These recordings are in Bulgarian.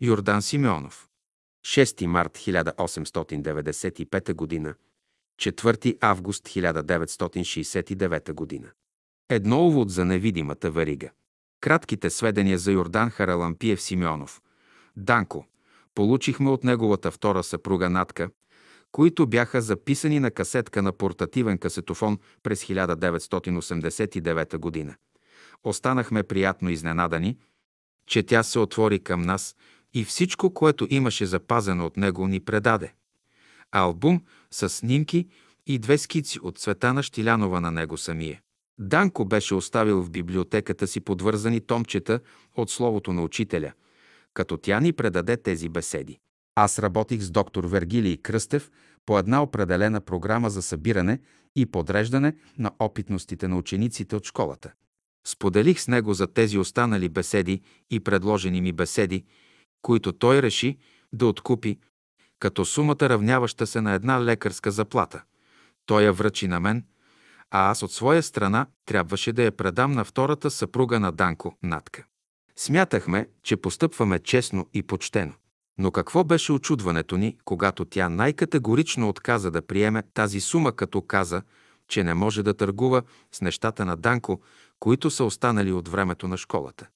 Йордан Симеонов 6 март 1895 г. 4 август 1969 г. Едно увод за невидимата варига. Кратките сведения за Йордан Харалампиев Симеонов. Данко. Получихме от неговата втора съпруга Натка, които бяха записани на касетка на портативен касетофон през 1989 г. Останахме приятно изненадани, че тя се отвори към нас и всичко, което имаше запазено от него, ни предаде. Албум с снимки и две скици от Цветана Штилянова на него самия. Данко беше оставил в библиотеката си подвързани томчета от словото на учителя, като тя ни предаде тези беседи. Аз работих с доктор Вергилий Кръстев по една определена програма за събиране и подреждане на опитностите на учениците от школата. Споделих с него за тези останали беседи и предложени ми беседи, които той реши да откупи, като сумата равняваща се на една лекарска заплата. Той я връчи на мен, а аз от своя страна трябваше да я предам на втората съпруга на Данко, Натка. Смятахме, че постъпваме честно и почтено. Но какво беше очудването ни, когато тя най-категорично отказа да приеме тази сума, като каза, че не може да търгува с нещата на Данко, които са останали от времето на школата.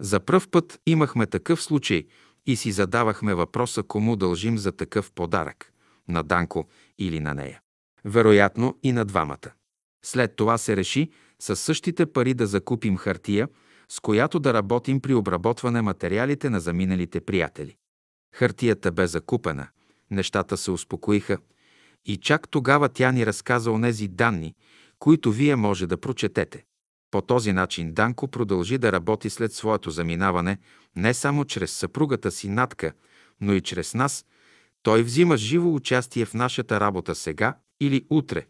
За пръв път имахме такъв случай и си задавахме въпроса кому дължим за такъв подарък – на Данко или на нея. Вероятно и на двамата. След това се реши със същите пари да закупим хартия, с която да работим при обработване материалите на заминалите приятели. Хартията бе закупена, нещата се успокоиха и чак тогава тя ни разказа онези данни, които вие може да прочетете. По този начин Данко продължи да работи след своето заминаване не само чрез съпругата си Натка, но и чрез нас. Той взима живо участие в нашата работа сега или утре,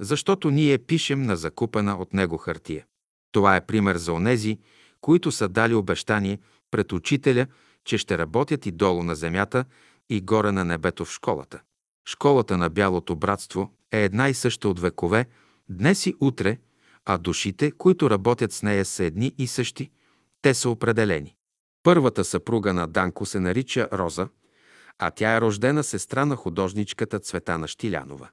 защото ние пишем на закупена от него хартия. Това е пример за онези, които са дали обещание пред учителя, че ще работят и долу на земята, и горе на небето в школата. Школата на Бялото братство е една и съща от векове, днес и утре, а душите, които работят с нея, са едни и същи. Те са определени. Първата съпруга на Данко се нарича Роза, а тя е рождена сестра на художничката Цветана Штилянова.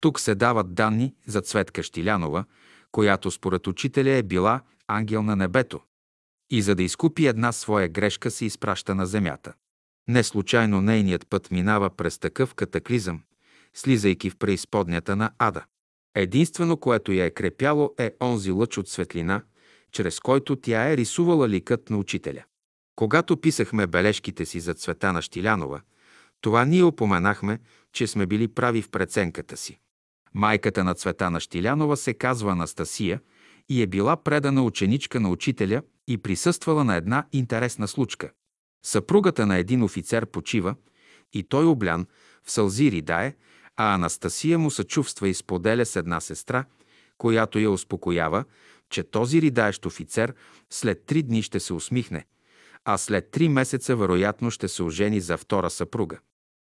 Тук се дават данни за Цветка Штилянова, която според учителя е била ангел на небето и за да изкупи една своя грешка се изпраща на земята. Не случайно нейният път минава през такъв катаклизъм, слизайки в преизподнята на ада. Единствено, което я е крепяло, е онзи лъч от светлина, чрез който тя е рисувала ликът на учителя. Когато писахме бележките си за цвета на Штилянова, това ние опоменахме, че сме били прави в преценката си. Майката на цвета на Штилянова се казва Анастасия и е била предана ученичка на учителя и присъствала на една интересна случка. Съпругата на един офицер почива и той облян в сълзи ридае, а Анастасия му съчувства и споделя с една сестра, която я успокоява, че този ридаещ офицер след три дни ще се усмихне, а след три месеца вероятно ще се ожени за втора съпруга.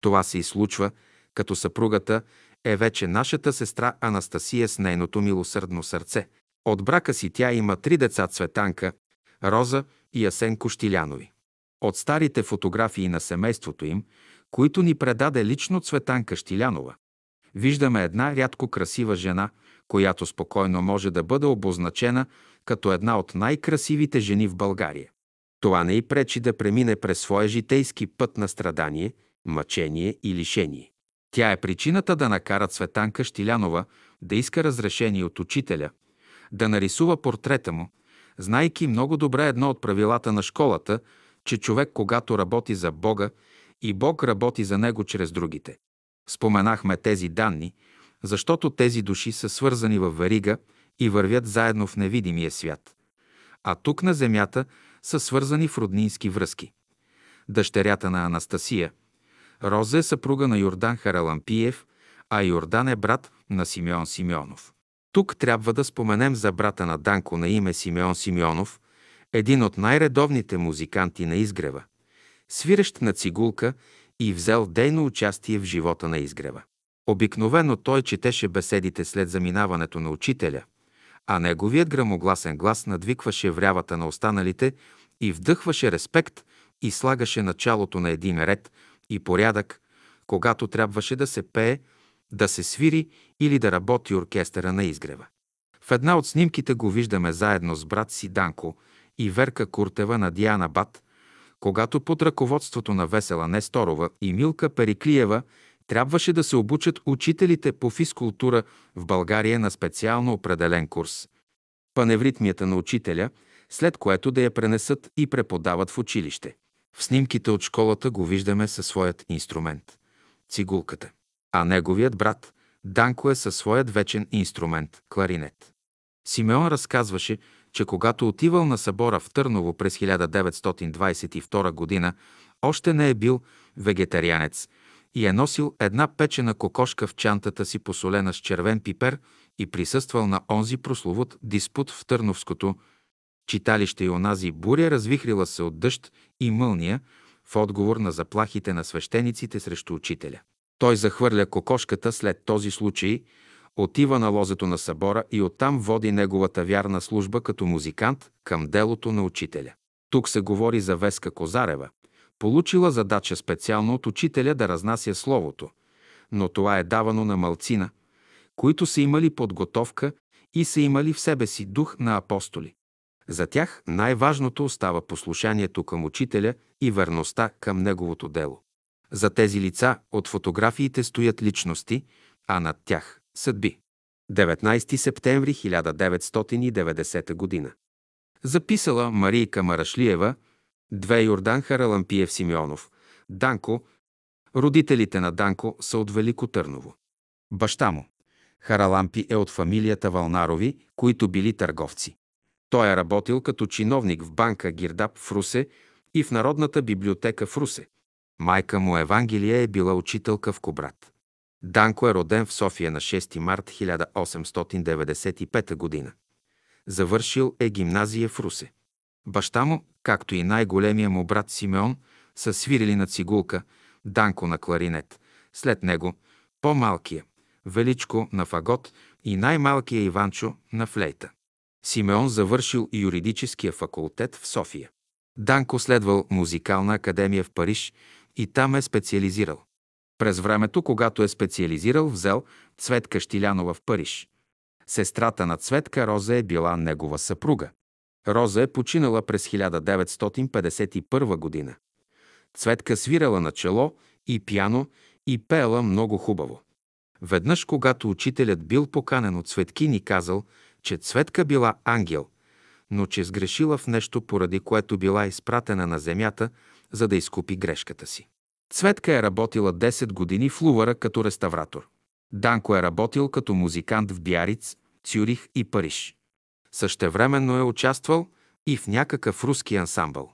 Това се и случва, като съпругата е вече нашата сестра Анастасия с нейното милосърдно сърце. От брака си тя има три деца Цветанка, Роза и Асен Коштилянови. От старите фотографии на семейството им, които ни предаде лично Цветанка Штилянова, виждаме една рядко красива жена, която спокойно може да бъде обозначена като една от най-красивите жени в България. Това не й пречи да премине през своя житейски път на страдание, мъчение и лишение. Тя е причината да накара Цветанка Штилянова да иска разрешение от учителя, да нарисува портрета му, знайки много добре едно от правилата на школата, че човек, когато работи за Бога, и Бог работи за него чрез другите. Споменахме тези данни, защото тези души са свързани в верига и вървят заедно в невидимия свят. А тук на земята са свързани в роднински връзки. Дъщерята на Анастасия, Роза е съпруга на Йордан Харалампиев, а Йордан е брат на Симеон Симеонов. Тук трябва да споменем за брата на Данко на име Симеон Симеонов, един от най-редовните музиканти на изгрева, свирещ на цигулка и взел дейно участие в живота на изгрева. Обикновено той четеше беседите след заминаването на учителя, а неговият грамогласен глас надвикваше врявата на останалите и вдъхваше респект и слагаше началото на един ред и порядък, когато трябваше да се пее, да се свири или да работи оркестъра на изгрева. В една от снимките го виждаме заедно с брат си Данко и Верка Куртева на Диана Бат, когато под ръководството на Весела Несторова и Милка Периклиева трябваше да се обучат учителите по физкултура в България на специално определен курс. Паневритмията на учителя, след което да я пренесат и преподават в училище. В снимките от школата го виждаме със своят инструмент – цигулката, а неговият брат Данко е със своят вечен инструмент – кларинет. Симеон разказваше, че когато отивал на събора в Търново през 1922 година, още не е бил вегетарианец и е носил една печена кокошка в чантата си посолена с червен пипер и присъствал на онзи прословут диспут в Търновското читалище и онази буря развихрила се от дъжд и мълния в отговор на заплахите на свещениците срещу учителя. Той захвърля кокошката след този случай, отива на лозето на събора и оттам води неговата вярна служба като музикант към делото на учителя. Тук се говори за Веска Козарева, получила задача специално от учителя да разнася словото, но това е давано на малцина, които са имали подготовка и са имали в себе си дух на апостоли. За тях най-важното остава послушанието към учителя и верността към неговото дело. За тези лица от фотографиите стоят личности, а над тях – съдби. 19 септември 1990 година. Записала Марийка Марашлиева, две Йордан Харалампиев Симеонов, Данко. Родителите на Данко са от Велико Търново. Баща му. Харалампи е от фамилията Вълнарови, които били търговци. Той е работил като чиновник в банка Гирдап в Русе и в Народната библиотека в Русе. Майка му Евангелия е била учителка в Кобрат. Данко е роден в София на 6 март 1895 г. Завършил е гимназия в Русе. Баща му, както и най-големия му брат Симеон, са свирили на цигулка, Данко на кларинет. След него по-малкия, Величко на фагот и най-малкия Иванчо на флейта. Симеон завършил юридическия факултет в София. Данко следвал музикална академия в Париж и там е специализирал. През времето, когато е специализирал, взел Цветка Штилянова в Париж. Сестрата на Цветка Роза е била негова съпруга. Роза е починала през 1951 година. Цветка свирала на чело и пяно и пеела много хубаво. Веднъж, когато учителят бил поканен от Цветки, ни казал, че Цветка била ангел, но че сгрешила в нещо, поради което била изпратена на земята, за да изкупи грешката си. Цветка е работила 10 години в Лувара като реставратор. Данко е работил като музикант в Бяриц, Цюрих и Париж. Същевременно е участвал и в някакъв руски ансамбъл.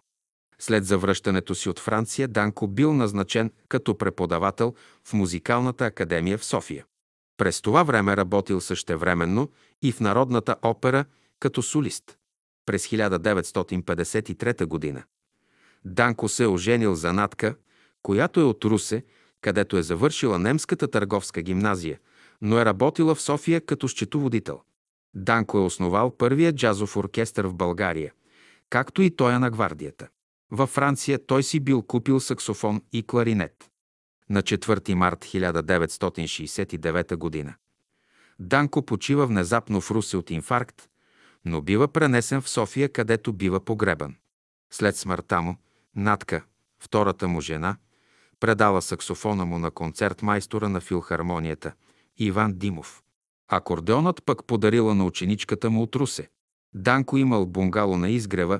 След завръщането си от Франция, Данко бил назначен като преподавател в Музикалната академия в София. През това време работил същевременно и в Народната опера като солист. През 1953 г. Данко се е оженил за Натка, която е от Русе, където е завършила немската търговска гимназия, но е работила в София като счетоводител. Данко е основал първия джазов оркестър в България, както и той е на гвардията. Във Франция той си бил купил саксофон и кларинет. На 4 март 1969 г. Данко почива внезапно в Русе от инфаркт, но бива пренесен в София, където бива погребан. След смъртта му, Натка, втората му жена, предала саксофона му на концерт майстора на филхармонията Иван Димов. Акордеонът пък подарила на ученичката му от Русе. Данко имал бунгало на изгрева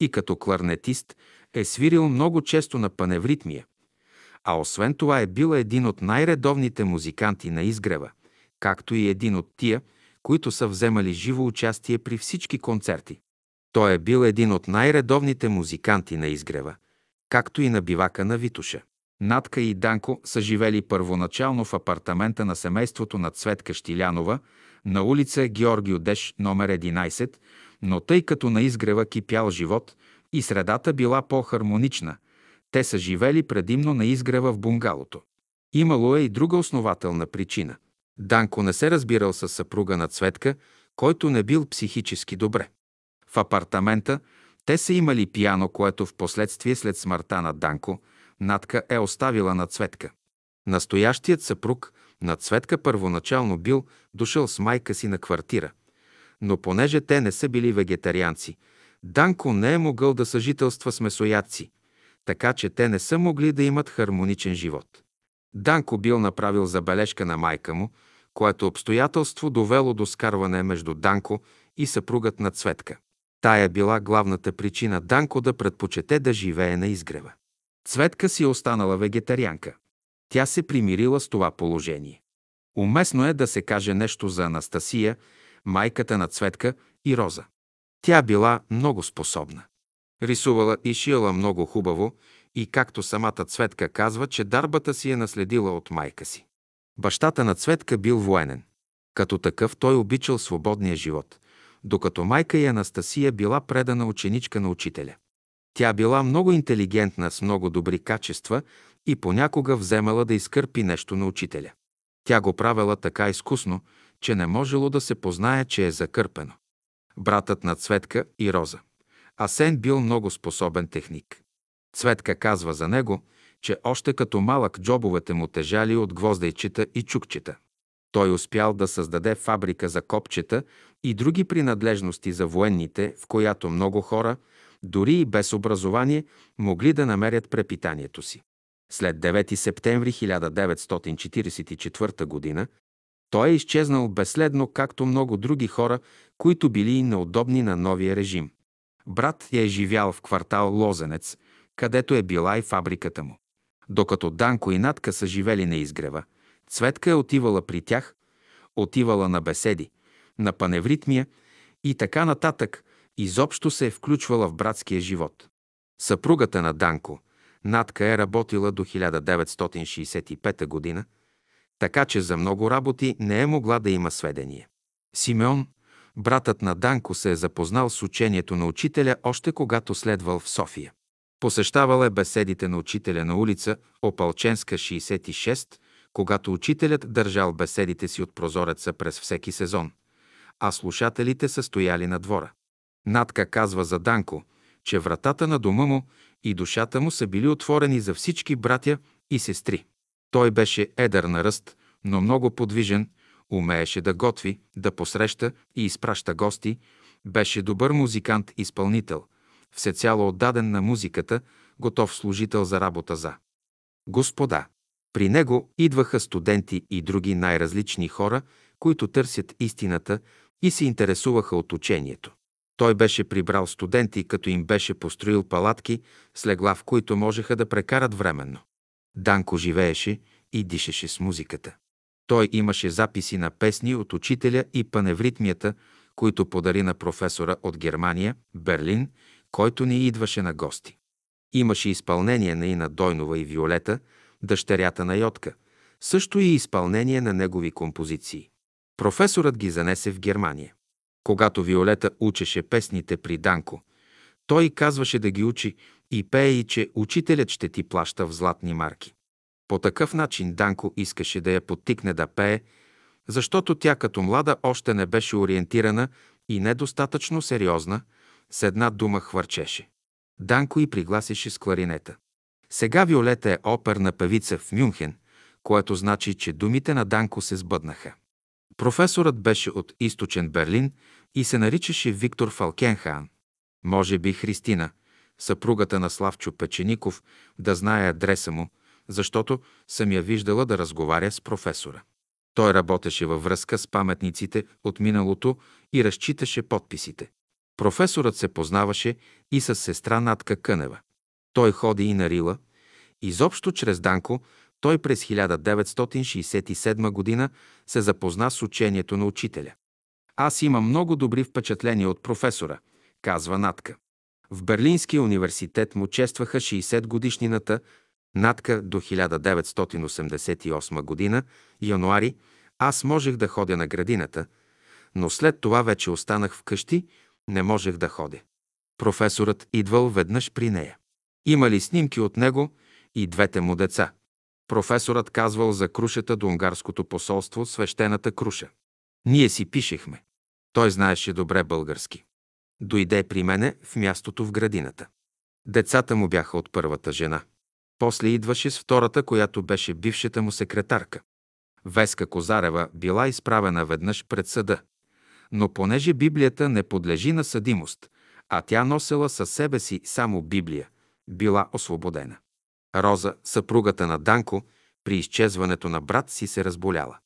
и като кларнетист е свирил много често на паневритмия. А освен това е бил един от най-редовните музиканти на изгрева, както и един от тия, които са вземали живо участие при всички концерти. Той е бил един от най-редовните музиканти на изгрева, както и на бивака на Витуша. Натка и Данко са живели първоначално в апартамента на семейството на Цветка Штилянова на улица Георги Одеш, номер 11, но тъй като на изгрева кипял живот и средата била по-хармонична, те са живели предимно на изгрева в бунгалото. Имало е и друга основателна причина. Данко не се разбирал с съпруга на Цветка, който не бил психически добре. В апартамента Те са имали пияно, което в последствие след смъртта на Данко, Натка е оставила на Цветка. Настоящият съпруг на Цветка първоначално бил дошъл с майка си на квартира. Но понеже те не са били вегетарианци, Данко не е могъл да съжителства с месоядци, така че те не са могли да имат хармоничен живот. Данко бил направил забележка на майка му, което обстоятелство довело до скарване между Данко и съпругът на Цветка. Тая била главната причина Данко да предпочете да живее на изгрева. Цветка си е останала вегетарианка. Тя се примирила с това положение. Уместно е да се каже нещо за Анастасия, майката на Цветка и Роза. Тя била много способна. Рисувала и шила много хубаво и както самата Цветка казва, че дарбата си е наследила от майка си. Бащата на Цветка бил военен. Като такъв той обичал свободния живот, докато майка и Анастасия била предана ученичка на учителя. Тя била много интелигентна, с много добри качества и понякога вземала да изкърпи нещо на учителя. Тя го правила така изкусно, че не можело да се познае, че е закърпено. Братът на Цветка и Роза. Асен бил много способен техник. Цветка казва за него, че още като малък джобовете му тежали от гвоздейчета и чукчета. Той успял да създаде фабрика за копчета и други принадлежности за военните, в която много хора, дори и без образование, могли да намерят препитанието си. След 9 септември 1944 г. той е изчезнал безследно, както много други хора, които били неудобни на новия режим. Брат я е живял в квартал Лозенец, където е била и фабриката му. Докато Данко и Натка са живели на изгрева, Цветка е отивала при тях, отивала на беседи, на паневритмия и така нататък, изобщо се е включвала в братския живот. Съпругата на Данко, Натка е работила до 1965 година, така че за много работи не е могла да има сведения. Симеон, братът на Данко, се е запознал с учението на учителя още когато следвал в София. Посещавал е беседите на учителя на улица Опалченска 66, когато учителят държал беседите си от прозореца през всеки сезон, а слушателите са стояли на двора. Натка казва за Данко, че вратата на дома му и душата му са били отворени за всички братя и сестри. Той беше едър на ръст, но много подвижен, умееше да готви, да посреща и изпраща гости, беше добър музикант-изпълнител, всецяло отдаден на музиката, готов служител за работа за Господа. При него идваха студенти и други най-различни хора, които търсят истината и се интересуваха от учението. Той беше прибрал студенти, като им беше построил палатки с легла, в които можеха да прекарат временно. Данко живееше и дишеше с музиката. Той имаше записи на песни от учителя и паневритмията, които подари на професора от Германия, Берлин, който ни идваше на гости. Имаше изпълнение на Ина Дойнова и Виолета, дъщерята на Йотка, също и изпълнение на негови композиции. Професорът ги занесе в Германия. Когато Виолета учеше песните при Данко, той казваше да ги учи и пее и че учителят ще ти плаща в златни марки. По такъв начин Данко искаше да я подтикне да пее, защото тя като млада още не беше ориентирана и недостатъчно сериозна, с една дума хвърчеше. Данко и пригласише с кларинета. Сега Виолета е оперна певица в Мюнхен, което значи, че думите на Данко се сбъднаха. Професорът беше от източен Берлин и се наричаше Виктор Фалкенхан. Може би Христина, съпругата на Славчо Печеников, да знае адреса му, защото съм я виждала да разговаря с професора. Той работеше във връзка с паметниците от миналото и разчиташе подписите. Професорът се познаваше и с сестра Натка Кънева. Той ходи и на Рила. Изобщо чрез Данко той през 1967 година се запозна с учението на учителя. Аз имам много добри впечатления от професора, казва Натка. В Берлинския университет му честваха 60 годишнината Натка до 1988 година, януари, аз можех да ходя на градината, но след това вече останах вкъщи, не можех да ходя. Професорът идвал веднъж при нея. Имали снимки от него и двете му деца. Професорът казвал за крушата до унгарското посолство свещената круша. Ние си пишехме. Той знаеше добре български. Дойде при мене в мястото в градината. Децата му бяха от първата жена. После идваше с втората, която беше бившата му секретарка. Веска Козарева била изправена веднъж пред съда, но понеже Библията не подлежи на съдимост, а тя носела със себе си само Библия, била освободена. Роза, съпругата на Данко, при изчезването на брат си се разболяла.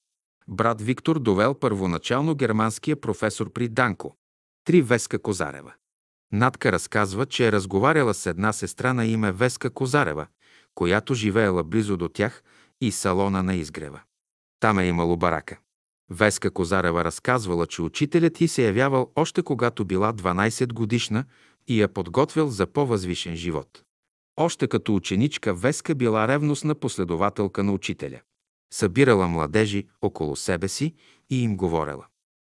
Брат Виктор довел първоначално германския професор при Данко. Три Веска Козарева. Надка разказва, че е разговаряла с една сестра на име Веска Козарева, която живеела близо до тях и салона на изгрева. Там е имало барака. Веска Козарева разказвала, че учителят й се явявал още когато била 12 годишна и я подготвил за по-възвишен живот. Още като ученичка Веска била ревностна последователка на учителя. Събирала младежи около себе си и им говорела.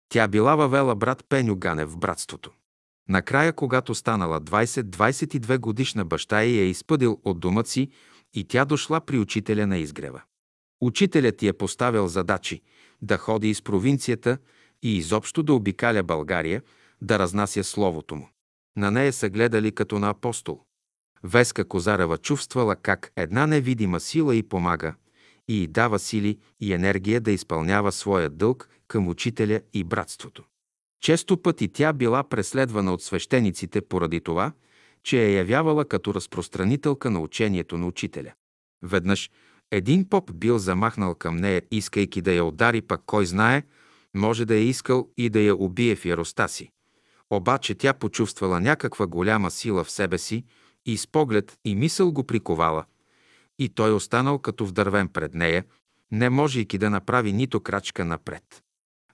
Тя била въвела брат Пеню Ганев в братството. Накрая, когато станала 20-22 годишна баща и е изпъдил от дома си и тя дошла при учителя на изгрева. Учителят ти е поставил задачи да ходи из провинцията и изобщо да обикаля България, да разнася словото му. На нея са гледали като на апостол. Веска Козарева чувствала как една невидима сила й помага и й дава сили и енергия да изпълнява своя дълг към учителя и братството. Често пъти тя била преследвана от свещениците поради това, че я явявала като разпространителка на учението на учителя. Веднъж един поп бил замахнал към нея, искайки да я удари, пък кой знае, може да е искал и да я убие в яроста си. Обаче тя почувствала някаква голяма сила в себе си и с поглед и мисъл го приковала. И той останал като вдървен пред нея, не можейки да направи нито крачка напред.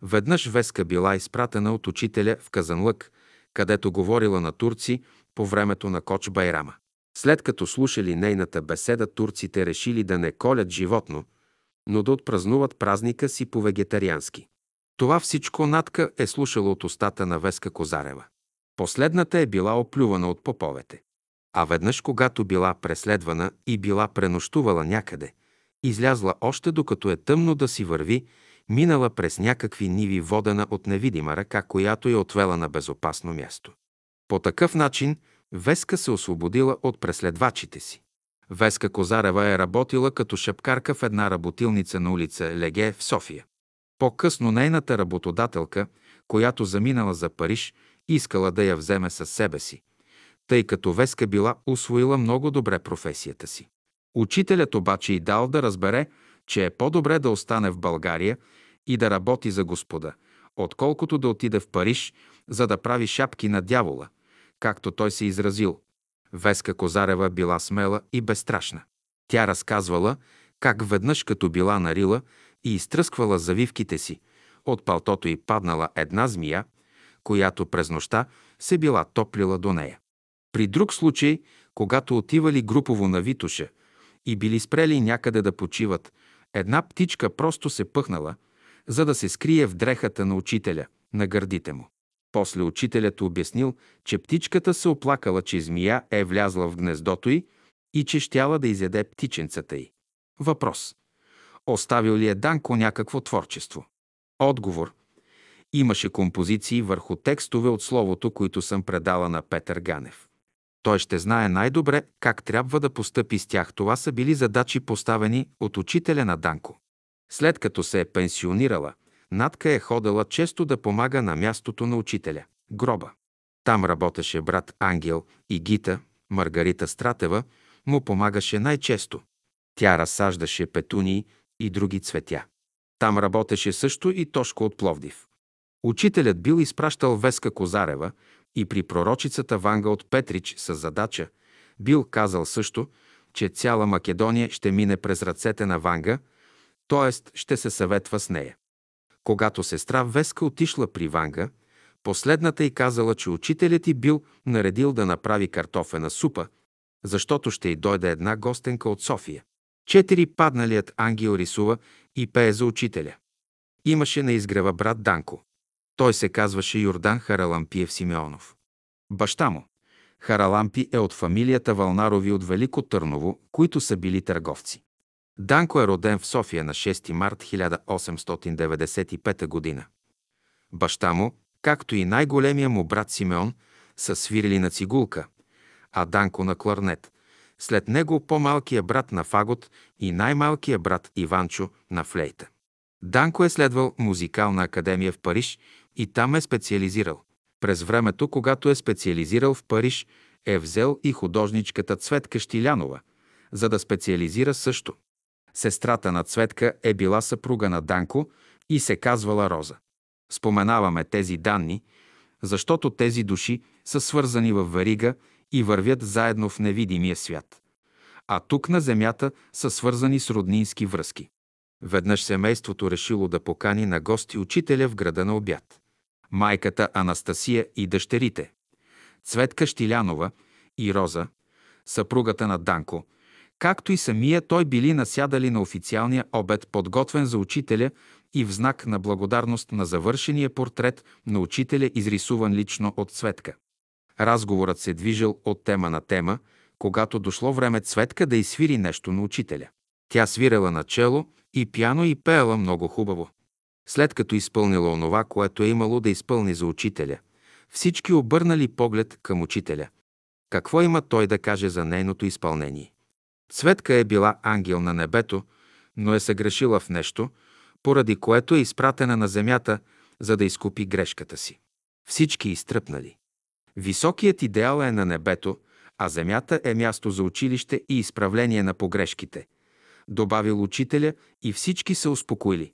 Веднъж Веска била изпратена от учителя в Казанлък, където говорила на турци по времето на Коч Байрама. След като слушали нейната беседа, турците решили да не колят животно, но да отпразнуват празника си по вегетариански. Това всичко Натка е слушала от устата на Веска Козарева. Последната е била оплювана от поповете. А веднъж, когато била преследвана и била пренощувала някъде, излязла още докато е тъмно да си върви, минала през някакви ниви водена от невидима ръка, която я отвела на безопасно място. По такъв начин Веска се освободила от преследвачите си. Веска Козарева е работила като шапкарка в една работилница на улица Леге в София. По-късно нейната работодателка, която заминала за Париж, искала да я вземе със себе си, тъй като Веска била усвоила много добре професията си. Учителят обаче и дал да разбере, че е по-добре да остане в България и да работи за Господа, отколкото да отиде в Париж, за да прави шапки на дявола, както той се изразил. Веска Козарева била смела и безстрашна. Тя разказвала как веднъж като била нарила и изтръсквала завивките си, от палтото й паднала една змия, която през нощта се била топлила до нея. При друг случай, когато отивали групово на Витуша и били спрели някъде да почиват, една птичка просто се пъхнала, за да се скрие в дрехата на учителя, на гърдите му. После учителят обяснил, че птичката се оплакала, че змия е влязла в гнездото й и че щяла да изяде птиченцата й. Въпрос. Оставил ли е Данко някакво творчество? Отговор. Имаше композиции върху текстове от словото, които съм предала на Петър Ганев. Той ще знае най-добре как трябва да постъпи с тях. Това са били задачи поставени от учителя на Данко. След като се е пенсионирала, Натка е ходила често да помага на мястото на учителя – гроба. Там работеше брат Ангел и Гита, Маргарита Стратева, му помагаше най-често. Тя разсаждаше петунии и други цветя. Там работеше също и Тошко от Пловдив. Учителят бил изпращал Веска Козарева и при пророчицата Ванга от Петрич с задача бил казал също, че цяла Македония ще мине през ръцете на Ванга, т.е. ще се съветва с нея. Когато сестра Веска отишла при Ванга, последната й казала, че учителят й бил наредил да направи картофена супа, защото ще й дойде една гостенка от София. Четири падналият ангел рисува и пее за учителя. Имаше на изгрева брат Данко. Той се казваше Йордан Харалампиев Симеонов. Баща му. Харалампи е от фамилията Вълнарови от Велико Търново, които са били търговци. Данко е роден в София на 6 март 1895 г. Баща му, както и най-големия му брат Симеон, са свирили на цигулка, а Данко на кларнет. След него по-малкият брат на фагот и най-малкият брат Иванчо на флейта. Данко е следвал музикална академия в Париж и там е специализирал. През времето, когато е специализирал в Париж, е взел и художничката Цветка Штилянова, за да специализира също. Сестрата на Цветка е била съпруга на Данко и се казвала Роза. Споменаваме тези данни, защото тези души са свързани в верига и вървят заедно в невидимия свят. А тук на земята са свързани с роднински връзки. Веднъж семейството решило да покани на гости учителя в града на обяд. Майката Анастасия и дъщерите Цветка Штилянова и Роза, съпругата на Данко, както и самия той били насядали на официалния обед, подготвен за учителя и в знак на благодарност на завършения портрет на учителя, изрисуван лично от Цветка. Разговорът се движил от тема на тема, когато дошло време Цветка да изсвири нещо на учителя. Тя свирела на чело и пяно и пеела много хубаво. След като изпълнила онова, което е имало да изпълни за учителя, всички обърнали поглед към учителя. Какво има той да каже за нейното изпълнение? Цветка е била ангел на небето, но е съгрешила в нещо, поради което е изпратена на земята, за да изкупи грешката си. Всички изтръпнали. Високият идеал е на небето, а земята е място за училище и изправление на погрешките. Добавил учителя и всички се успокоили.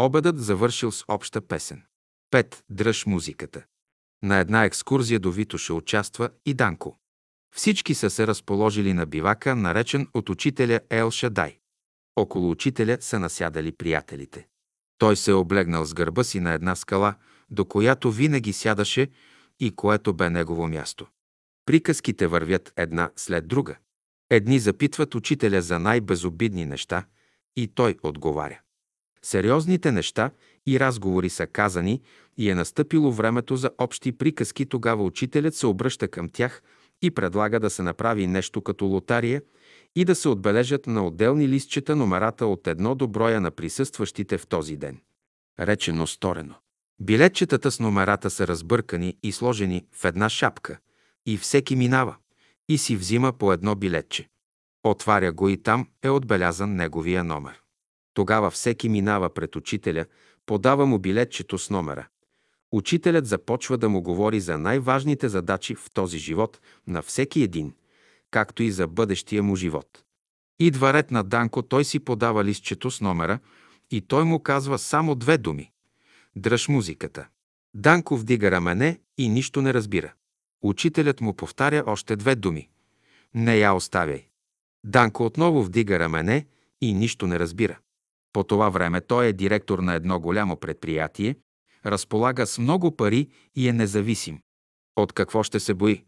Обедът завършил с обща песен. Пет. Дръж музиката. На една екскурзия до Витоша участва и Данко. Всички са се разположили на бивака, наречен от учителя Ел Шадай. Около учителя са насядали приятелите. Той се е облегнал с гърба си на една скала, до която винаги сядаше и което бе негово място. Приказките вървят една след друга. Едни запитват учителя за най-безобидни неща и той отговаря. Сериозните неща и разговори са казани и е настъпило времето за общи приказки, тогава учителят се обръща към тях и предлага да се направи нещо като лотария и да се отбележат на отделни листчета номерата от едно до броя на присъстващите в този ден. Речено сторено. Билетчетата с номерата са разбъркани и сложени в една шапка и всеки минава и си взима по едно билетче. Отваря го и там е отбелязан неговия номер. Тогава всеки минава пред учителя, подава му билетчето с номера. Учителят започва да му говори за най-важните задачи в този живот на всеки един, както и за бъдещия му живот. Идва ред на Данко, той си подава листчето с номера и той му казва само две думи. Дръж музиката. Данко вдига рамене и нищо не разбира. Учителят му повтаря още две думи. Не я оставяй. Данко отново вдига рамене и нищо не разбира. По това време той е директор на едно голямо предприятие, разполага с много пари и е независим. От какво ще се бои?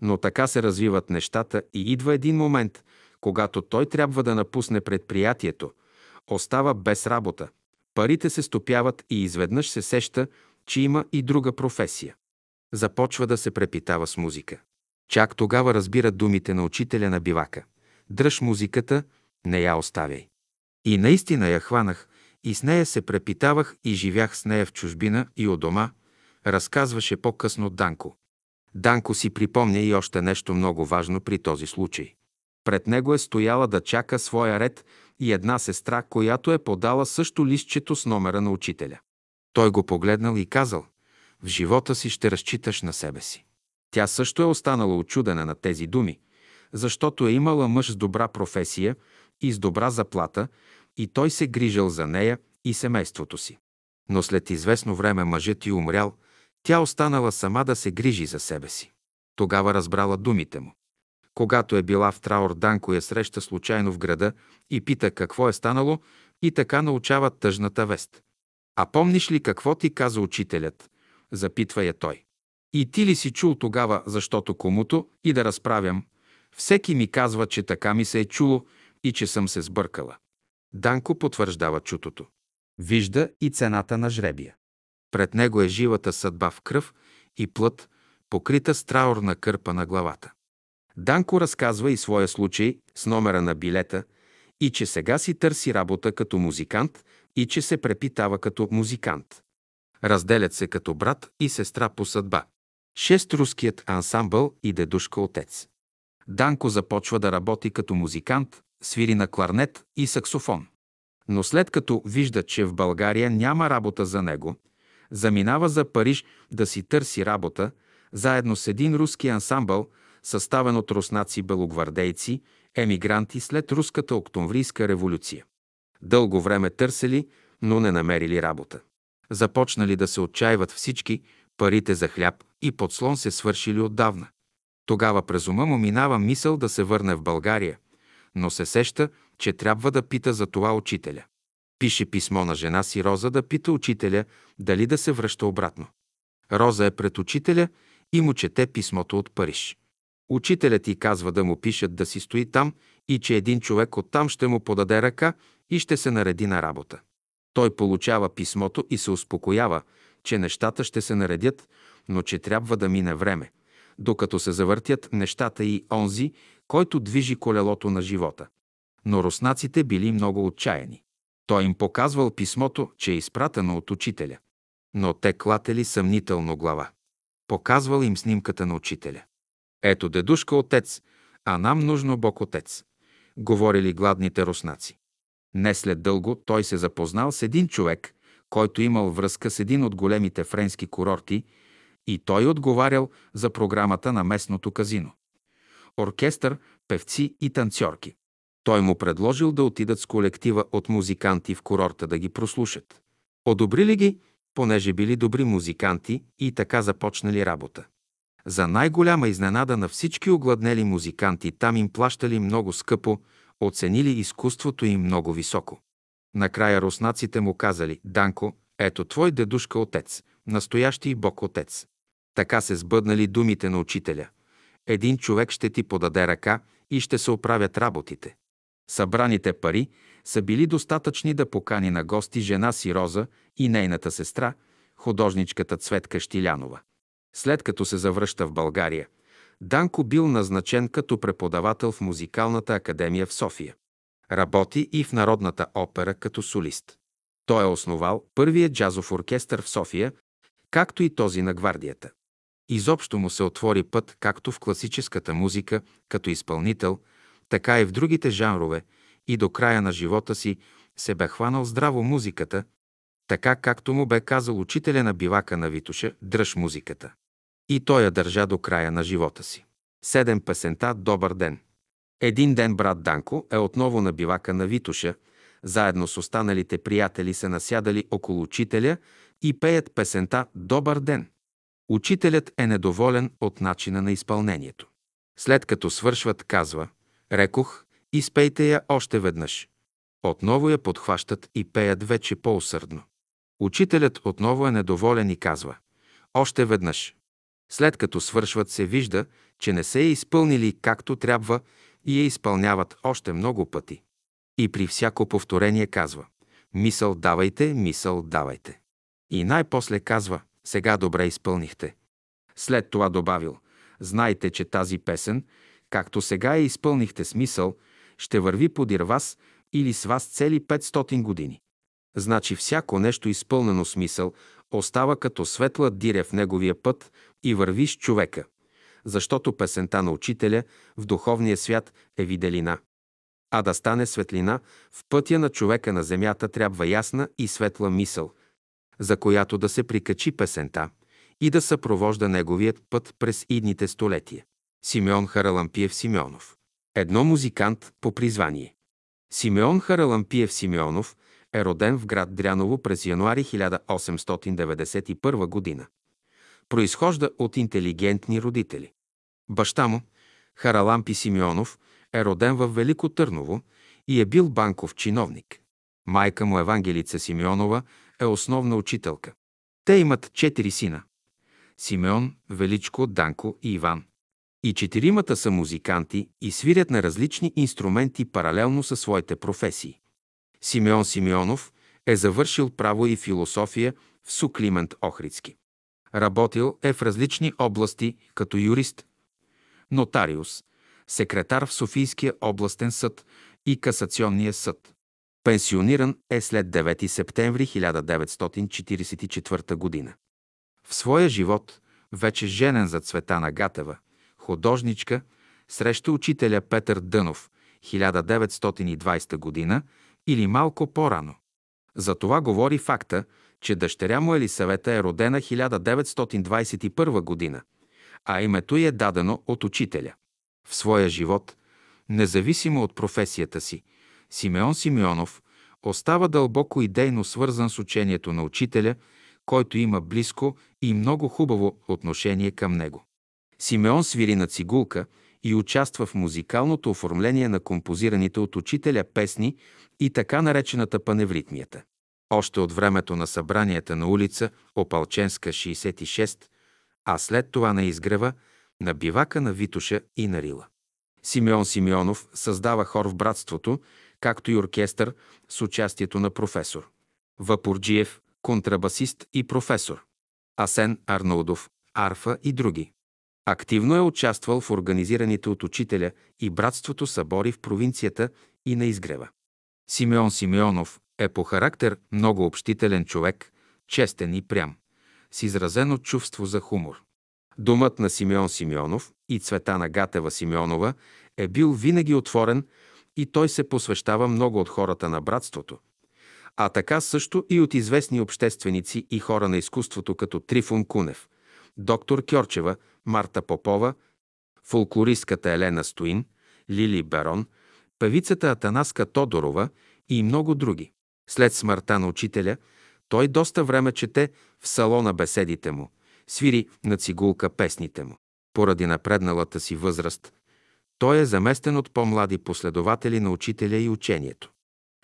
Но така се развиват нещата и идва един момент, когато той трябва да напусне предприятието, остава без работа, парите се стопяват и изведнъж се сеща, че има и друга професия. Започва да се препитава с музика. Чак тогава разбира думите на учителя на бивака. Дръж музиката, не я оставяй. И наистина я хванах и с нея се препитавах и живях с нея в чужбина и у дома, разказваше по-късно Данко. Данко си припомня и още нещо много важно при този случай. Пред него е стояла да чака своя ред и една сестра, която е подала също листчето с номера на учителя. Той го погледнал и казал, в живота си ще разчиташ на себе си. Тя също е останала очудена на тези думи, защото е имала мъж с добра професия и с добра заплата и той се грижал за нея и семейството си. Но след известно време мъжът й умрял, тя останала сама да се грижи за себе си. Тогава разбрала думите му. Когато е била в траур, Данко я среща случайно в града и пита какво е станало и така научава тъжната вест. А помниш ли какво ти каза учителят? Запитва я той. И ти ли си чул тогава, защото комуто и да разправям, всеки ми казва, че така ми се е чуло и че съм се сбъркала. Данко потвърждава чутото. Вижда и цената на жребия. Пред него е живата съдба в кръв и плът, покрита с траурна кърпа на главата. Данко разказва и своя случай с номера на билета и че сега си търси работа като музикант и че се препитава като музикант. Разделят се като брат и сестра по съдба. Шест руският ансамбъл и дедушка отец. Данко започва да работи като музикант, свири на кларнет и саксофон. Но след като вижда, че в България няма работа за него, заминава за Париж да си търси работа, заедно с един руски ансамбъл, съставен от руснаци белогвардейци, емигранти след руската октомврийска революция. Дълго време търсели, но не намерили работа. Започнали да се отчаиват всички, парите за хляб и подслон се свършили отдавна. Тогава през ума му минава мисъл да се върне в България, но се сеща, че трябва да пита за това учителя. Пише писмо на жена си Роза да пита учителя дали да се връща обратно. Роза е пред учителя и му чете писмото от Париж. Учителят ти казва да му пишат да си стои там и че един човек оттам ще му подаде ръка и ще се нареди на работа. Той получава писмото и се успокоява, че нещата ще се наредят, но че трябва да мине време, докато се завъртят нещата и онзи, който движи колелото на живота. Но руснаците били много отчаяни. Той им показвал писмото, че е изпратено от учителя. Но те клатели съмнително глава. Показвал им снимката на учителя. Ето дедушка отец, а нам нужно Бог отец, говорили гладните руснаци. Не след дълго той се запознал с един човек, който имал връзка с един от големите френски курорти и той отговарял за програмата на местното казино. Оркестър, певци и танцорки. Той му предложил да отидат с колектива от музиканти в курорта да ги прослушат. Одобрили ги, понеже били добри музиканти и така започнали работа. За най-голяма изненада на всички огладнели музиканти там им плащали много скъпо, оценили изкуството им много високо. Накрая руснаците му казали, Данко, ето твой дедушка отец, настоящи Бог отец. Така се сбъднали думите на учителя. Един човек ще ти подаде ръка и ще се оправят работите. Събраните пари са били достатъчни да покани на гости жена си Роза и нейната сестра, художничката Цветка Штилянова. След като се завръща в България, Данко бил назначен като преподавател в Музикалната академия в София. Работи и в Народната опера като солист. Той е основал първия джазов оркестър в София, както и този на гвардията. Изобщо му се отвори път както в класическата музика като изпълнител, така и в другите жанрове и до края на живота си се бе хванал здраво музиката, така както му бе казал учителя на бивака на Витуша «Дръж музиката». И той я държа до края на живота си. Седем песента «Добър ден». Един ден брат Данко е отново на бивака на Витуша, заедно с останалите приятели се насядали около учителя и пеят песента «Добър ден». Учителят е недоволен от начина на изпълнението. След като свършват, казва «Рекох, изпейте я още веднъж». Отново я подхващат и пеят вече по-усърдно. Учителят отново е недоволен и казва «Още веднъж». След като свършват се вижда, че не се е изпълнили както трябва и я изпълняват още много пъти. И при всяко повторение казва «Мисъл давайте, мисъл давайте». И най-после казва «Сега добре изпълнихте». След това добавил «Знайте, че тази песен, както сега я изпълнихте смисъл, ще върви подир вас или с вас цели 500 години. Значи всяко нещо изпълнено смисъл остава като светла диря в неговия път и върви с човека, защото песента на учителя в духовния свят е виделина. А да стане светлина, в пътя на човека на земята трябва ясна и светла мисъл, за която да се прикачи песента и да съпровожда неговият път през идните столетия. Симеон Харалампиев Симеонов. Едно музикант по призвание. Симеон Харалампиев Симеонов е роден в град Дряново през януари 1891 година. Произхожда от интелигентни родители. Баща му, Харалампи Симеонов, е роден в Велико Търново и е бил банков чиновник. Майка му Евангелица Симеонова е основна учителка. Те имат четири сина – Симеон, Величко, Данко и Иван. И четиримата са музиканти и свирят на различни инструменти паралелно със своите професии. Симеон Симеонов е завършил право и философия в Суклимент Охридски. Работил е в различни области като юрист, нотариус, секретар в Софийския областен съд и Касационния съд. Пенсиониран е след 9 септември 1944 г. В своя живот вече женен за Цветана Гатева, художничка, среща учителя Петър Дънов 1920 година или малко по-рано. За това говори факта, че дъщеря му Елисавета е родена 1921 година, а името й е дадено от учителя. В своя живот, независимо от професията си, Симеон Симеонов остава дълбоко идейно свързан с учението на учителя, който има близко и много хубаво отношение към него. Симеон свири на цигулка и участва в музикалното оформление на композираните от учителя песни и така наречената паневритмията. Още от времето на събранията на улица Опалченска 66, а след това на изгрева, на бивака на Витуша и на Рила. Симеон Симеонов създава хор в братството, както и оркестър с участието на професор. Вапурджиев, контрабасист и професор. Асен Арнаудов, арфа и други. Активно е участвал в организираните от учителя и братството събори в провинцията и на изгрева. Симеон Симеонов е по характер много общителен човек, честен и прям, с изразено чувство за хумор. Думът на Симеон Симеонов и Цветана Гатева Симеонова е бил винаги отворен и той се посвещава много от хората на братството, а така също и от известни общественици и хора на изкуството като Трифун Кунев, доктор Кьорчева, Марта Попова, фолклористката Елена Стоин, Лили Берон, певицата Атанаска Тодорова и много други. След смъртта на учителя, той доста време чете в салона беседите му, свири на цигулка песните му. Поради напредналата си възраст, той е заместен от по-млади последователи на учителя и учението.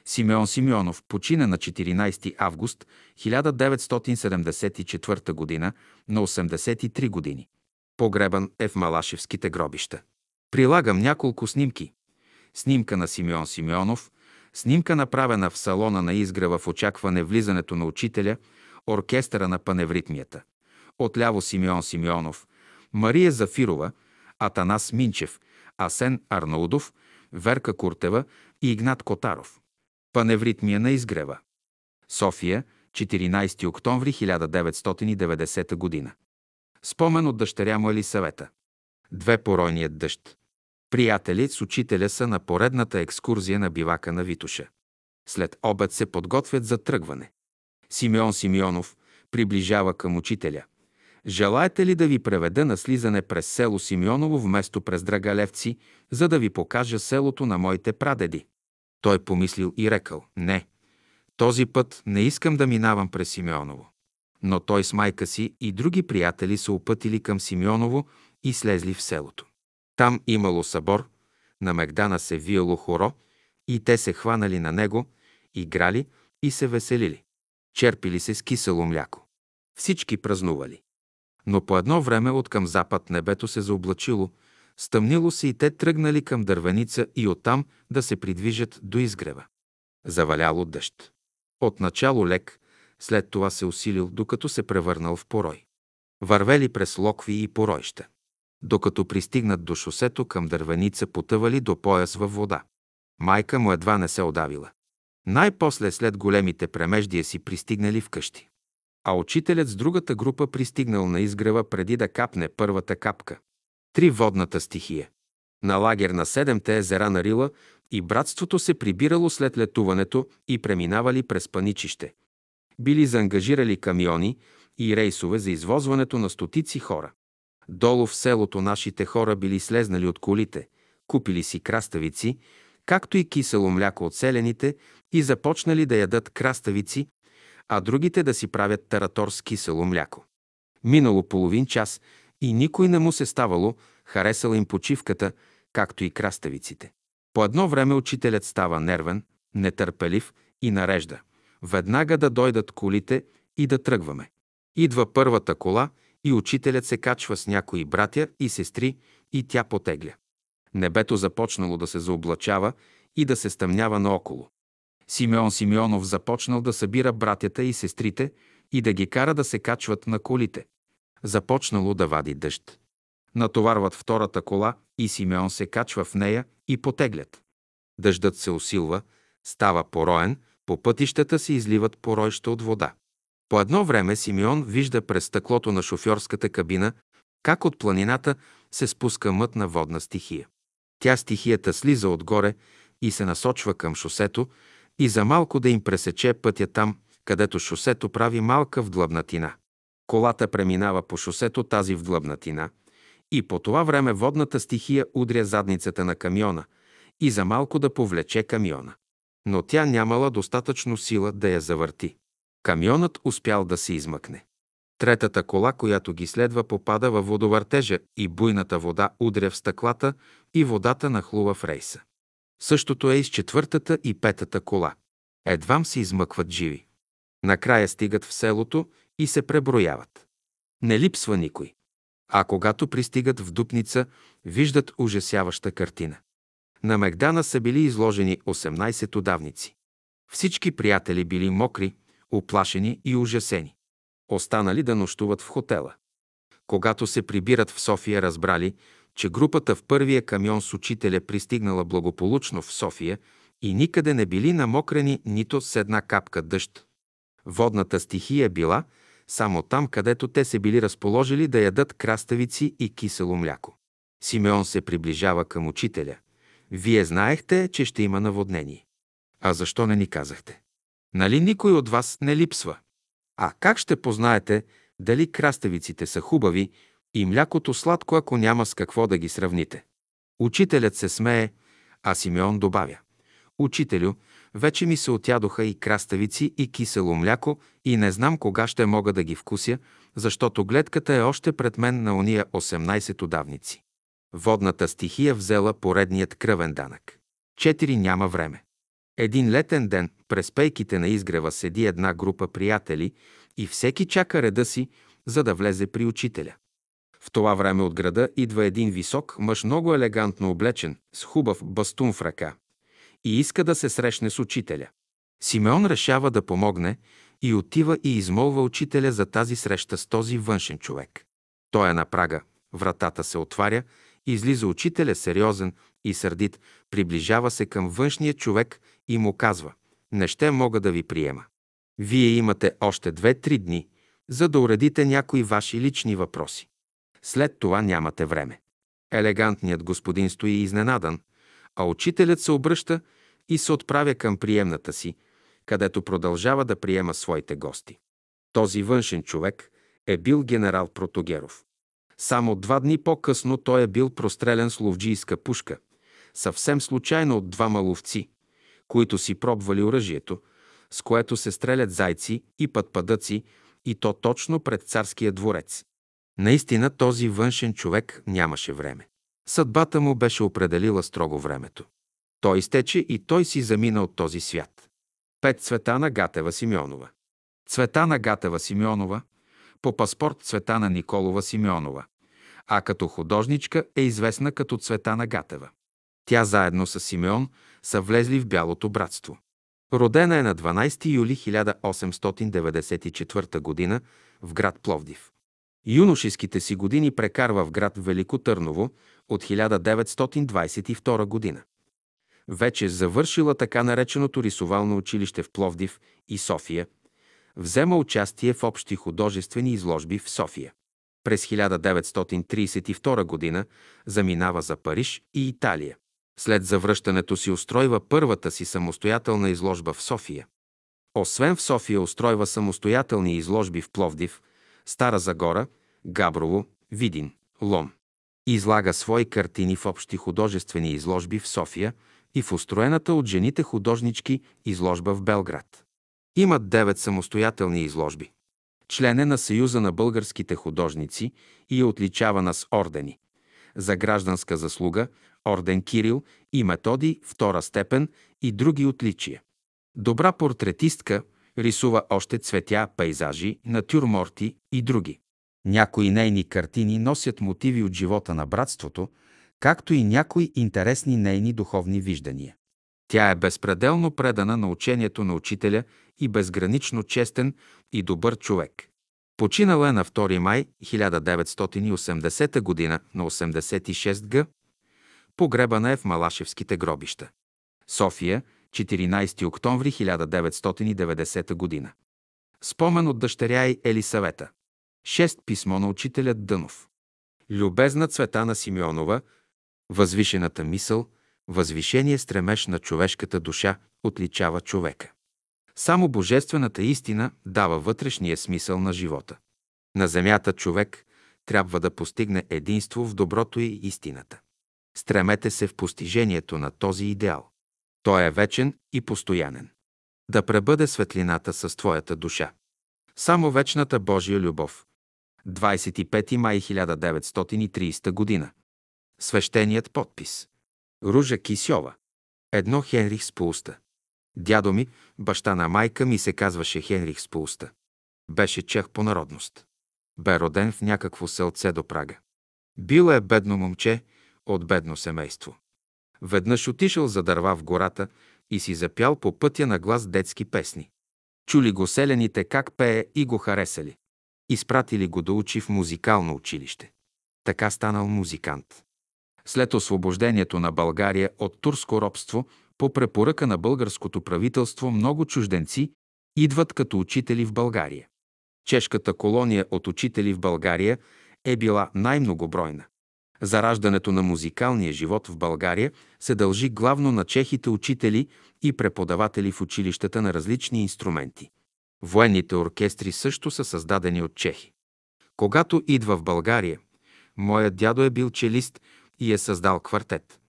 Симеон Симеонов почина на 14 август 1974 г. на 83 години. Погребан е в Малашевските гробища. Прилагам няколко снимки. Снимка на Симеон Симеонов, снимка направена в салона на изгрева в очакване влизането на учителя, оркестъра на паневритмията. Отляво Симеон Симеонов, Мария Зафирова, Атанас Минчев, Асен Арнаудов, Верка Куртева и Игнат Котаров. Паневритмия на изгрева. София, 14 октомври 1990 г. Спомен от дъщеря му Елисавета. Две поройният дъжд. Приятели с учителя са на поредната екскурзия на бивака на Витуша. След обед се подготвят за тръгване. Симеон Симеонов приближава към учителя. Желаете ли да ви преведа на слизане през село Симеоново вместо през Драгалевци, за да ви покажа селото на моите прадеди? Той помислил и рекал, не, този път не искам да минавам през Симеоново. Но той с майка си и други приятели са опътили към Симеоново и слезли в селото. Там имало събор, на Мегдана се виело хоро и те се хванали на него, играли и се веселили. Черпили се с кисело мляко. Всички празнували. Но по едно време от към запад небето се заоблачило, стъмнило се и те тръгнали към дървеница и оттам да се придвижат до изгрева. Заваляло дъжд. Отначало лек, след това се усилил, докато се превърнал в порой. Вървели през локви и поройща. Докато пристигнат до шосето към дървеница, потъвали до пояс във вода. Майка му едва не се отдавила. Най-после след големите премеждия си пристигнали вкъщи. А учителят с другата група пристигнал на изгрева преди да капне първата капка. Три водната стихия. На лагер на седемте езера на Рила и братството се прибирало след летуването и преминавали през паничище. Били заангажирали камиони и рейсове за извозването на стотици хора. Долу в селото нашите хора били слезнали от колите, купили си краставици, както и кисело мляко от селените и започнали да ядат краставици, а другите да си правят таратор с кисело мляко. Минало половин час и никой не му се ставало, харесала им почивката, както и краставиците. По едно време учителят става нервен, нетърпелив и нарежда. Веднага да дойдат колите и да тръгваме. Идва първата кола и учителят се качва с някои братя и сестри и тя потегля. Небето започнало да се заоблачава и да се стъмнява наоколо. Симеон Симеонов започнал да събира братята и сестрите и да ги кара да се качват на колите. Започнало да вади дъжд. Натоварват втората кола и Симеон се качва в нея и потеглят. Дъждът се усилва, става пороен, по пътищата се изливат поройща от вода. По едно време Симеон вижда през стъклото на шофьорската кабина как от планината се спуска мътна водна стихия. Тя стихията слиза отгоре и се насочва към шосето и за малко да им пресече пътя там, където шосето прави малка вдлъбнатина. Колата преминава по шосето тази вдлъбнатина и по това време водната стихия удря задницата на камиона и за малко да повлече камиона. Но тя нямала достатъчно сила да я завърти. Камионът успял да се измъкне. Третата кола, която ги следва, попада във водовъртежа и буйната вода удря в стъклата и водата нахлува в рейса. Същото е и с четвъртата и петата кола. Едвам се измъкват живи. Накрая стигат в селото и се преброяват. Не липсва никой. А когато пристигат в Дупница, виждат ужасяваща картина. На Мегдана са били изложени 18 удавници. Всички приятели били мокри, оплашени и ужасени. Останали да нощуват в хотела. Когато се прибират в София, разбрали, че групата в първия камион с учителя пристигнала благополучно в София и никъде не били намокрени нито с една капка дъжд. Водната стихия била само там, където те се били разположили да ядат краставици и кисело мляко. Симеон се приближава към учителя. Вие знаехте, че ще има наводнение. А защо не ни казахте? Нали никой от вас не липсва? А как ще познаете дали краставиците са хубави и млякото сладко, ако няма с какво да ги сравните? Учителят се смее, а Симеон добавя. Учителю, вече ми се отядоха и краставици, и кисело мляко, и не знам кога ще мога да ги вкуся, защото гледката е още пред мен на ония 18 удавници. Водната стихия взела поредният кръвен данък. Четири няма време. Един летен ден през пейките на изгрева седи една група приятели и всеки чака реда си, за да влезе при учителя. В това време от града идва един висок мъж, много елегантно облечен, с хубав бастун в ръка и иска да се срещне с учителя. Симеон решава да помогне и отива и измолва учителя за тази среща с този външен човек. Той е на прага, вратата се отваря, излиза учителя сериозен и сърдит, приближава се към външния човек и му казва «Не ще мога да ви приема. Вие имате още две-три дни, за да уредите някои ваши лични въпроси. След това нямате време». Елегантният господин стои изненадан, а учителят се обръща и се отправя към приемната си, където продължава да приема своите гости. Този външен човек е бил генерал Протогеров. Само два дни по-късно той е бил прострелен с ловджийска пушка, съвсем случайно от двама ловци, които си пробвали оръжието, с което се стрелят зайци и пътпадъци, и то точно пред царския дворец. Наистина този външен човек нямаше време. Съдбата му беше определила строго времето. Той изтече и той си замина от този свят. Пет Цветана Гатева Симеонова. Цветана Гатева Симеонова, по паспорт Цветана Николова Симеонова, а като художничка е известна като Цветана Гатева. Тя заедно с Симеон са влезли в Бялото братство. Родена е на 12 юли 1894 г. в град Пловдив. Юношеските си години прекарва в град Велико Търново от 1922 година. Вече завършила така нареченото рисовално училище в Пловдив и София, взема участие в общи художествени изложби в София. През 1932 година заминава за Париж и Италия. След завръщането си устройва първата си самостоятелна изложба в София. Освен в София устройва самостоятелни изложби в Пловдив, Стара Загора, Габрово, Видин, Лом. Излага свои картини в общи художествени изложби в София и в устроената от жените художнички изложба в Белград. Имат девет самостоятелни изложби. Член е на Съюза на българските художници и е отличавана с ордени. За гражданска заслуга, орден Кирил и Методи, втора степен и други отличия. Добра портретистка, рисува още цветя, пейзажи, натюрморти и други. Някои нейни картини носят мотиви от живота на братството, както и някои интересни нейни духовни виждания. Тя е безпределно предана на учението на учителя и безгранично честен и добър човек. Починала е на 2 май 1980 г. на 86 г. Погребана е в Малашевските гробища. София, 14 октомври 1990 г. Спомен от дъщеря й Елисавета. Шест писмо на учителя Дънов. Любезна Цветана Симеонова, възвишената мисъл, възвишение стремеж на човешката душа отличава човека. Само божествената истина дава вътрешния смисъл на живота. На земята човек трябва да постигне единство в доброто и истината. Стремете се в постижението на този идеал. Той е вечен и постоянен. Да пребъде светлината с твоята душа. Само вечната Божия любов. 25 май 1930 година. Свещеният подпис. Ружа Кисьова. Едно Хенрих Спулста. Дядо ми, баща на майка ми се казваше Хенрих Спулста. Беше чех по народност. Бе роден в някакво селце до Прага. Бил е бедно момче от бедно семейство. Веднъж отишъл за дърва в гората и си запял по пътя на глас детски песни. Чули го селените как пее и го харесали. Изпратили го да учи в музикално училище. Така станал музикант. След освобождението на България от турско робство, по препоръка на българското правителство, много чужденци идват като учители в България. Чешката колония от учители в България е била най-многобройна. Зараждането на музикалния живот в България се дължи главно на чехите учители и преподаватели в училищата на различни инструменти. Военните оркестри също са създадени от чехи. Когато идва в България, моят дядо е бил челист и е създал квартет.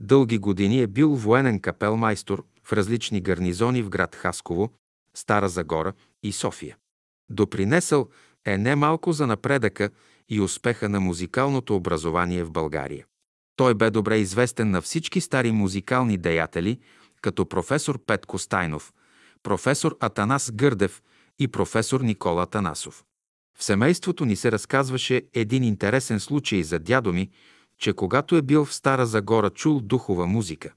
Дълги години е бил военен капелмайстор в различни гарнизони в град Хасково, Стара Загора и София. Допринесъл е немалко за напредъка и успеха на музикалното образование в България. Той бе добре известен на всички стари музикални деятели, като професор Петко Стайнов, професор Атанас Гърдев и професор Никола Танасов. В семейството ни се разказваше един интересен случай за дядо ми, че когато е бил в Стара Загора, чул духова музика,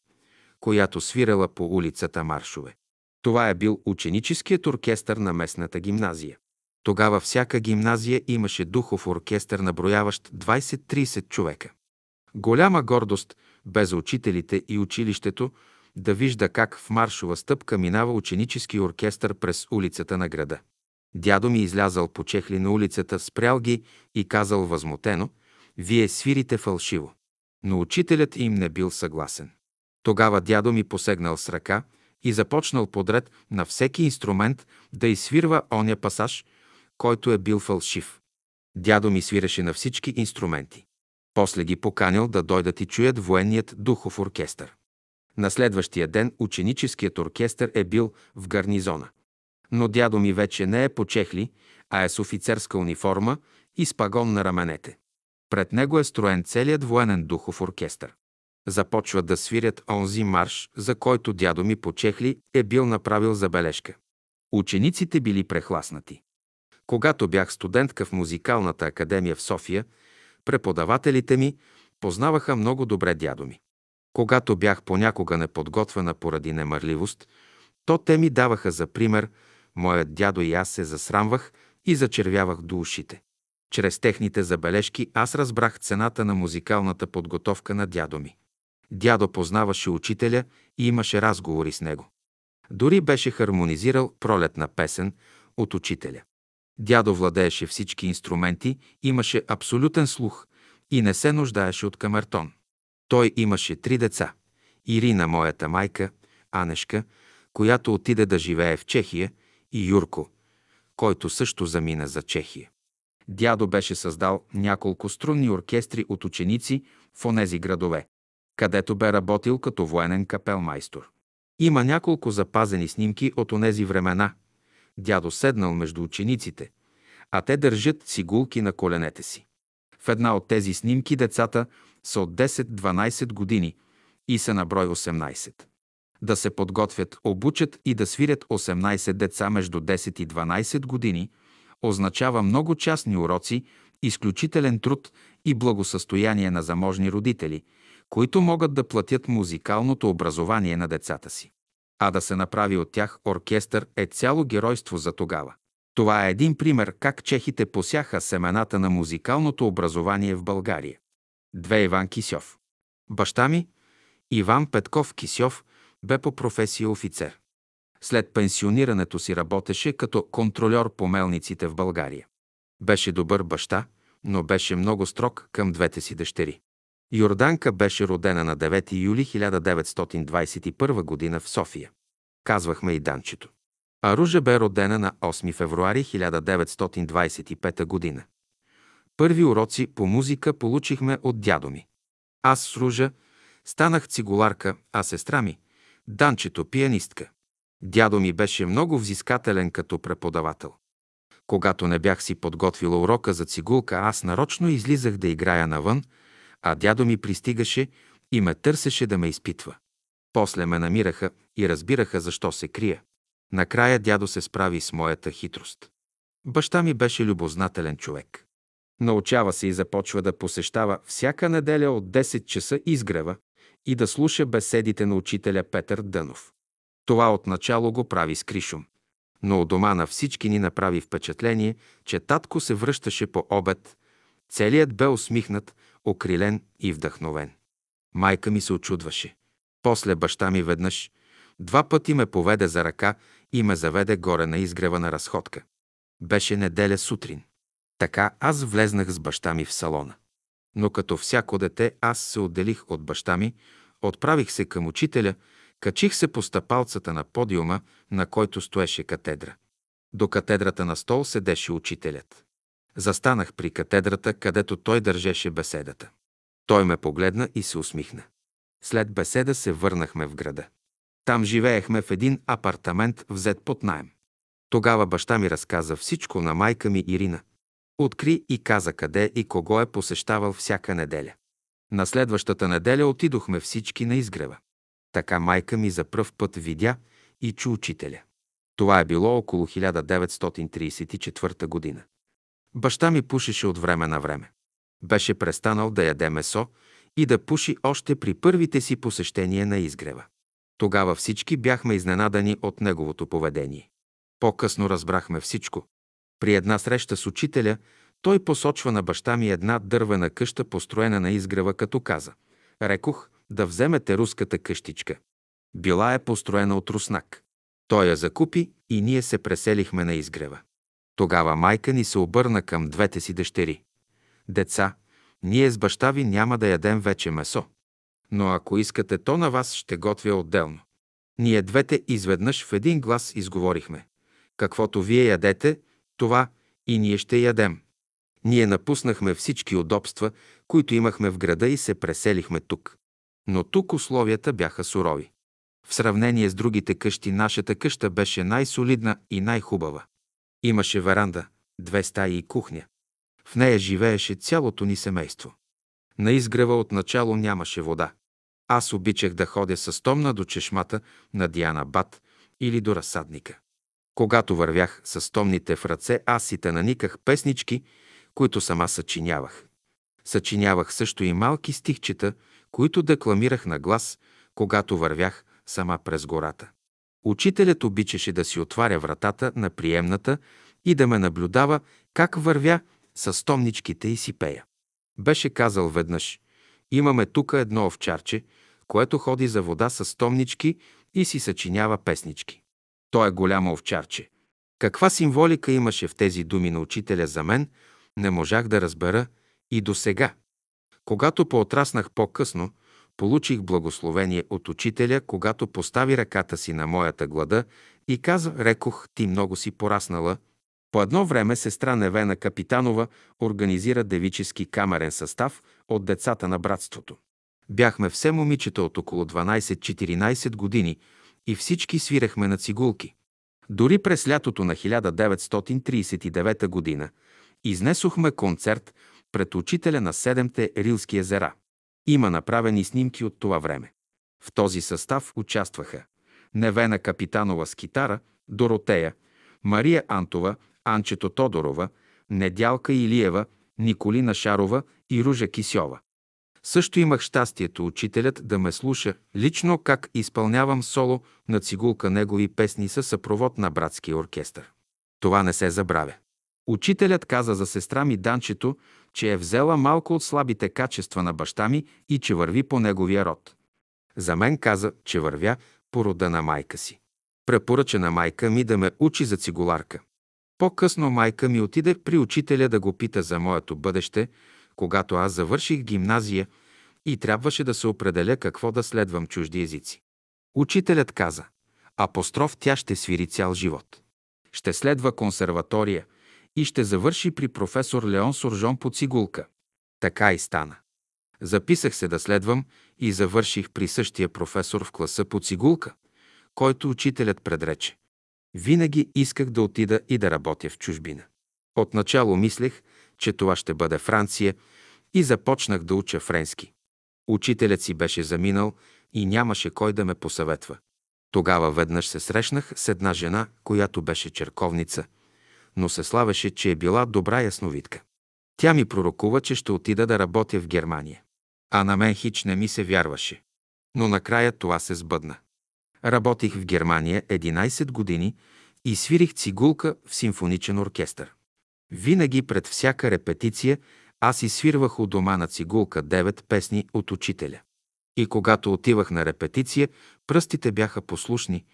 която свирала по улицата маршове. Това е бил ученическият оркестър на местната гимназия. Тогава всяка гимназия имаше духов оркестър, наброяващ 20-30 човека. Голяма гордост бе за учителите и училището да вижда как в маршова стъпка минава ученически оркестър през улицата на града. Дядо ми излязал по чехли на улицата, спрял ги и казал възмутено – вие свирите фалшиво. Но учителят им не бил съгласен. Тогава дядо ми посегнал с ръка и започнал подред на всеки инструмент да изсвирва оня пасаж, който е бил фалшив. Дядо ми свиреше на всички инструменти. После ги поканил да дойдат и чуят военният духов оркестър. На следващия ден ученическият оркестър е бил в гарнизона. Но дядо ми вече не е по чехли, а е с офицерска униформа и с пагон на раменете. Пред него е строен целият военен духов оркестър. Започват да свирят онзи марш, за който дядо ми по чехли е бил направил забележка. Учениците били прехласнати. Когато бях студентка в музикалната академия в София, преподавателите ми познаваха много добре дядо ми. Когато бях понякога неподготвена поради немърливост, то те ми даваха за пример, моят дядо и аз се засрамвах и зачервявах до ушите. Чрез техните забележки аз разбрах цената на музикалната подготовка на дядо ми. Дядо познаваше учителя и имаше разговори с него. Дори беше хармонизирал пролетна песен от учителя. Дядо владееше всички инструменти, имаше абсолютен слух и не се нуждаеше от камертон. Той имаше три деца. Ирина, моята майка, Анешка, която отиде да живее в Чехия, и Юрко, който също замина за Чехия. Дядо беше създал няколко струнни оркестри от ученици в онези градове, където бе работил като военен капелмайстор. Има няколко запазени снимки от онези времена. Дядо седнал между учениците, а те държат цигулки на коленете си. В една от тези снимки децата са от 10-12 години и са на брой 18. Да се подготвят, обучат и да свирят 18 деца между 10 и 12 години – означава много частни уроци, изключителен труд и благосъстояние на заможни родители, които могат да платят музикалното образование на децата си. А да се направи от тях оркестър е цяло геройство за тогава. Това е един пример как чехите посяха семената на музикалното образование в България. Две Иван Кисьов. Баща ми, Иван Петков Кисьов, бе по професия офицер. След пенсионирането си работеше като контролер по мелниците в България. Беше добър баща, но беше много строг към двете си дъщери. Йорданка беше родена на 9 юли 1921 г. в София. Казвахме и Данчето. А Ружа бе родена на 8 февруари 1925 г. Първи уроци по музика получихме от дядо ми. Аз с Ружа станах цигуларка, а сестра ми – Данчето пианистка. Дядо ми беше много взискателен като преподавател. Когато не бях си подготвила урока за цигулка, аз нарочно излизах да играя навън, а дядо ми пристигаше и ме търсеше да ме изпитва. После ме намираха и разбираха защо се крия. Накрая дядо се справи с моята хитрост. Баща ми беше любознателен човек. Научава се и започва да посещава всяка неделя от 10 часа изгрева и да слуша беседите на учителя Петър Дънов. Това отначало го прави с Кришум. Но у дома на всички ни направи впечатление, че татко се връщаше по обед. Целият бе усмихнат, окрилен и вдъхновен. Майка ми се очудваше. После баща ми веднъж, два пъти ме поведе за ръка и ме заведе горе на изгрева на разходка. Беше неделя сутрин. Така аз влезнах с баща ми в салона. Но като всяко дете аз се отделих от баща ми, отправих се към учителя, качих се по стъпалцата на подиума, на който стоеше катедра. До катедрата на стол седеше учителят. Застанах при катедрата, където той държеше беседата. Той ме погледна и се усмихна. След беседа се върнахме в града. Там живеехме в един апартамент, взет под найем. Тогава баща ми разказа всичко на майка ми Ирина. Откри и каза къде и кого е посещавал всяка неделя. На следващата неделя отидохме всички на изгрева. Така майка ми за пръв път видя и чу учителя. Това е било около 1934 година. Баща ми пушеше от време на време. Беше престанал да яде месо и да пуши още при първите си посещения на изгрева. Тогава всички бяхме изненадани от неговото поведение. По-късно разбрахме всичко. При една среща с учителя той посочва на баща ми една дървена къща, построена на изгрева, като каза «Рекох да вземете руската къщичка». Била е построена от руснак. Той я закупи и ние се преселихме на изгрева. Тогава майка ни се обърна към двете си дъщери. Деца, ние с баща ви няма да ядем вече месо. Но ако искате, то на вас ще готвя отделно. Ние двете изведнъж в един глас изговорихме. Каквото вие ядете, това и ние ще ядем. Ние напуснахме всички удобства, които имахме в града и се преселихме тук. Но тук условията бяха сурови. В сравнение с другите къщи, нашата къща беше най-солидна и най-хубава. Имаше веранда, две стаи и кухня. В нея живееше цялото ни семейство. На изгрева отначало нямаше вода. Аз обичах да ходя с томна до чешмата на Диана Бат или до разсадника. Когато вървях с томните в ръце, аз си те наниках песнички, които сама съчинявах. Съчинявах също и малки стихчета, които декламирах на глас, когато вървях сама през гората. Учителят обичаше да си отваря вратата на приемната и да ме наблюдава как вървя с томничките и си пея. Беше казал веднъж, имаме тук едно овчарче, което ходи за вода с томнички и си съчинява песнички. То е голямо овчарче. Каква символика имаше в тези думи на учителя за мен, не можах да разбера и до сега. Когато поотраснах по-късно, получих благословение от учителя, когато постави ръката си на моята глада и каза, рекох, ти много си пораснала. По едно време сестра Невена Капитанова организира девически камерен състав от децата на братството. Бяхме все момичета от около 12-14 години и всички свирахме на цигулки. Дори през лятото на 1939 година изнесохме концерт пред учителя на седемте Рилски езера. Има направени снимки от това време. В този състав участваха Невена Капитанова с китара, Доротея, Мария Антова, Анчето Тодорова, Недялка Илиева, Николина Шарова и Ружа Кисьова. Също имах щастието учителят да ме слуша лично как изпълнявам соло на цигулка негови песни със съпровод на братския оркестър. Това не се забравя. Учителят каза за сестра ми Данчето, че е взела малко от слабите качества на баща ми и че върви по неговия род. За мен каза, че вървя по рода на майка си. Препоръча на майка ми да ме учи за цигуларка. По-късно майка ми отиде при учителя да го пита за моето бъдеще, когато аз завърших гимназия и трябваше да се определя какво да следвам чужди езици. Учителят каза, апостроф тя ще свири цял живот. Ще следва консерватория и ще завърши при професор Леон Суржон по цигулка. Така и стана. Записах се да следвам и завърших при същия професор в класа по цигулка, който учителят предрече. Винаги исках да отида и да работя в чужбина. Отначало мислех, че това ще бъде Франция и започнах да уча френски. Учителят си беше заминал и нямаше кой да ме посъветва. Тогава веднъж се срещнах с една жена, която беше черковница, но се славеше, че е била добра ясновидка. Тя ми пророкува, че ще отида да работя в Германия. А на мен хич не ми се вярваше. Но накрая това се сбъдна. Работих в Германия 11 години и свирих цигулка в симфоничен оркестър. Винаги пред всяка репетиция аз изсвирвах у дома на цигулка девет песни от учителя. И когато отивах на репетиция, пръстите бяха послушни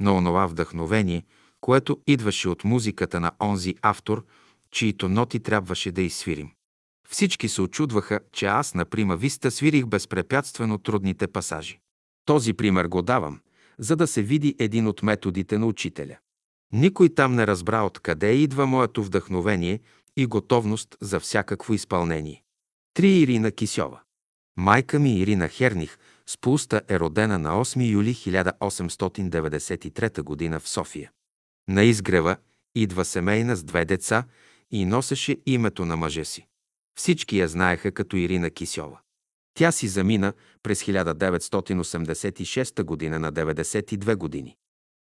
на онова вдъхновение, което идваше от музиката на онзи автор, чието ноти трябваше да изсвирим. Всички се очудваха, че аз на прима виста свирих безпрепятствено трудните пасажи. Този пример го давам, за да се види един от методите на учителя. Никой там не разбра откъде идва моето вдъхновение и готовност за всякакво изпълнение. Три Ирина Кисьова. Майка ми Ирина Херних с Пуста е родена на 8 юли 1893 г. в София. На изгрева идва семейна с две деца и носеше името на мъжа си. Всички я знаеха като Ирина Кисьова. Тя си замина през 1986 година на 92 години.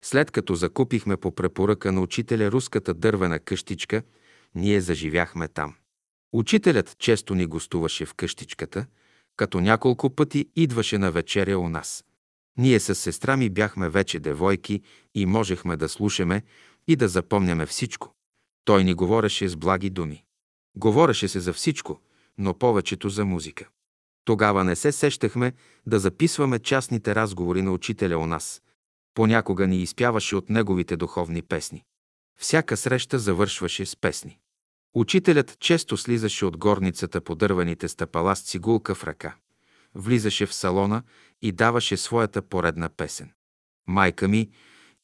След като закупихме по препоръка на учителя руската дървена къщичка, ние заживяхме там. Учителят често ни гостуваше в къщичката, като няколко пъти идваше на вечеря у нас. Ние с сестра ми бяхме вече девойки и можехме да слушаме и да запомняме всичко. Той ни говореше с благи думи. Говореше се за всичко, но повечето за музика. Тогава не се сещахме да записваме частните разговори на учителя у нас. Понякога ни изпяваше от неговите духовни песни. Всяка среща завършваше с песни. Учителят често слизаше от горницата по дървените стъпала с цигулка в ръка. Влизаше в салона и даваше своята поредна песен. Майка ми,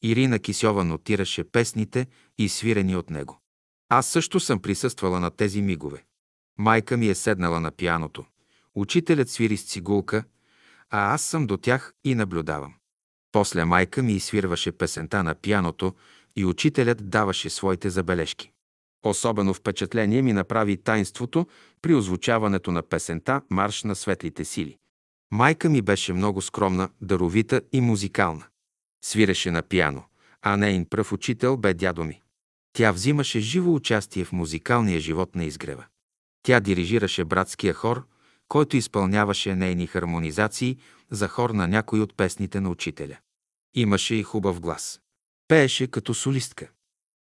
Ирина Кисьова, нотираше песните и свирени от него. Аз също съм присъствала на тези мигове. Майка ми е седнала на пияното. Учителят свири с цигулка, а аз съм до тях и наблюдавам. После майка ми изсвирваше песента на пияното и учителят даваше своите забележки. Особено впечатление ми направи тайнството при озвучаването на песента «Марш на светлите сили». Майка ми беше много скромна, даровита и музикална. Свиреше на пияно, а нейн пръв учител бе дядо ми. Тя взимаше живо участие в музикалния живот на изгрева. Тя дирижираше братския хор, който изпълняваше нейни хармонизации за хор на някой от песните на учителя. Имаше и хубав глас. Пееше като солистка.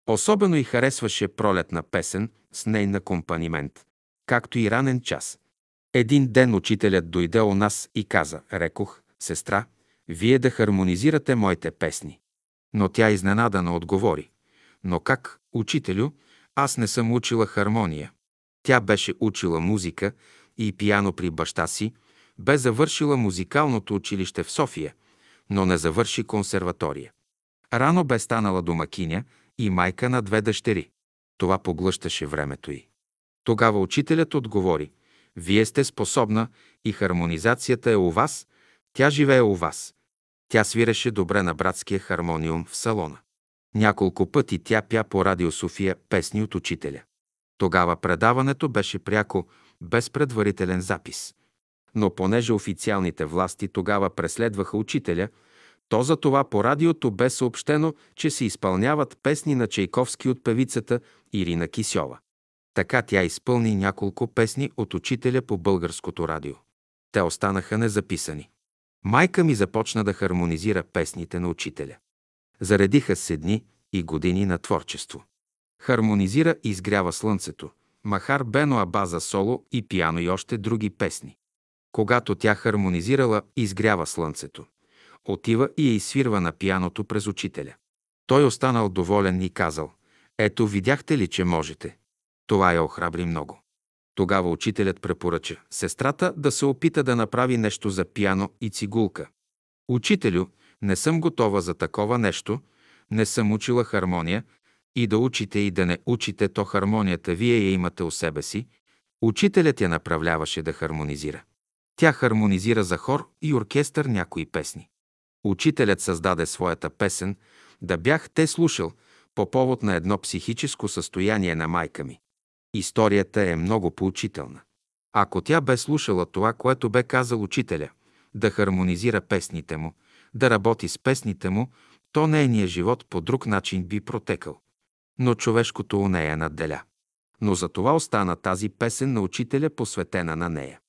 Особено и харесваше пролетна песен с нейн акомпанимент, както и ранен час. Един ден учителят дойде у нас и каза, рекох, сестра, вие да хармонизирате моите песни. Но тя изненадана отговори. Но как, учителю, аз не съм учила хармония. Тя беше учила музика и пияно при баща си, бе завършила музикалното училище в София, но не завърши консерватория. Рано бе станала домакиня и майка на две дъщери. Това поглъщаше времето й. Тогава учителят отговори, вие сте способна и хармонизацията е у вас, тя живее у вас. Тя свиреше добре на братския хармониум в салона. Няколко пъти тя пя по радио София песни от учителя. Тогава предаването беше пряко, без предварителен запис. Но понеже официалните власти тогава преследваха учителя, то за това по радиото бе съобщено, че се изпълняват песни на Чайковски от певицата Ирина Кисьова. Така тя изпълни няколко песни от учителя по българското радио. Те останаха незаписани. Майка ми започна да хармонизира песните на учителя. Заредиха се дни и години на творчество. Хармонизира и изгрява слънцето, Махар Бено Абаза соло и пиано и още други песни. Когато тя хармонизирала изгрява слънцето, отива и я изсвирва на пияното през учителя. Той останал доволен и казал, ето видяхте ли, че можете. Това я охрабри много. Тогава учителят препоръча сестрата да се опита да направи нещо за пиано и цигулка. Учителю, не съм готова за такова нещо, не съм учила хармония, и да учите и да не учите, то хармонията вие я имате у себе си. Учителят я направляваше да хармонизира. Тя хармонизира за хор и оркестър някои песни. Учителят създаде своята песен «Да бях те слушал» по повод на едно психическо състояние на майка ми. Историята е много поучителна. Ако тя бе слушала това, което бе казал учителя, да хармонизира песните му, да работи с песните му, то нейният живот по друг начин би протекал. Но човешкото у нея надделя. Но за това остана тази песен на учителя, посветена на нея.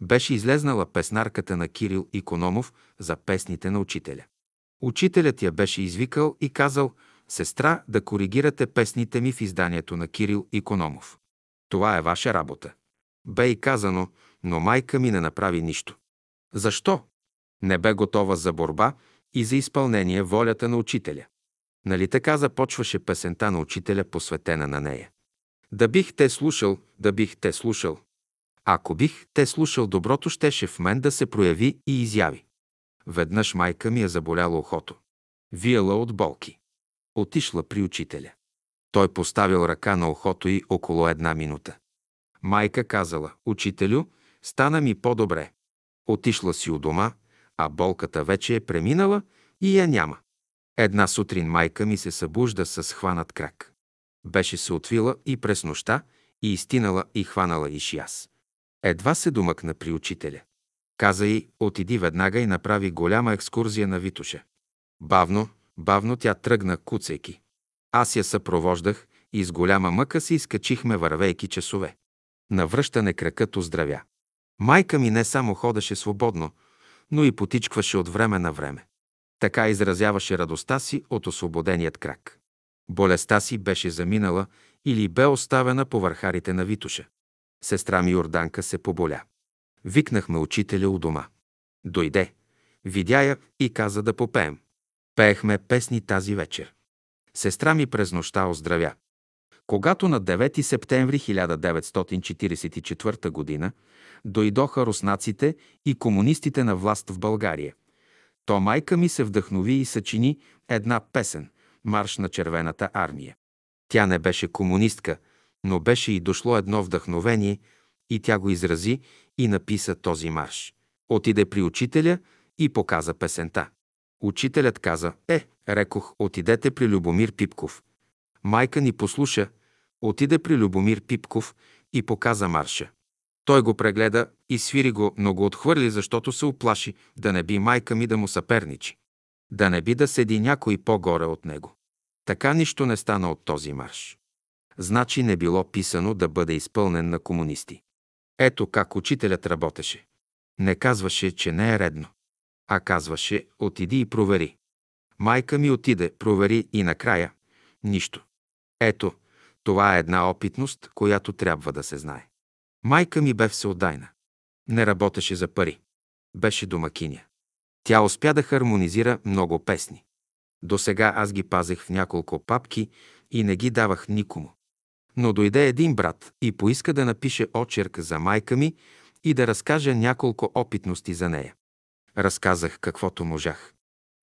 Беше излезнала песнарката на Кирил Икономов за песните на учителя. Учителят я беше извикал и казал, сестра, да коригирате песните ми в изданието на Кирил Икономов. Това е ваша работа. Бе и казано, но майка ми не направи нищо. Защо? Не бе готова за борба и за изпълнение волята на учителя. Нали така започваше песента на учителя, посветена на нея? Да бих те слушал, да бих те слушал. Ако бих те слушал, доброто щеше в мен да се прояви и изяви. Веднъж майка ми е заболяла ухото. Виела от болки. Отишла при учителя. Той поставил ръка на ухото й около една минута. Майка казала, учителю, стана ми по-добре. Отишла си у дома, а болката вече е преминала и я няма. Една сутрин майка ми се събужда с хванат крак. Беше се отвила и през нощта и изтинала и хванала и шияс. Едва се домъкна при учителя. Каза й, отиди веднага и направи голяма екскурзия на Витуша. Бавно, бавно тя тръгна, куцайки. Аз я съпровождах и с голяма мъка се изкачихме вървейки часове. Навръщане кракът оздравя. Майка ми не само ходеше свободно, но и потичкваше от време на време. Така изразяваше радостта си от освободеният крак. Болестта си беше заминала или бе оставена по върхарите на Витуша. Сестра ми Йорданка се поболя. Викнахме учителя у дома. Дойде, видя я и каза да попеем. Пеехме песни тази вечер. Сестра ми през нощта оздравя. Когато на 9 септември 1944 г. дойдоха руснаците и комунистите на власт в България, то майка ми се вдъхнови и съчини една песен «Марш на червената армия». Тя не беше комунистка, но беше и дошло едно вдъхновение и тя го изрази и написа този марш. Отиде при учителя и показа песента. Учителят каза, е, рекох, отидете при Любомир Пипков. Майка ни послуша, отиде при Любомир Пипков и показа марша. Той го прегледа и свири го, но го отхвърли, защото се оплаши да не би майка ми да му съперничи. Да не би да седи някой по-горе от него. Така нищо не стана от този марш. Значи не било писано да бъде изпълнен на комунисти. Ето как учителят работеше. Не казваше, че не е редно, а казваше, отиди и провери. Майка ми отиде, провери и накрая – нищо. Ето, това е една опитност, която трябва да се знае. Майка ми бе всеотдайна. Не работеше за пари. Беше домакиня. Тя успя да хармонизира много песни. До сега аз ги пазех в няколко папки и не ги давах никому. Но дойде един брат и поиска да напише очерк за майка ми и да разкаже няколко опитности за нея. Разказах каквото можах.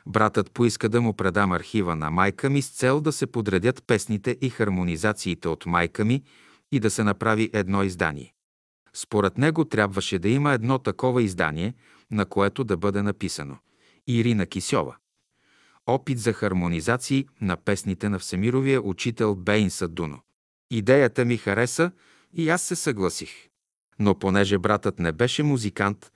Братът поиска да му предам архива на майка ми с цел да се подредят песните и хармонизациите от майка ми и да се направи едно издание. Според него трябваше да има едно такова издание, на което да бъде написано Ирина Кисьова. Опит за хармонизации на песните на всемировия учител Бейн Садуно. Идеята ми хареса и аз се съгласих. Но понеже братът не беше музикант,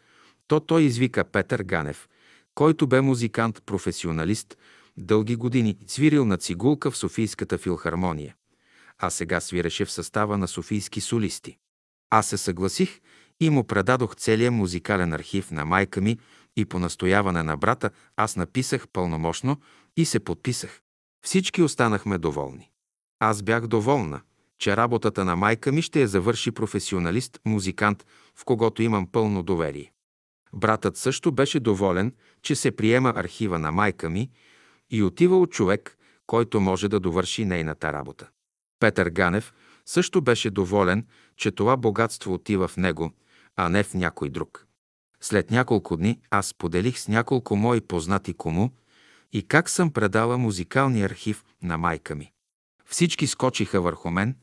то той извика Петър Ганев, който бе музикант-професионалист, дълги години свирил на цигулка в Софийската филхармония, а сега свиреше в състава на софийски солисти. Аз се съгласих и му предадох целия музикален архив на майка ми и по настояване на брата аз написах пълномощно и се подписах. Всички останахме доволни. Аз бях доволна, че работата на майка ми ще я завърши професионалист, музикант, в когото имам пълно доверие. Братът също беше доволен, че се приема архива на майка ми и отива от човек, който може да довърши нейната работа. Петър Ганев също беше доволен, че това богатство отива в него, а не в някой друг. След няколко дни аз поделих с няколко мои познати кому и как съм предала музикалния архив на майка ми. Всички скочиха върху мен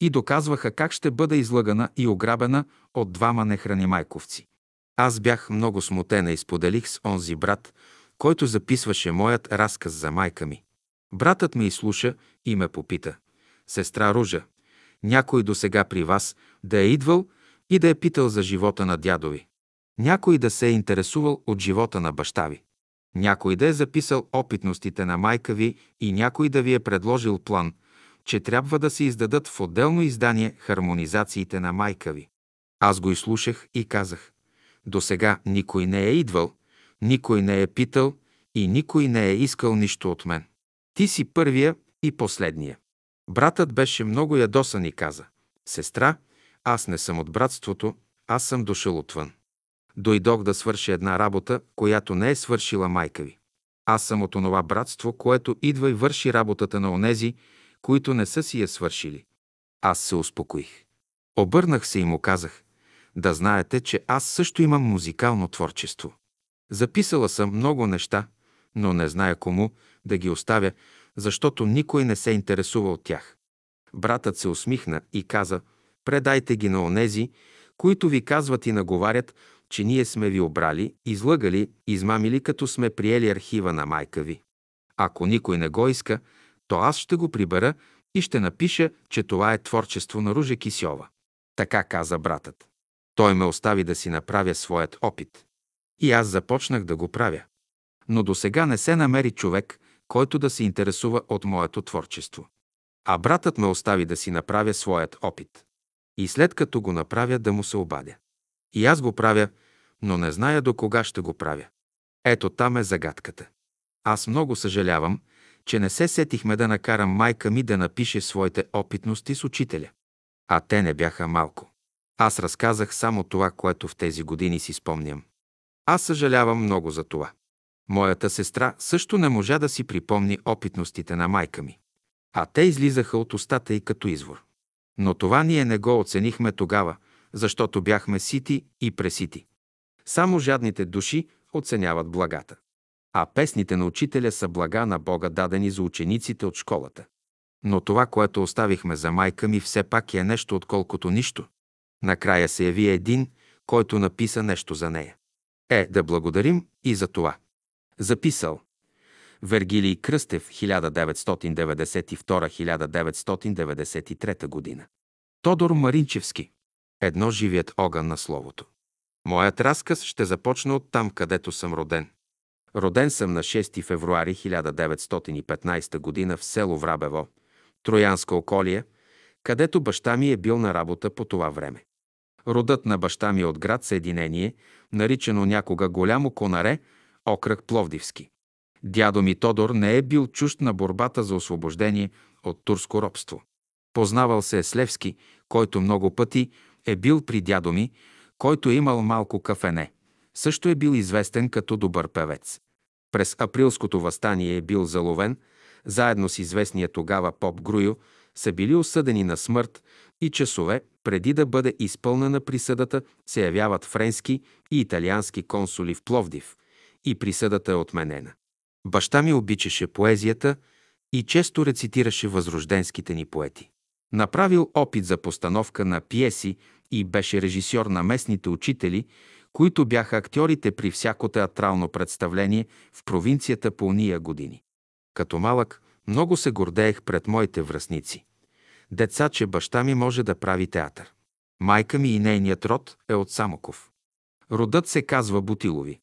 и доказваха как ще бъда излъгана и ограбена от двама нехрани майковци. Аз бях много смутена и споделих с онзи брат, който записваше моят разказ за майка ми. Братът ми изслуша и ме попита. Сестра Ружа, някой до сега при вас да е идвал и да е питал за живота на дядо ви. Някой да се е интересувал от живота на баща ви. Някой да е записал опитностите на майка ви и някой да ви е предложил план, че трябва да се издадат в отделно издание хармонизациите на майка ви. Аз го изслушах и казах. До сега никой не е идвал, никой не е питал и никой не е искал нищо от мен. Ти си първия и последния. Братът беше много ядосан и каза. Сестра, аз не съм от братството, аз съм дошъл отвън. Дойдох да свърши една работа, която не е свършила майка ви. Аз съм от онова братство, което идва и върши работата на онези, които не са си я свършили. Аз се успокоих. Обърнах се и му казах, да знаете, че аз също имам музикално творчество. Записала съм много неща, но не зная кому да ги оставя, защото никой не се интересува от тях. Братът се усмихна и каза, предайте ги на онези, които ви казват и наговарят, че ние сме ви обрали, излъгали, измамили, като сме приели архива на майка ви. Ако никой не го иска, то аз ще го прибера и ще напиша, че това е творчество на Ружа Кисьова. Така каза братът. Той ме остави да си направя своят опит. И аз започнах да го правя. Но до сега не се намери човек, който да се интересува от моето творчество. А братът ме остави да си направя своят опит. И след като го направя, да му се обадя. И аз го правя, но не зная до кога ще го правя. Ето там е загадката. Аз много съжалявам, че не се сетихме да накарам майка ми да напише своите опитности с учителя. А те не бяха малко. Аз разказах само това, което в тези години си спомням. Аз съжалявам много за това. Моята сестра също не можа да си припомни опитностите на майка ми. А те излизаха от устата и като извор. Но това ние не го оценихме тогава, защото бяхме сити и пресити. Само жадните души оценяват благата. А песните на учителя са блага на Бога, дадени за учениците от школата. Но това, което оставихме за майка ми, все пак е нещо отколкото нищо. Накрая се яви един, който написа нещо за нея. Е, да благодарим и за това. Записал Вергилий Кръстев, 1992-1993 година. Тодор Маринчевски. Едно живият огън на Словото. Моят разказ ще започна от там, където съм роден. Роден съм на 6 февруари 1915 г. в село Врабево, Троянска околие, където баща ми е бил на работа по това време. Родът на баща ми от град Съединение, наричано някога Голямо Конаре, окръг Пловдивски. Дядо ми Тодор не е бил чужд на борбата за освобождение от турско робство. Познавал се е с Левски, който много пъти е бил при дядо ми, който е имал малко кафене. Също е бил известен като добър певец. През априлското възстание е бил заловен, заедно с известния тогава поп Груйо, са били осъдени на смърт и часове преди да бъде изпълнена присъдата се явяват френски и италиански консули в Пловдив и присъдата е отменена. Баща ми обичаше поезията и често рецитираше възрожденските ни поети. Направил опит за постановка на пиеси и беше режисьор на местните учители, които бяха актьорите при всяко театрално представление в провинцията по уния години. Като малък, много се гордеех пред моите връзници. Деца, че баща ми може да прави театър. Майка ми и нейният род е от Самоков. Родът се казва Бутилови.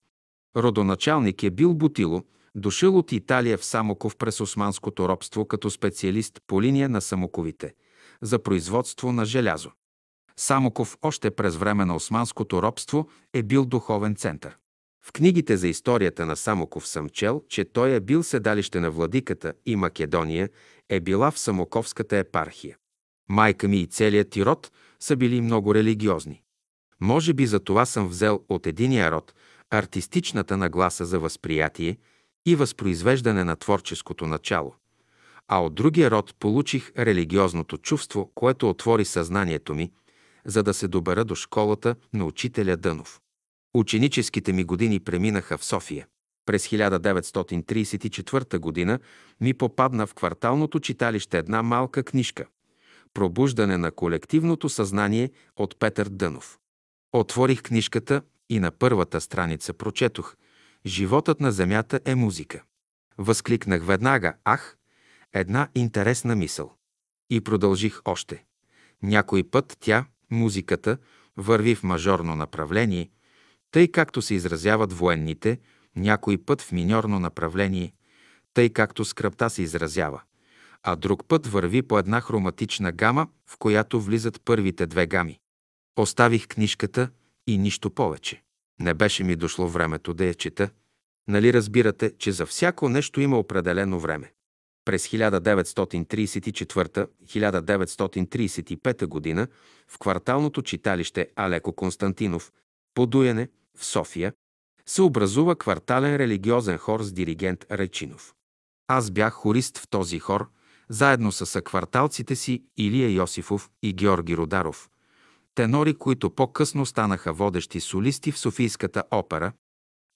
Родоначалник е бил Бутило, дошъл от Италия в Самоков през османското робство като специалист по линия на самоковите за производство на желязо. Самоков още през време на османското робство е бил духовен център. В книгите за историята на Самоков съм чел, че той е бил седалище на владиката и Македония е била в Самоковската епархия. Майка ми и целият ти род са били много религиозни. Може би за това съм взел от единия род артистичната нагласа за възприятие и възпроизвеждане на творческото начало, а от другия род получих религиозното чувство, което отвори съзнанието ми, за да се добера до школата на учителя Дънов. Ученическите ми години преминаха в София. През 1934 г. ми попадна в кварталното читалище една малка книжка «Пробуждане на колективното съзнание» от Петър Дънов. Отворих книжката и на първата страница прочетох «Животът на Земята е музика». Възкликнах веднага «Ах!» една интересна мисъл. И продължих още. Някой път тя, музиката, върви в мажорно направление, тъй както се изразяват военните, някой път в миньорно направление, тъй както скръпта се изразява, а друг път върви по една хроматична гама, в която влизат първите две гами. Оставих книжката и нищо повече. Не беше ми дошло времето да я чета. Нали разбирате, че за всяко нещо има определено време. През 1934-1935 г. в кварталното читалище Алеко Константинов, Подуяне, в София, се образува квартален религиозен хор с диригент Речинов. Аз бях хорист в този хор, заедно с съкварталците си Илия Йосифов и Георги Родаров, тенори, които по-късно станаха водещи солисти в Софийската опера,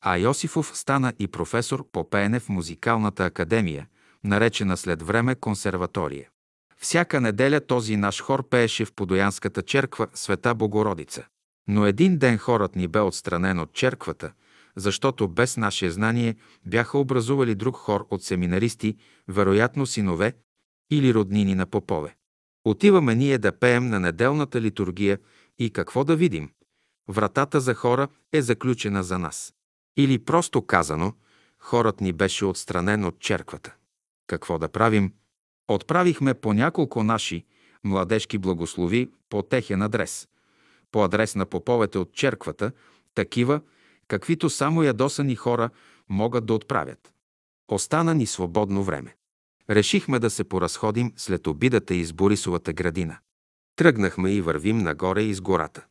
а Йосифов стана и професор по пеене в Музикалната академия, наречена след време консерватория. Всяка неделя този наш хор пееше в Подоянската черква Света Богородица. Но един ден хорът ни бе отстранен от черквата, защото без наше знание бяха образували друг хор от семинаристи, вероятно синове или роднини на попове. Отиваме ние да пеем на неделната литургия и какво да видим? Вратата за хора е заключена за нас. Или просто казано, хорът ни беше отстранен от черквата. Какво да правим? Отправихме по няколко наши младежки благослови по техен адрес. По адрес на поповете от черквата, такива, каквито само ядосани хора могат да отправят. Остана ни свободно време. Решихме да се поразходим след обидата из Борисовата градина. Тръгнахме и вървим нагоре из гората.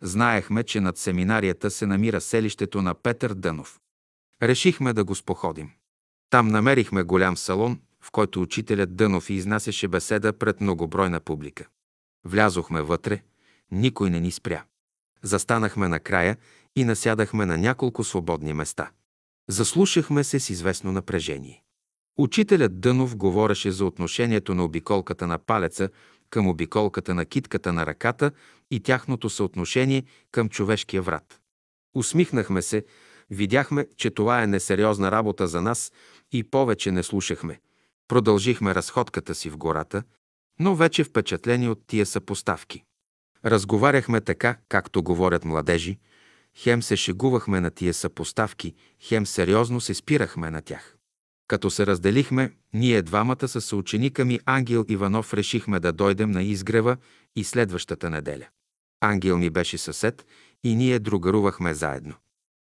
Знаехме, че над семинарията се намира селището на Петър Дънов. Решихме да го споходим. Там намерихме голям салон, в който учителят Дънов изнасяше беседа пред многобройна публика. Влязохме вътре, никой не ни спря. Застанахме на края и насядахме на няколко свободни места. Заслушахме се с известно напрежение. Учителят Дънов говореше за отношението на обиколката на палеца към обиколката на китката на ръката и тяхното съотношение към човешкия врат. Усмихнахме се, видяхме, че това е несериозна работа за нас и повече не слушахме. Продължихме разходката си в гората, но вече впечатлени от тия съпоставки. Разговаряхме така, както говорят младежи, хем се шегувахме на тия съпоставки, хем сериозно се спирахме на тях. Като се разделихме, ние двамата с съученика ми Ангел Иванов решихме да дойдем на изгрева и следващата неделя. Ангел ми беше съсед и ние другарувахме заедно.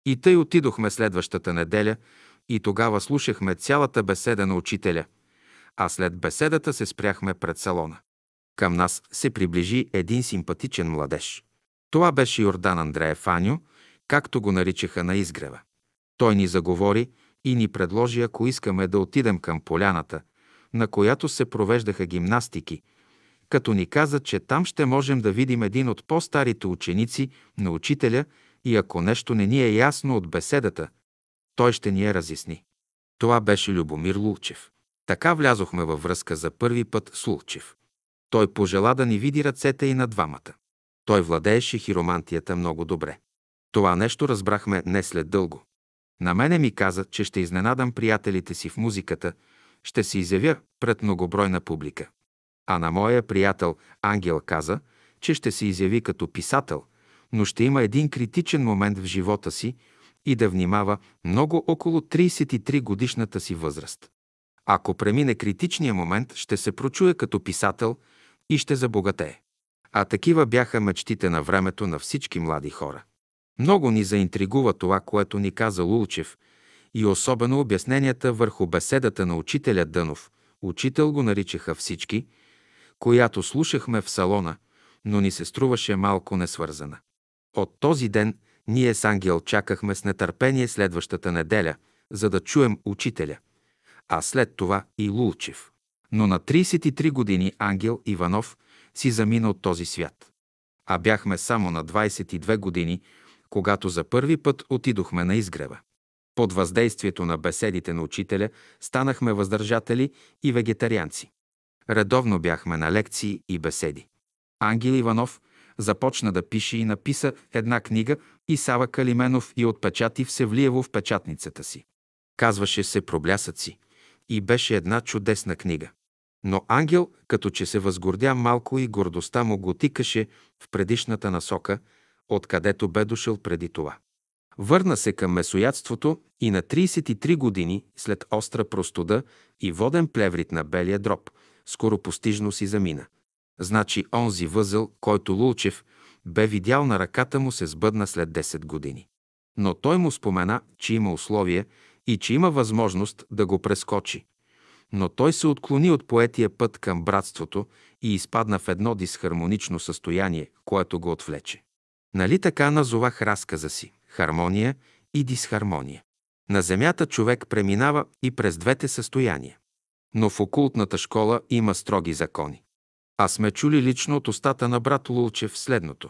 И тъй отидохме следващата неделя и тогава слушахме цялата беседа на учителя, а след беседата се спряхме пред салона. Към нас се приближи един симпатичен младеж. Това беше Йордан Андреев Аню, както го наричаха на изгрева. Той ни заговори и ни предложи, ако искаме да отидем към поляната, на която се провеждаха гимнастики, като ни каза, че там ще можем да видим един от по-старите ученици на учителя и ако нещо не ни е ясно от беседата, той ще ни я разясни. Това беше Любомир Лулчев. Така влязохме във връзка за първи път с Лулчев. Той пожела да ни види ръцете и на двамата. Той владееше хиромантията много добре. Това нещо разбрахме не след дълго. На мене ми каза, че ще изненадам приятелите си в музиката, ще се изявя пред многобройна публика. А на моя приятел Ангел каза, че ще се изяви като писател, но ще има един критичен момент в живота си и да внимава много около 33 годишната си възраст. Ако премине критичния момент, ще се прочуе като писател и ще забогатее. А такива бяха мечтите на времето на всички млади хора. Много ни заинтригува това, което ни каза Лулчев и особено обясненията върху беседата на учителя Дънов. Учител го наричаха всички, която слушахме в салона, но ни се струваше малко несвързана. От този ден ние с Ангел чакахме с нетърпение следващата неделя, за да чуем учителя, а след това и Лулчев. Но на 33 години Ангел Иванов си замина от този свят. А бяхме само на 22 години, когато за първи път отидохме на изгрева. Под въздействието на беседите на учителя станахме въздържатели и вегетарианци. Редовно бяхме на лекции и беседи. Ангел Иванов започна да пише и написа една книга и Сава Калименов и отпечати в Севлиево в печатницата си. Казваше се «Проблясъци» и беше една чудесна книга. Но Ангел, като че се възгордя малко и гордостта му го тикаше в предишната насока, откъдето бе дошъл преди това. Върна се към месоядството и на 33 години, след остра простуда и воден плеврит на белия дроб, скоро постижно си замина. Значи онзи възъл, който Лулчев бе видял на ръката му, се сбъдна след 10 години. Но той му спомена, че има условия и че има възможност да го прескочи. Но той се отклони от поетия път към братството и изпадна в едно дисхармонично състояние, което го отвлече. Нали така назовах разказа си – хармония и дисхармония. На Земята човек преминава и през двете състояния. Но в окултната школа има строги закони. А сме чули лично от устата на брат Лулчев следното.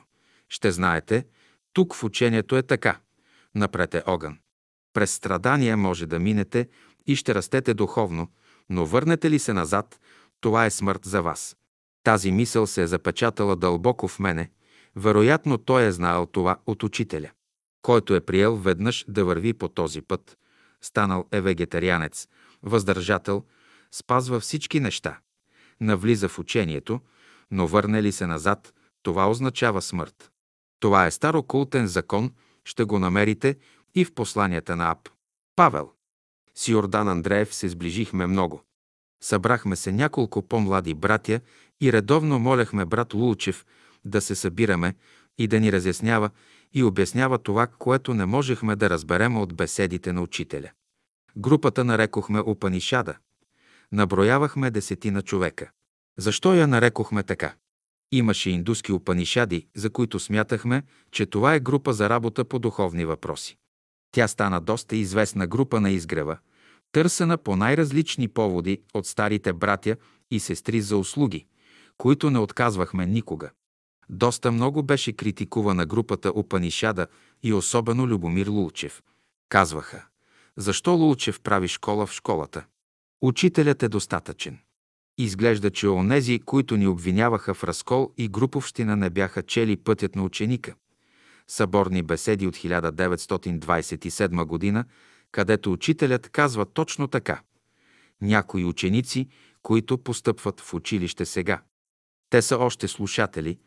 Ще знаете, тук в учението е така. Напред е огън. През страдания може да минете и ще растете духовно, но върнете ли се назад, това е смърт за вас. Тази мисъл се е запечатала дълбоко в мене. Вероятно той е знаел това от учителя. Който е приел веднъж да върви по този път, станал е вегетарианец, въздържател, спазва всички неща навлиза в учението, но върне ли се назад, това означава смърт. Това е старокултен закон, ще го намерите и в посланията на Ап. Павел. С Йордан Андреев се сближихме много. Събрахме се няколко по-млади братя и редовно моляхме брат Лулчев да се събираме и да ни разяснява и обяснява това, което не можехме да разберем от беседите на учителя. Групата нарекохме Опанишада. Наброявахме десетина човека. Защо я нарекохме така? Имаше индуски опанишади, за които смятахме, че това е група за работа по духовни въпроси. Тя стана доста известна група на изгрева, търсена по най-различни поводи от старите братя и сестри за услуги, които не отказвахме никога. Доста много беше критикувана групата Опанишада и особено Любомир Лулчев. Казваха, защо Лулчев прави школа в школата? Учителят е достатъчен. Изглежда, че онези, които ни обвиняваха в разкол и груповщина не бяха чели пътят на ученика. Съборни беседи от 1927 година, където учителят казва точно така. Някои ученици, които постъпват в училище сега. Те са още слушатели,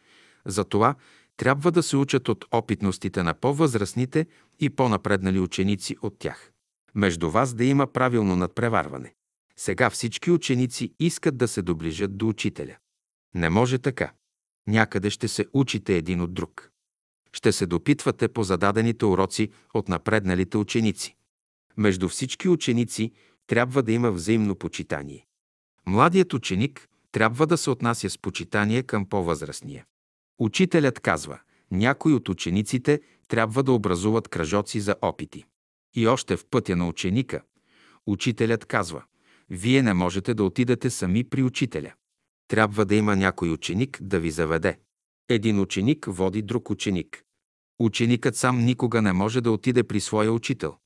затова трябва да се учат от опитностите на по-възрастните и по-напреднали ученици от тях. Между вас да има правилно надпреварване. Сега всички ученици искат да се доближат до учителя. Не може така. Някъде ще се учите един от друг. Ще се допитвате по зададените уроци от напредналите ученици. Между всички ученици трябва да има взаимно почитание. Младият ученик трябва да се отнася с почитание към по-възрастния. Учителят казва, някои от учениците трябва да образуват кръжоци за опити. И още в пътя на ученика, учителят казва, вие не можете да отидете сами при учителя. Трябва да има някой ученик да ви заведе. Един ученик води друг ученик. Ученикът сам никога не може да отиде при своя учител.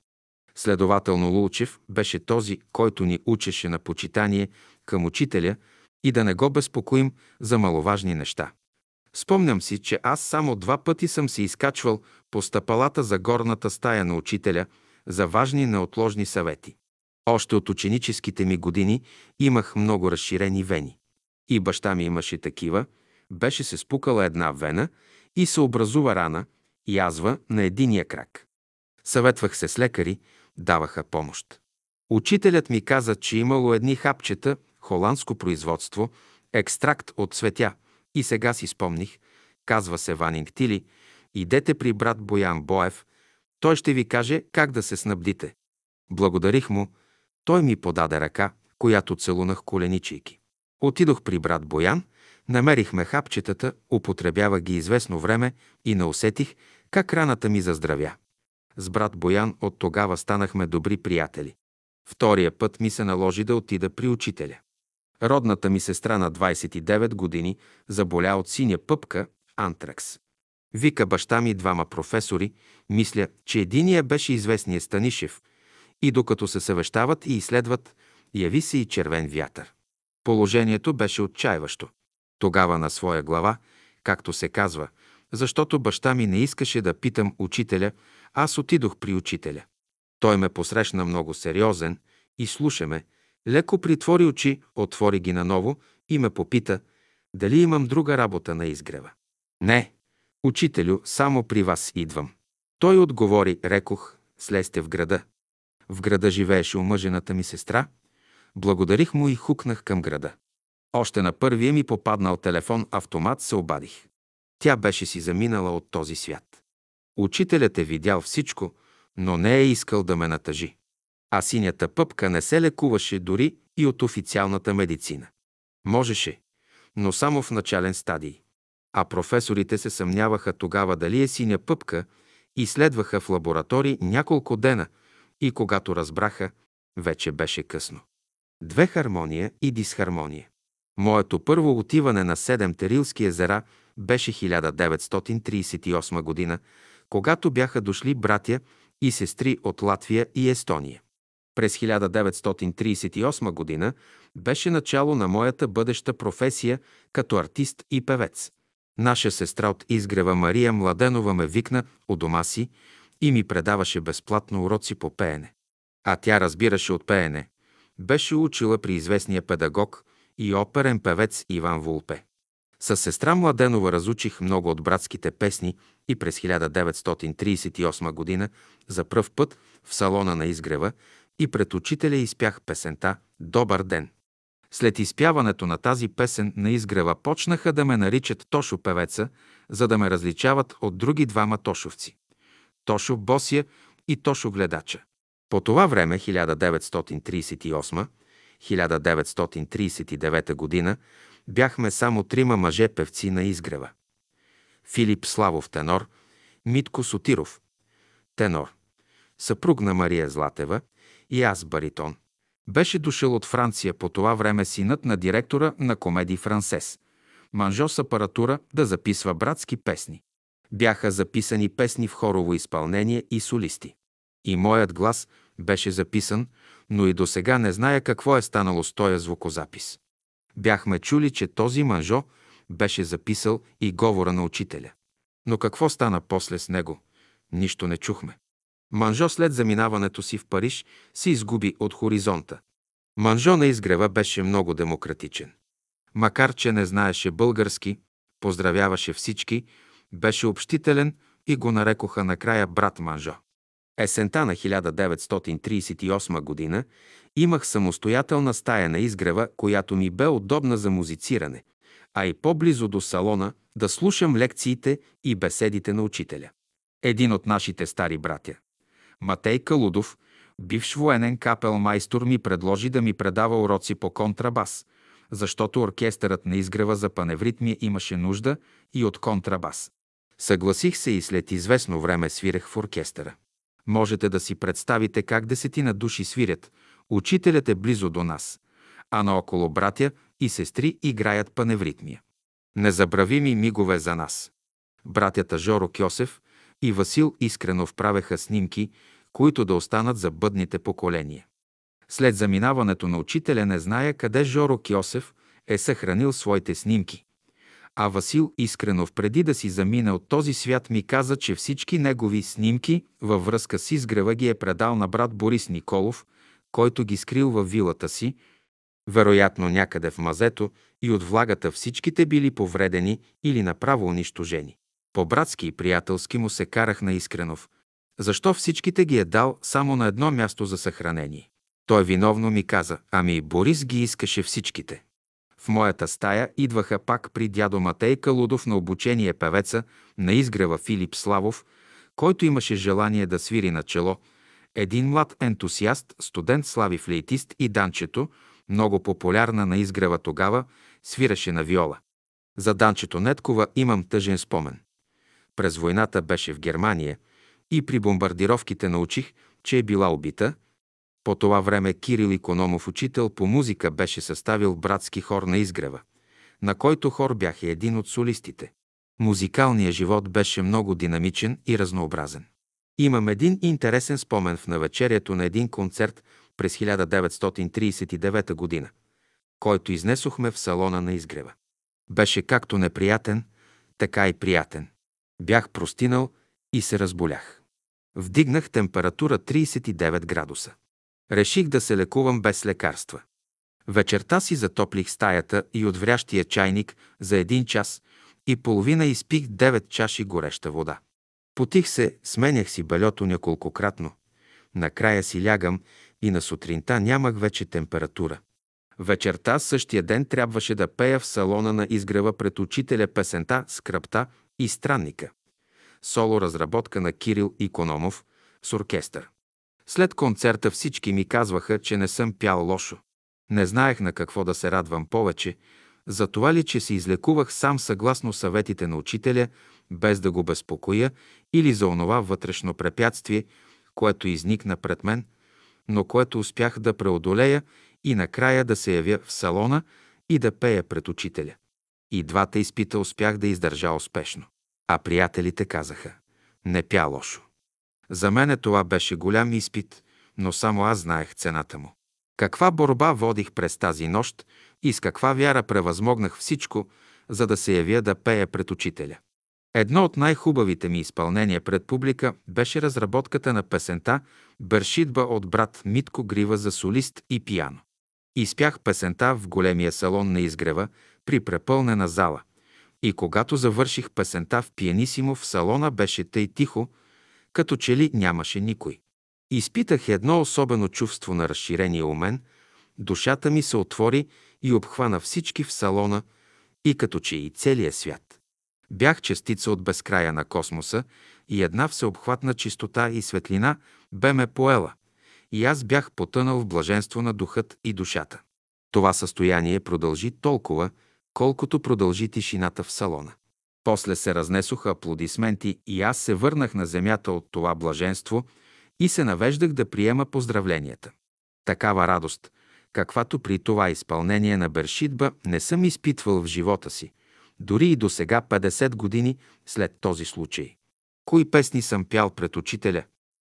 Следователно Лулчев беше този, който ни учеше на почитание към учителя и да не го безпокоим за маловажни неща. Спомням си, че аз само два пъти съм се изкачвал по стъпалата за горната стая на учителя за важни неотложни съвети. Още от ученическите ми години имах много разширени вени. И баща ми имаше такива, беше се спукала една вена и се образува рана, язва на единия крак. Съветвах се с лекари, даваха помощ. Учителят ми каза, че имало едни хапчета, холандско производство, екстракт от цветя. И сега си спомних, казва се Ванинг Тили, идете при брат Боян Боев, той ще ви каже как да се снабдите. Благодарих му, той ми подаде ръка, която целунах коленичейки. Отидох при брат Боян, намерихме хапчетата, употребява ги известно време и не усетих как раната ми заздравя. С брат Боян от тогава станахме добри приятели. Втория път ми се наложи да отида при учителя. Родната ми сестра на 29 години заболя от синя пъпка, антракс. Вика баща ми двама професори, мисля, че единия беше известния Станишев, и докато се съвещават и изследват, яви се и червен вятър. Положението беше отчаиващо. Тогава на своя глава, както се казва, защото баща ми не искаше да питам учителя, аз отидох при учителя. Той ме посрещна много сериозен и слуша ме, леко притвори очи, отвори ги наново и ме попита, дали имам друга работа на изгрева. Не, учителю, само при вас идвам. Той отговори, рекох, слезте в града. В града живееше омъжената ми сестра. Благодарих му и хукнах към града. Още на първия ми попаднал телефон автомат се обадих. Тя беше си заминала от този свят. Учителят е видял всичко, но не е искал да ме натъжи. А синята пъпка не се лекуваше дори и от официалната медицина. Можеше, но само в начален стадий. А професорите се съмняваха тогава дали е синя пъпка и следваха в лаборатории няколко дена и когато разбраха, вече беше късно. Две хармония и дисхармония. Моето първо отиване на седем Терилски езера беше 1938 година, когато бяха дошли братя и сестри от Латвия и Естония. През 1938 година беше начало на моята бъдеща професия като артист и певец. Наша сестра от изгрева Мария Младенова ме викна у дома си и ми предаваше безплатно уроци по пеене. А тя разбираше от пеене. Беше учила при известния педагог и оперен певец Иван Вулпе. С сестра Младенова разучих много от братските песни и през 1938 година за пръв път в салона на изгрева и пред учителя изпях песента «Добър ден». След изпяването на тази песен на изгрева почнаха да ме наричат Тошо певеца, за да ме различават от други двама Тошовци – Тошо Босия и Тошо Гледача. По това време, 1938-1939 година, бяхме само трима мъже певци на изгрева. Филип Славов тенор, Митко Сотиров тенор, съпруг на Мария Златева и аз баритон. Беше дошъл от Франция по това време синът на директора на комедии Франсес. Манжо с апаратура да записва братски песни. Бяха записани песни в хорово изпълнение и солисти. И моят глас беше записан, но и до сега не зная какво е станало с този звукозапис. Бяхме чули, че този манжо беше записал и говора на учителя. Но какво стана после с него? Нищо не чухме. Манжо след заминаването си в Париж се изгуби от хоризонта. Манжо на изгрева беше много демократичен. Макар, че не знаеше български, поздравяваше всички, беше общителен и го нарекоха накрая брат Манжо. Есента на 1938 година имах самостоятелна стая на изгрева, която ми бе удобна за музициране, а и по-близо до салона да слушам лекциите и беседите на учителя. Един от нашите стари братя, Матей Калудов, бивш военен капел майстор, ми предложи да ми предава уроци по контрабас, защото оркестърът на изгрева за паневритмия имаше нужда и от контрабас. Съгласих се и след известно време свирех в оркестъра. Можете да си представите как десетина души свирят. Учителят е близо до нас, а наоколо братя и сестри играят паневритмия. Незабравими мигове за нас. Братята Жоро Кьосев и Васил Искренов правеха снимки, които да останат за бъдните поколения. След заминаването на учителя не зная къде Жоро Кьосев е съхранил своите снимки. А Васил Искренов преди да си замине от този свят ми каза, че всички негови снимки във връзка с изгрева ги е предал на брат Борис Николов, който ги скрил във вилата си, вероятно някъде в мазето и от влагата всичките били повредени или направо унищожени. По-братски и приятелски му се карах на Искренов. Защо всичките ги е дал само на едно място за съхранение? Той виновно ми каза, ами Борис ги искаше всичките. В моята стая идваха пак при дядо Матей Калудов на обучение певеца на изгрева Филип Славов, който имаше желание да свири на чело, един млад ентусиаст, студент Слави флейтист и Данчето, много популярна на изгрева тогава, свираше на виола. За Данчето Неткова имам тъжен спомен. През войната беше в Германия и при бомбардировките научих, че е била убита. По това време Кирил Икономов, учител по музика, беше съставил братски хор на изгрева, на който хор бях един от солистите. Музикалният живот беше много динамичен и разнообразен. Имам един интересен спомен в навечерието на един концерт през 1939 година, който изнесохме в салона на изгрева. Беше както неприятен, така и приятен. Бях простинал и се разболях. Вдигнах температура 39 градуса. Реших да се лекувам без лекарства. Вечерта си затоплих стаята и от врящия чайник за един час и половина изпих 9 чаши гореща вода. Потих се, сменях си бельото няколкократно. Накрая си лягам и на сутринта нямах вече температура. Вечерта същия ден трябваше да пея в салона на изгрева пред учителя песента «Скръпта» и «Странника». Соло разработка на Кирил Икономов с оркестър. След концерта всички ми казваха, че не съм пял лошо. Не знаех на какво да се радвам повече, за това ли, че се излекувах сам съгласно съветите на учителя, без да го безпокоя, или за онова вътрешно препятствие, което изникна пред мен, но което успях да преодолея и накрая да се явя в салона и да пея пред учителя. И двата изпита успях да издържа успешно. А приятелите казаха, не пя лошо. За мене това беше голям изпит, но само аз знаех цената му. Каква борба водих през тази нощ и с каква вяра превъзмогнах всичко, за да се явя да пея пред учителя. Едно от най-хубавите ми изпълнения пред публика беше разработката на песента «Бършитба» от брат Митко Грива за солист и пияно. Изпях песента в големия салон на изгрева при препълнена зала. И когато завърших песента в пианисимо, в салона беше тъй тихо, като че ли нямаше никой. Изпитах едно особено чувство на разширение у мен, душата ми се отвори и обхвана всички в салона и като че и целия свят. Бях частица от безкрая на космоса и една всеобхватна чистота и светлина бе ме поела, и аз бях потънал в блаженство на духът и душата. Това състояние продължи толкова, колкото продължи тишината в салона. После се разнесоха аплодисменти и аз се върнах на земята от това блаженство и се навеждах да приема поздравленията. Такава радост, каквато при това изпълнение на Бершитба не съм изпитвал в живота си, дори и до сега 50 години след този случай. Кои песни съм пял пред учителя?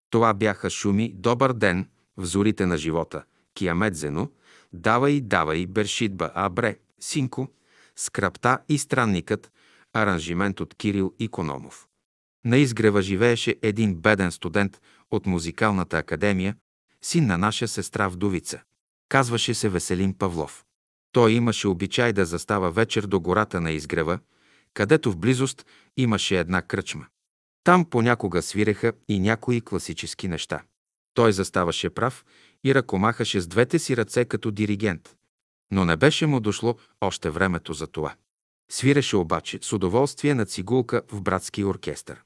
Това бяха шуми «Добър ден», в зорите на живота, Киамет Зено, Давай, давай, Бершитба, Абре, Синко, Скрапта и Странникът, аранжимент от Кирил Икономов. На изгрева живееше един беден студент от музикалната академия, син на наша сестра Вдовица. Казваше се Веселин Павлов. Той имаше обичай да застава вечер до гората на изгрева, където в близост имаше една кръчма. Там понякога свиреха и някои класически неща. Той заставаше прав и ръкомахаше с двете си ръце като диригент. Но не беше му дошло още времето за това. Свиреше обаче с удоволствие на цигулка в братски оркестър.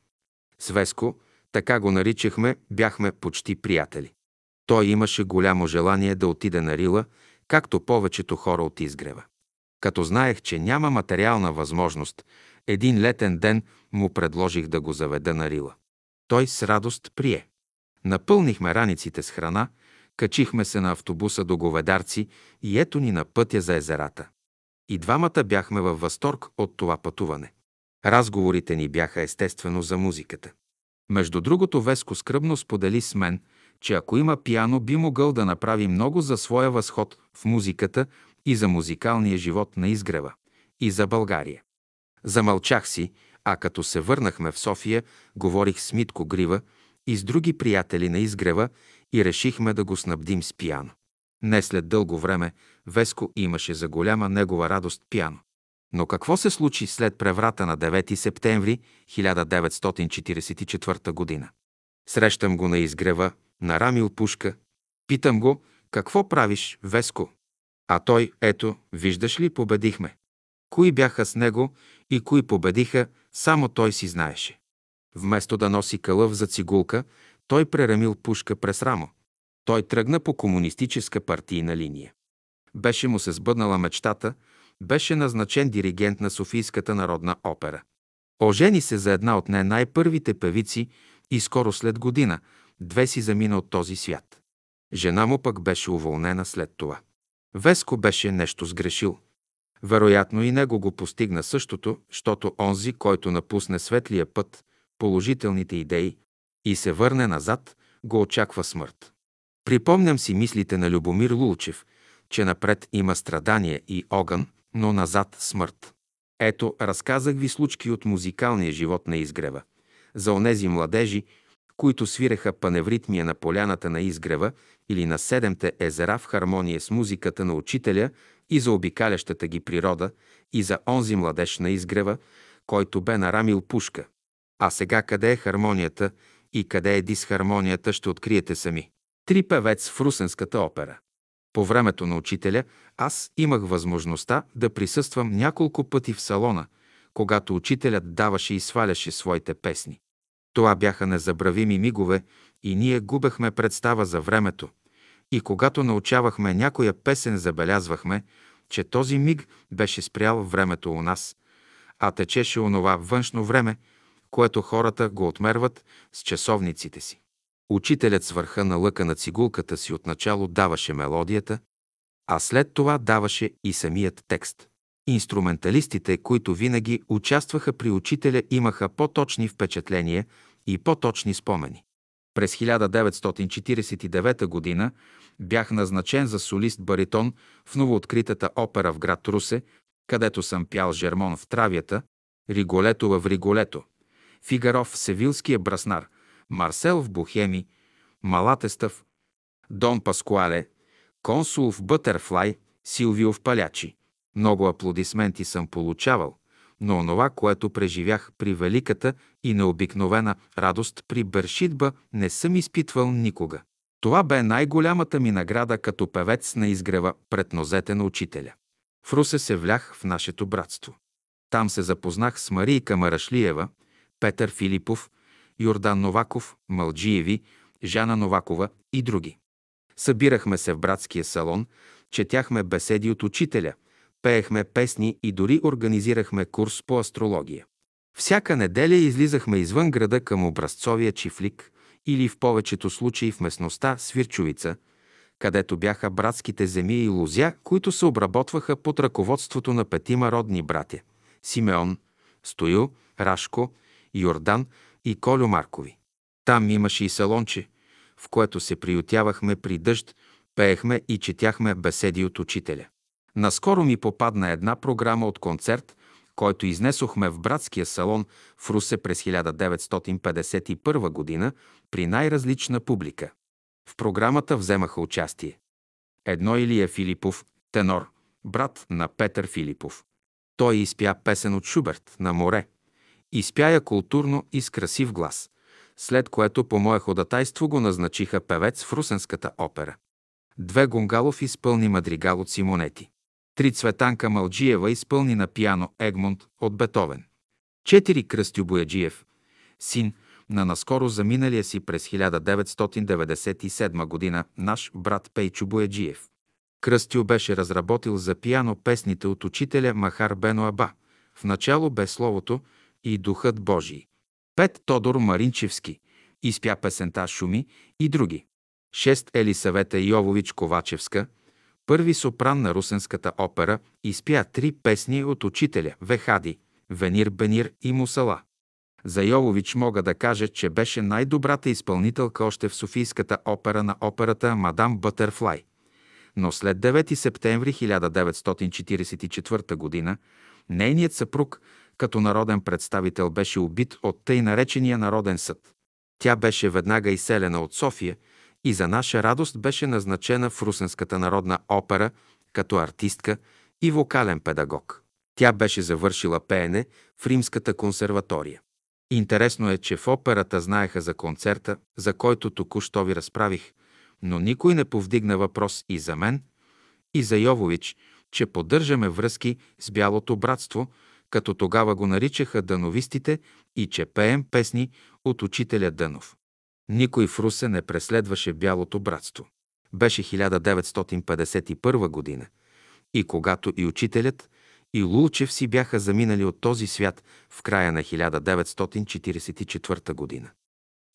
Свеско, така го наричахме, бяхме почти приятели. Той имаше голямо желание да отиде на Рила, както повечето хора от изгрева. Като знаех, че няма материална възможност, един летен ден му предложих да го заведа на Рила. Той с радост прие. Напълнихме раниците с храна, качихме се на автобуса до Говедарци и ето ни на пътя за езерата. И двамата бяхме във възторг от това пътуване. Разговорите ни бяха естествено за музиката. Между другото, Веско скръбно сподели с мен, че ако има пиано, би могъл да направи много за своя възход в музиката и за музикалния живот на изгрева, и за България. Замълчах си, а като се върнахме в София, говорих с Митко Грива и с други приятели на изгрева и решихме да го снабдим с пиано. Не след дълго време Веско имаше за голяма негова радост пиано. Но какво се случи след преврата на 9 септември 1944 година? Срещам го на изгрева, на Рамил Пушка. Питам го, какво правиш, Веско? А той, ето, виждаш ли, победихме. Кои бяха с него и кои победиха, само той си знаеше. Вместо да носи кълъв за цигулка, той прерамил пушка през рамо. Той тръгна по комунистическа партийна линия. Беше му се сбъднала мечтата, беше назначен диригент на Софийската народна опера. Ожени се за една от не най-първите певици и скоро след година, две си замина от този свят. Жена му пък беше уволнена след това. Веско беше нещо сгрешил. Вероятно и него го постигна същото, защото онзи, който напусне светлия път, положителните идеи и се върне назад, го очаква смърт. Припомням си мислите на Любомир Лулчев, че напред има страдание и огън, но назад смърт. Ето, разказах ви случки от музикалния живот на изгрева. За онези младежи, които свиреха паневритмия на поляната на изгрева или на седемте езера в хармония с музиката на учителя и за обикалящата ги природа, и за онзи младеж на изгрева, който бе нарамил пушка. А сега къде е хармонията и къде е дисхармонията, ще откриете сами. Три певец в Русенската опера. По времето на учителя аз имах възможността да присъствам няколко пъти в салона, когато учителят даваше и сваляше своите песни. Това бяха незабравими мигове и ние губехме представа за времето. И когато научавахме някоя песен, забелязвахме, че този миг беше спрял времето у нас, а течеше онова външно време, което хората го отмерват с часовниците си. Учителят с върха на лъка на цигулката си отначало даваше мелодията, а след това даваше и самият текст. Инструменталистите, които винаги участваха при учителя, имаха по-точни впечатления и по-точни спомени. През 1949 г. бях назначен за солист-баритон в новооткритата опера в град Русе, където съм пял Жермон в Травята, Риголето в Риголето, Фигаров в Севилския браснар, Марсел в Бухеми, Малатестъв, Дон Паскуале, Консул в Бътерфлай, Силвио в Палячи. Много аплодисменти съм получавал, но онова, което преживях при великата и необикновена радост при Бершитба, не съм изпитвал никога. Това бе най-голямата ми награда като певец на изгрева пред нозете на учителя. В Русе се влях в нашето братство. Там се запознах с Марийка Марашлиева, Петър Филипов, Йордан Новаков, Малджиеви, Жана Новакова и други. Събирахме се в братския салон, четяхме беседи от учителя, пеехме песни и дори организирахме курс по астрология. Всяка неделя излизахме извън града към образцовия чифлик или в повечето случаи в местността Свирчовица, където бяха братските земи и лузя, които се обработваха под ръководството на петима родни братя – Симеон, Стоил, Рашко, Йордан и Колю Маркови. Там имаше и салонче, в което се приютявахме при дъжд, пеехме и четяхме беседи от учителя. Наскоро ми попадна една програма от концерт, който изнесохме в братския салон в Русе през 1951 година при най-различна публика. В програмата вземаха участие. Едно Илия Филипов, тенор, брат на Петър Филипов. Той изпя песен от Шуберт на море. Изпя културно и с красив глас, след което по мое ходатайство го назначиха певец в Русенската опера. Две Гонгалов изпълни мадригал от Симонети. Три Цветанка Малджиева изпълни на пиано Егмонт от Бетовен. Четири Кръстю Бояджиев, син на наскоро заминалия си през 1997 година наш брат Пейчо Бояджиев. Кръстю беше разработил за пиано песните от учителя Махар Бено Аба. В начало бе словото и Духът Божий. Пет Тодор Маринчевски изпя песента Шуми и други. Шест Елисавета Йовович Ковачевска, първи сопран на Русенската опера, изпя три песни от учителя Вехади, Венир Бенир и Мусала. За Йовович мога да кажа, че беше най-добрата изпълнителка още в Софийската опера на операта Мадам Бътерфлай. Но след 9 септември 1944 г. нейният съпруг като народен представител беше убит от тъй наречения Народен съд. Тя беше веднага изселена от София и за наша радост беше назначена в Русенската народна опера като артистка и вокален педагог. Тя беше завършила пеене в Римската консерватория. Интересно е, че в операта знаеха за концерта, за който току-що ви разправих, но никой не повдигна въпрос и за мен, и за Йовович, че поддържаме връзки с Бялото братство, като тогава го наричаха дановистите и че пеем песни от учителя Дънов. Никой в Русе не преследваше Бялото братство. Беше 1951 година и когато и учителят, и Лулчев си бяха заминали от този свят в края на 1944 година.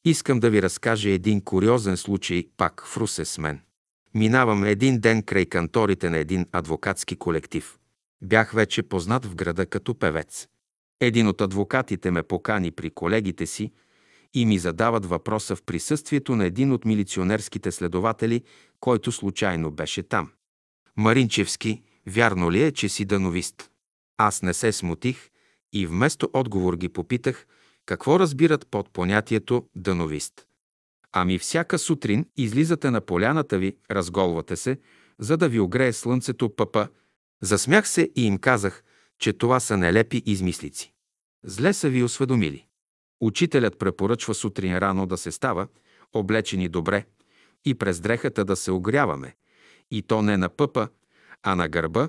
Искам да ви разкажа един куриозен случай пак в Русе с мен. Минавам един ден край канторите на един адвокатски колектив. Бях вече познат в града като певец. Един от адвокатите ме покани при колегите си и ми задават въпроса в присъствието на един от милиционерските следователи, който случайно беше там. Маринчевски, вярно ли е, че си дановист? Аз не се смутих и вместо отговор ги попитах какво разбират под понятието дановист. Ами всяка сутрин излизате на поляната ви, разголвате се, за да ви огрее слънцето пъпа. Засмях се и им казах, че това са нелепи измислици. Зле са ви осведомили. Учителят препоръчва сутрин рано да се става, облечени добре, и през дрехата да се огряваме, и то не на пъпа, а на гърба,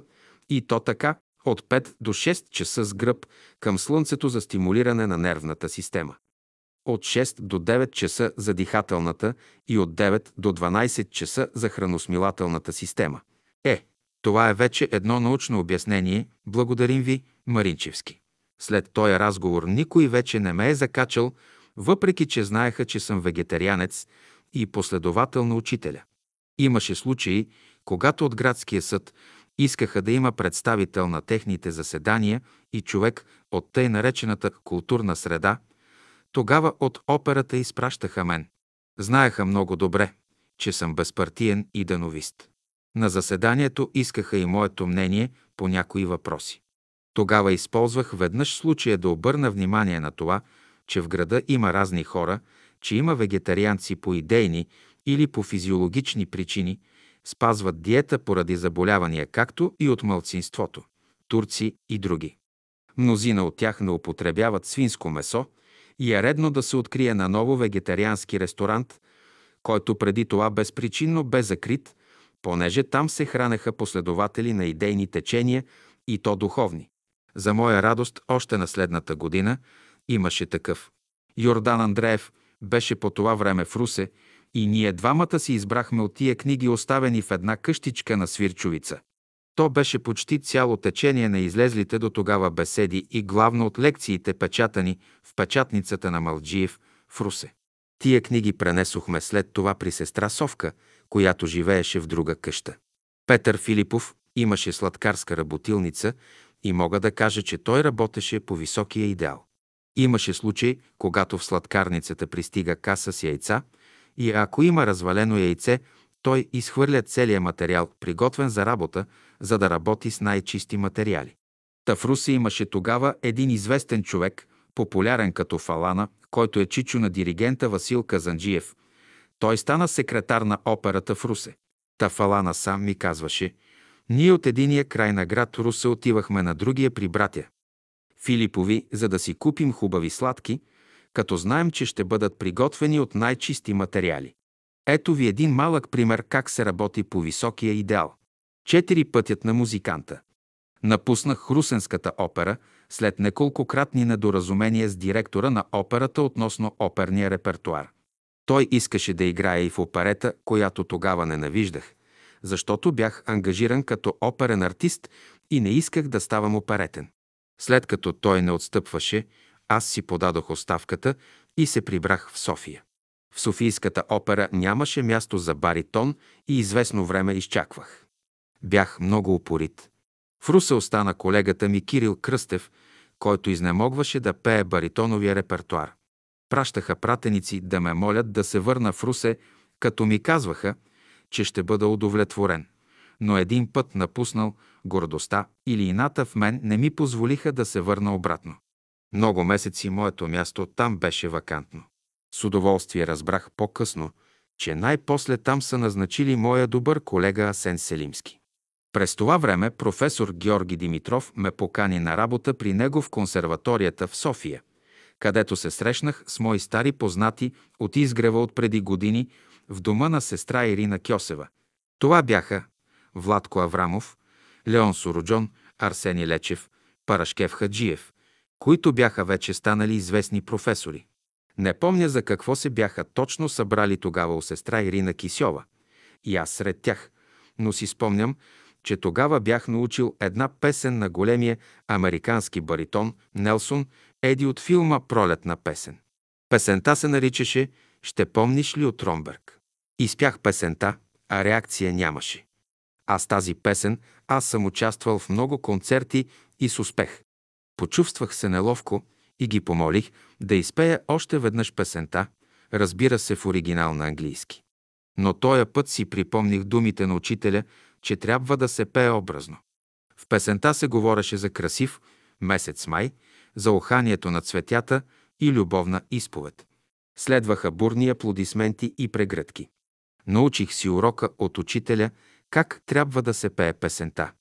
и то така от 5 до 6 часа с гръб към слънцето за стимулиране на нервната система. От 6 до 9 часа за дихателната и от 9 до 12 часа за храносмилателната система. Е, това е вече едно научно обяснение. Благодарим ви, Маринчевски. След този разговор никой вече не ме е закачал, въпреки че знаеха, че съм вегетарианец и последовател на учителя. Имаше случаи, когато от градския съд искаха да има представител на техните заседания и човек от тъй наречената културна среда, тогава от операта изпращаха мен. Знаеха много добре, че съм безпартиен и дановист. На заседанието искаха и моето мнение по някои въпроси. Тогава използвах веднъж случая да обърна внимание на това, че в града има разни хора, че има вегетарианци по идейни или по физиологични причини, спазват диета поради заболявания, както и от мълцинството, турци и други. Мнозина от тях не употребяват свинско месо и е редно да се открие на ново вегетариански ресторант, който преди това безпричинно бе закрит, понеже там се хранеха последователи на идейни течения и то духовни. За моя радост, още на следната година имаше такъв. Йордан Андреев беше по това време в Русе и ние двамата си избрахме от тия книги, оставени в една къщичка на Свирчовица. То беше почти цяло течение на излезлите до тогава беседи и главно от лекциите, печатани в печатницата на Малджиев в Русе. Тия книги пренесохме след това при сестра Совка, която живееше в друга къща. Петър Филипов имаше сладкарска работилница и мога да кажа, че той работеше по високия идеал. Имаше случай, когато в сладкарницата пристига каса с яйца и ако има развалено яйце, той изхвърля целия материал, приготвен за работа, за да работи с най-чисти материали. Та имаше тогава един известен човек, популярен като Фалана, който е чичо на диригента Васил Казанджиев. Той стана секретар на операта в Русе. Та Фалана сам ми казваше, ние от единия край на град Русе отивахме на другия при братя. Филипови, за да си купим хубави сладки, като знаем, че ще бъдат приготвени от най-чисти материали. Ето ви един малък пример как се работи по високия идеал. Четири пътят на музиканта. Напуснах Русенската опера след неколкократни недоразумения с директора на операта относно оперния репертуар. Той искаше да играе и в оперета, която тогава ненавиждах, защото бях ангажиран като оперен артист и не исках да ставам оперетен. След като той не отстъпваше, аз си подадох оставката и се прибрах в София. В Софийската опера нямаше място за баритон и известно време изчаквах. Бях много упорит. В Руса остана колегата ми Кирил Кръстев, който изнемогваше да пее баритоновия репертуар. Пращаха пратеници да ме молят да се върна в Русе, като ми казваха, че ще бъда удовлетворен. Но един път напуснал гордостта или ината в мен не ми позволиха да се върна обратно. Много месеци моето място там беше вакантно. С удоволствие разбрах по-късно, че най-после там са назначили моя добър колега Асен Селимски. През това време професор Георги Димитров ме покани на работа при него в консерваторията в София, където се срещнах с мои стари познати от изгрева от преди години в дома на сестра Ирина Кьосева. Това бяха Владко Аврамов, Леон Сороджон, Арсений Лечев, Парашкев Хаджиев, които бяха вече станали известни професори. Не помня за какво се бяха точно събрали тогава у сестра Ирина Кисьова и аз сред тях, но си спомням, че тогава бях научил една песен на големия американски баритон Нелсон Еди от филма «Пролетна песен». Песента се наричаше «Ще помниш ли от Ромберг?» Изпях песента, а реакция нямаше. А с тази песен аз съм участвал в много концерти и с успех. Почувствах се неловко и ги помолих да изпея още веднъж песента, разбира се в оригинал на английски. Но тоя път си припомних думите на учителя, че трябва да се пее образно. В песента се говореше за красив месец май, за оханието на цветята и любовна изповед. Следваха бурни аплодисменти и прегръдки. Научих си урока от учителя как трябва да се пее песента.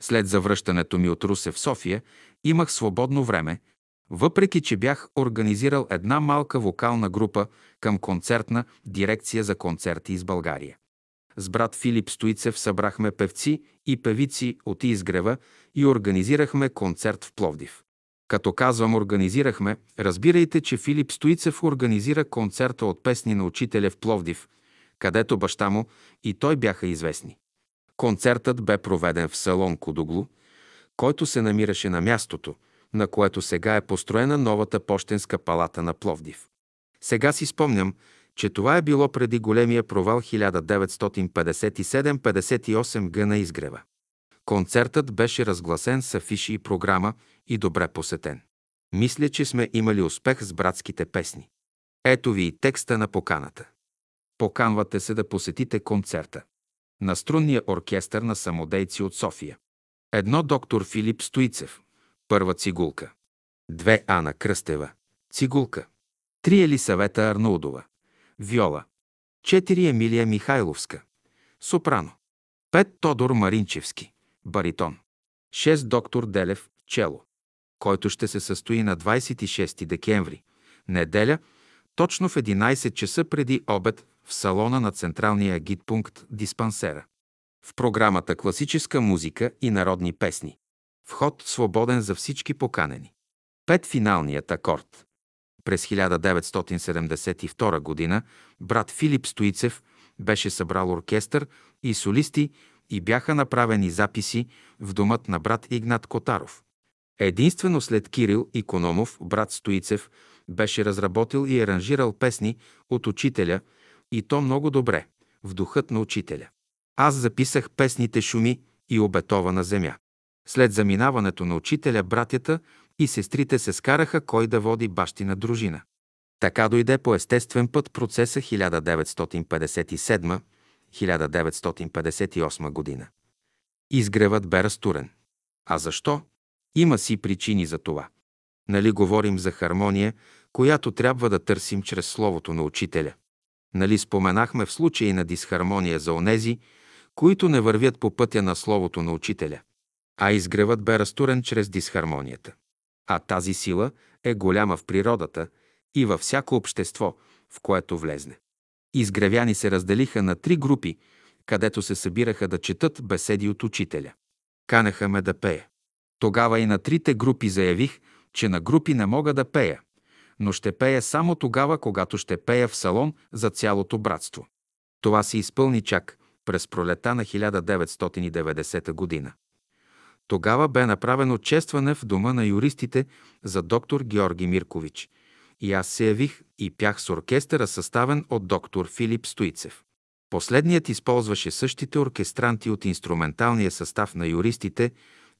След завръщането ми от Русе в София имах свободно време, въпреки че бях организирал една малка вокална група към концертна дирекция за концерти из България. С брат Филип Стоицев събрахме певци и певици от Изгрева и организирахме концерт в Пловдив. Като казвам организирахме, разбирайте, че Филип Стоицев организира концерта от песни на учителя в Пловдив, където баща му и той бяха известни. Концертът бе проведен в салон Кодоглу, който се намираше на мястото, на което сега е построена новата почтенска палата на Пловдив. Сега си спомням, че това е било преди големия провал 1957-58 г на изгрева. Концертът беше разгласен с афиши и програма и добре посетен. Мисля, че сме имали успех с братските песни. Ето ви и текста на поканата. Поканвате се да посетите концерта. На струнния оркестър на самодейци от София. Едно доктор Филип Стоицев. Първа цигулка. Две Ана Кръстева. Цигулка. Три Елисавета Арнаудова. Виола. Четири Емилия Михайловска. Сопрано. Пет Тодор Маринчевски. Баритон. Шест Доктор Делев. Чело. Който ще се състои на 26 декември. Неделя. Точно в 11 часа преди обед в салона на централния гидпункт диспансера. В програмата класическа музика и народни песни. Вход свободен за всички поканени. Пет финалният акорд. През 1972 г. брат Филип Стоицев беше събрал оркестър и солисти и бяха направени записи в домът на брат Игнат Котаров. Единствено след Кирил Икономов, брат Стоицев беше разработил и аранжирал песни от учителя и то много добре, в духът на учителя. Аз записах песните Шуми и Обетована земя. След заминаването на учителя, братята и сестрите се скараха кой да води бащина дружина. Така дойде по естествен път процеса 1957-1958 година. Изгревът бе разтурен. А защо? Има си причини за това. Нали говорим за хармония, която трябва да търсим чрез Словото на Учителя? Нали споменахме в случай на дисхармония за онези, които не вървят по пътя на Словото на Учителя? А изгревът бе разтурен чрез дисхармонията. А тази сила е голяма в природата и във всяко общество, в което влезне. Изгревяни се разделиха на три групи, където се събираха да четат беседи от учителя. Канеха ме да пея. Тогава и на трите групи заявих, че на групи не мога да пея, но ще пея само тогава, когато ще пея в салон за цялото братство. Това се изпълни чак през пролета на 1990 година. Тогава бе направено честване в дома на юристите за доктор Георги Миркович. И аз се явих и пях с оркестъра, съставен от доктор Филип Стоицев. Последният използваше същите оркестранти от инструменталния състав на юристите,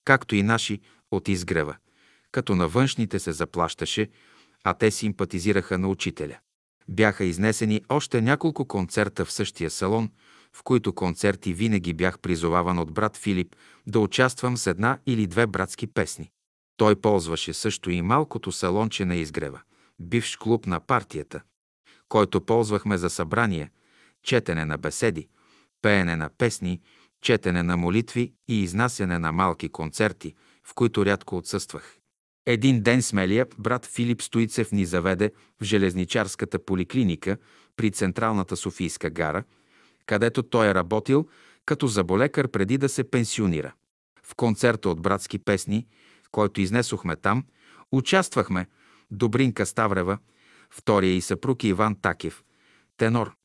както и наши от изгрева, като на външните се заплащаше, а те симпатизираха на учителя. Бяха изнесени още няколко концерта в същия салон – в които концерти винаги бях призоваван от брат Филип да участвам с една или две братски песни. Той ползваше също и малкото салонче на изгрева, бивш клуб на партията, който ползвахме за събрание, четене на беседи, пеене на песни, четене на молитви и изнасяне на малки концерти, в които рядко отсъствах. Един ден смелия брат Филип Стоицев ни заведе в железничарската поликлиника при Централната Софийска гара – където той е работил като заболекар преди да се пенсионира. В концерта от братски песни, който изнесохме там, участвахме Добринка Ставрева, втория и съпруг Иван Такев, тенор,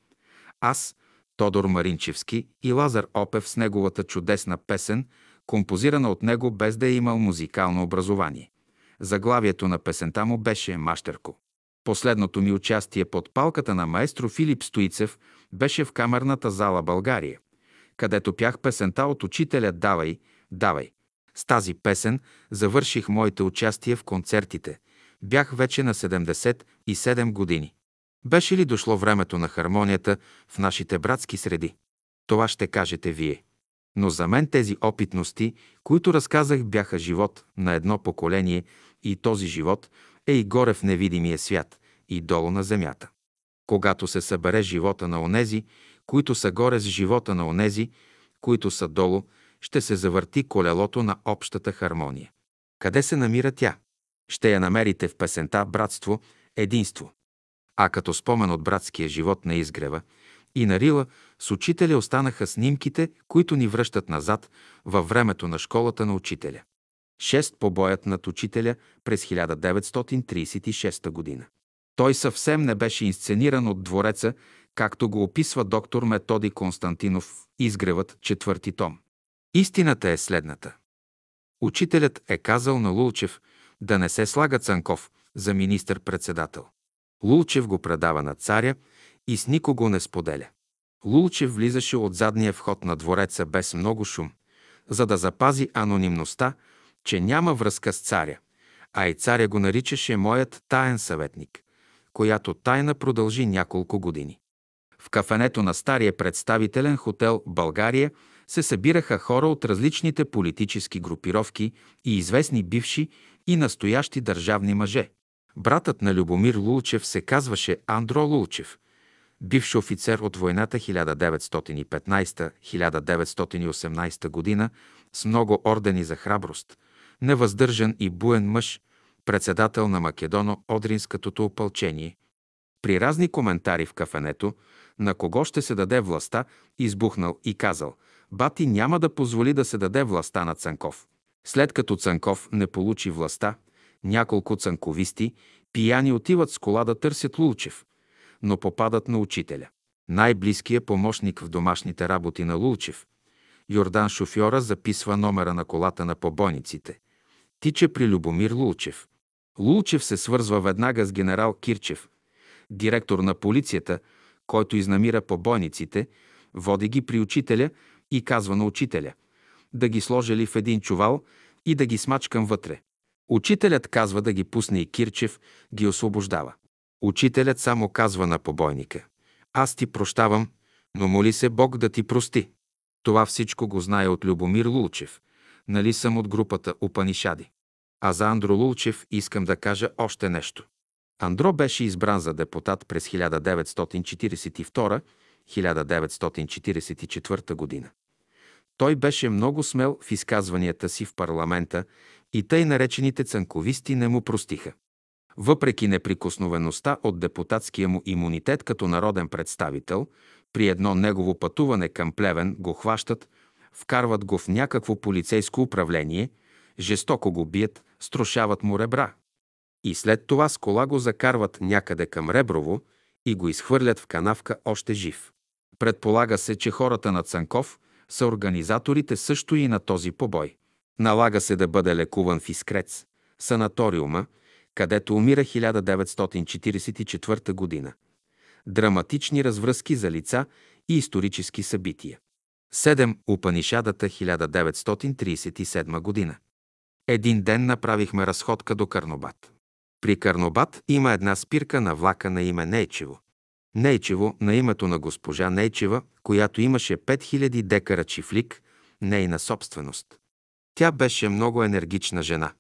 аз, Тодор Маринчевски и Лазар Опев с неговата чудесна песен, композирана от него без да е имал музикално образование. Заглавието на песента му беше «Мащерко». Последното ми участие под палката на маестро Филип Стоицев беше в камерната зала България, където пях песента от учителя «Давай, давай». С тази песен завърших моите участия в концертите. Бях вече на 77 години. Беше ли дошло времето на хармонията в нашите братски среди? Това ще кажете вие. Но за мен тези опитности, които разказах, бяха живот на едно поколение и този живот е и горе в невидимия свят, и долу на земята. Когато се събере живота на онези, които са горе с живота на онези, които са долу, ще се завърти колелото на общата хармония. Къде се намира тя? Ще я намерите в песента «Братство, единство». А като спомен от братския живот на изгрева и на Рила, с учителя останаха снимките, които ни връщат назад във времето на школата на учителя. Шест побоят над учителя през 1936 година. Той съвсем не беше инсцениран от двореца, както го описва доктор Методи Константинов Изгревът, четвърти том. Истината е следната. Учителят е казал на Лулчев да не се слага Цанков за министър-председател. Лулчев го предава на царя и с никого не споделя. Лулчев влизаше от задния вход на двореца без много шум, за да запази анонимността, че няма връзка с царя, а и царя го наричаше моят таен съветник, която тайна продължи няколко години. В кафенето на стария представителен хотел България се събираха хора от различните политически групировки и известни бивши и настоящи държавни мъже. Братът на Любомир Лулчев се казваше Андро Лулчев, бивш офицер от войната 1915-1918 година с много ордени за храброст, невъздържан и буен мъж, председател на Македоно-Одринското опълчение. При разни коментари в кафенето, на кого ще се даде властта, избухнал и казал «Бати няма да позволи да се даде властта на Цанков». След като Цанков не получи властта, няколко цанковисти, пияни отиват с кола да търсят Лулчев, но попадат на учителя. Най-близкият помощник в домашните работи на Лулчев, Йордан шофьора записва номера на колата на побойниците. Тича при Любомир Лулчев. Лулчев се свързва веднага с генерал Кирчев, директор на полицията, който изнамира побойниците, води ги при учителя и казва на учителя да ги сложили в един чувал и да ги смачкам вътре. Учителят казва да ги пусне и Кирчев ги освобождава. Учителят само казва на побойника «Аз ти прощавам, но моли се Бог да ти прости». Това всичко го знае от Любомир Лулчев. Нали съм от групата Упанишади. А за Андро Лулчев искам да кажа още нещо. Андро беше избран за депутат през 1942-1944 година. Той беше много смел в изказванията си в парламента и тъй наречените цанковисти не му простиха. Въпреки неприкосновеността от депутатския му имунитет като народен представител, при едно негово пътуване към Плевен го хващат, вкарват го в някакво полицейско управление, жестоко го бият, струшават му ребра. И след това с кола го закарват някъде към Реброво и го изхвърлят в канавка още жив. Предполага се, че хората на Цанков са организаторите също и на този побой. Налага се да бъде лекуван в Искрец, санаториума, където умира 1944 година. Драматични развръзки за лица и исторически събития. 7. Упанишадата 1937 година. Един ден направихме разходка до Карнобат. При Карнобат има една спирка на влака на име Нейчево. Нейчево на името на госпожа Нейчева, която имаше 5000 декара чифлик, нейна собственост. Тя беше много енергична жена.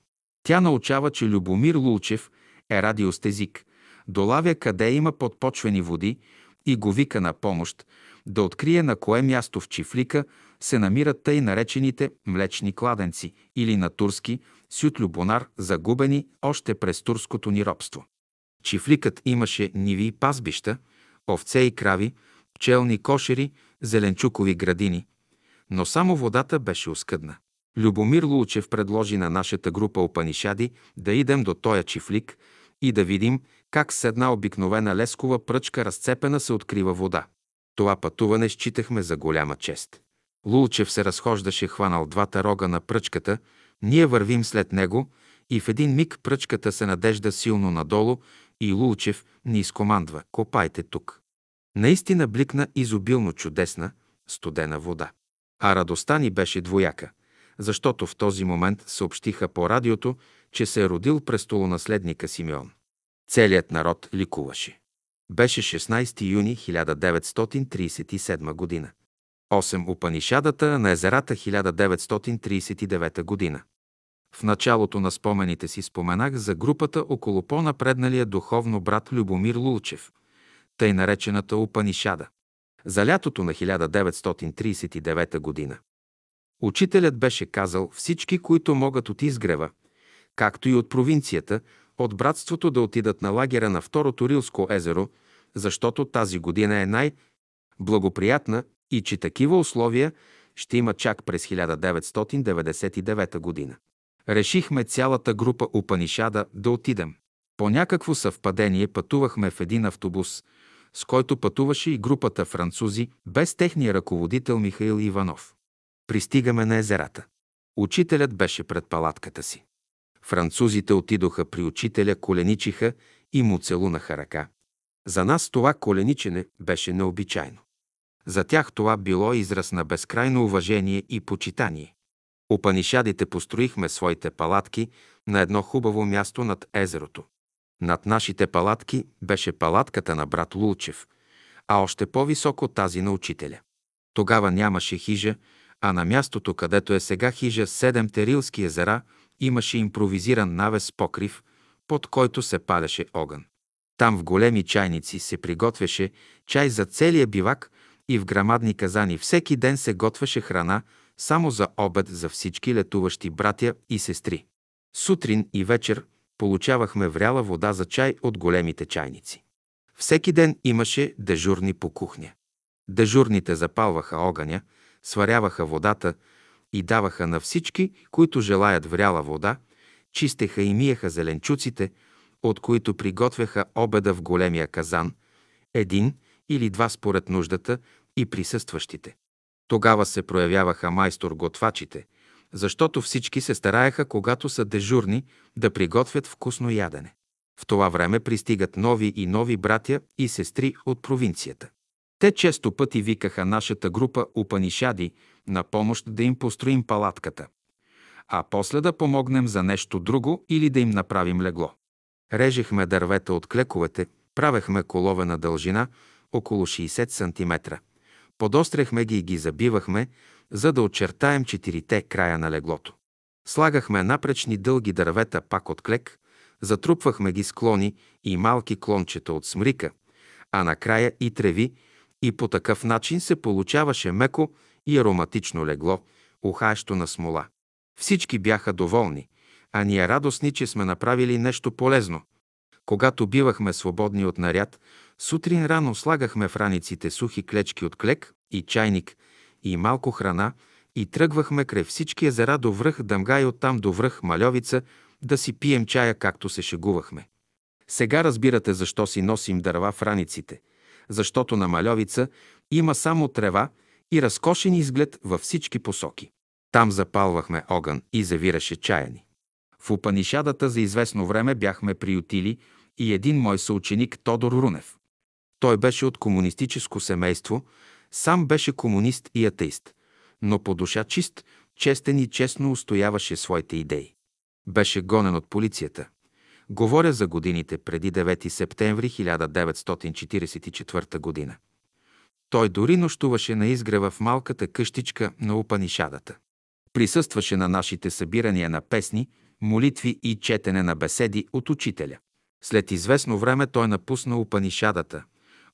Тя научава, че Любомир Лулчев е радиостезик, долавя къде има подпочвени води и го вика на помощ, да открие на кое място в чифлика се намират тъй наречените млечни кладенци или на турски сютлюбонар, загубени още през турското ни робство. Чифликът имаше ниви и пазбища, овце и крави, пчелни кошери, зеленчукови градини, но само водата беше оскъдна. Любомир Лулчев предложи на нашата група опанишади да идем до тоя чифлик и да видим как с една обикновена лескова пръчка разцепена се открива вода. Това пътуване считахме за голяма чест. Лулчев се разхождаше хванал двата рога на пръчката, ние вървим след него и в един миг пръчката се надежда силно надолу И Лулчев ни изкомандва – копайте тук. Наистина бликна изобилно чудесна, студена вода. А радостта ни беше двояка, защото в този момент съобщиха по радиото, че се е родил престолонаследника Симеон. Целият народ ликуваше. Беше 16 юни 1937 година. 8. Упанишадата на езерата 1939 година. В началото на спомените си споменах за групата около по-напредналия духовно брат Любомир Лулчев, тъй наречената Упанишада. За лятото на 1939 година. Учителят беше казал всички, които могат от изгрева, както и от провинцията, от братството да отидат на лагера на Второто Рилско езеро, защото тази година е най-благоприятна и че такива условия ще има чак през 1999 година. Решихме цялата група Упанишада да отидем. По някакво съвпадение пътувахме в един автобус, с който пътуваше и групата французи, без техния ръководител Михаил Иванов. Пристигаме на езерата. Учителят беше пред палатката си. Французите отидоха при учителя, коленичиха и му целунаха ръка. За нас това коленичене беше необичайно. За тях това било израз на безкрайно уважение и почитание. Опанишадите построихме своите палатки на едно хубаво място над езерото. Над нашите палатки беше палатката на брат Лулчев, а още по-високо тази на учителя. Тогава нямаше хижа, а на мястото, където е сега хижа Седем Терилски езера, имаше импровизиран навес покрив, под който се палеше огън. Там в големи чайници се приготвяше чай за целия бивак и в грамадни казани всеки ден се готвеше храна само за обед за всички летуващи братя и сестри. Сутрин и вечер получавахме вряла вода за чай от големите чайници. Всеки ден имаше дежурни по кухня. Дежурните запалваха огъня, сваряваха водата и даваха на всички, които желаят вряла вода, чистеха и миеха зеленчуците, от които приготвяха обеда в големия казан, един или два според нуждата и присъстващите. Тогава се проявяваха майстор-готвачите, защото всички се стараеха, когато са дежурни, да приготвят вкусно ядене. В това време пристигат нови и нови братя и сестри от провинцията. Те често пъти викаха нашата група Упанишади на помощ да им построим палатката, а после да помогнем за нещо друго или да им направим легло. Режехме дървета от клековете, правехме колове на дължина около 60 см. Подостряхме ги и ги забивахме, за да очертаем четирите края на леглото. Слагахме напречни дълги дървета пак от клек, затрупвахме ги склони и малки клончета от смрика, а накрая и треви, и по такъв начин се получаваше меко и ароматично легло, ухаещо на смола. Всички бяха доволни, а ние радостни, че сме направили нещо полезно. Когато бивахме свободни от наряд, сутрин рано слагахме в раниците сухи клечки от клек и чайник и малко храна и тръгвахме край всички езера до връх Дъмга и оттам до връх Малевица да си пием чая, както се шегувахме. Сега разбирате защо си носим дърва в раниците, защото на Малевица има само трева и разкошен изглед във всички посоки. Там запалвахме огън и завираше чая ни. В Упанишадата за известно време бяхме приютили и един мой съученик Тодор Рунев. Той беше от комунистическо семейство, сам беше комунист и атеист, но по душа чист, честен и честно устояваше своите идеи. Беше гонен от полицията. Говоря за годините преди 9 септември 1944 година. Той дори нощуваше на изгрева в малката къщичка на Упанишадата. Присъстваше на нашите събирания на песни, молитви и четене на беседи от учителя. След известно време той напусна Упанишадата,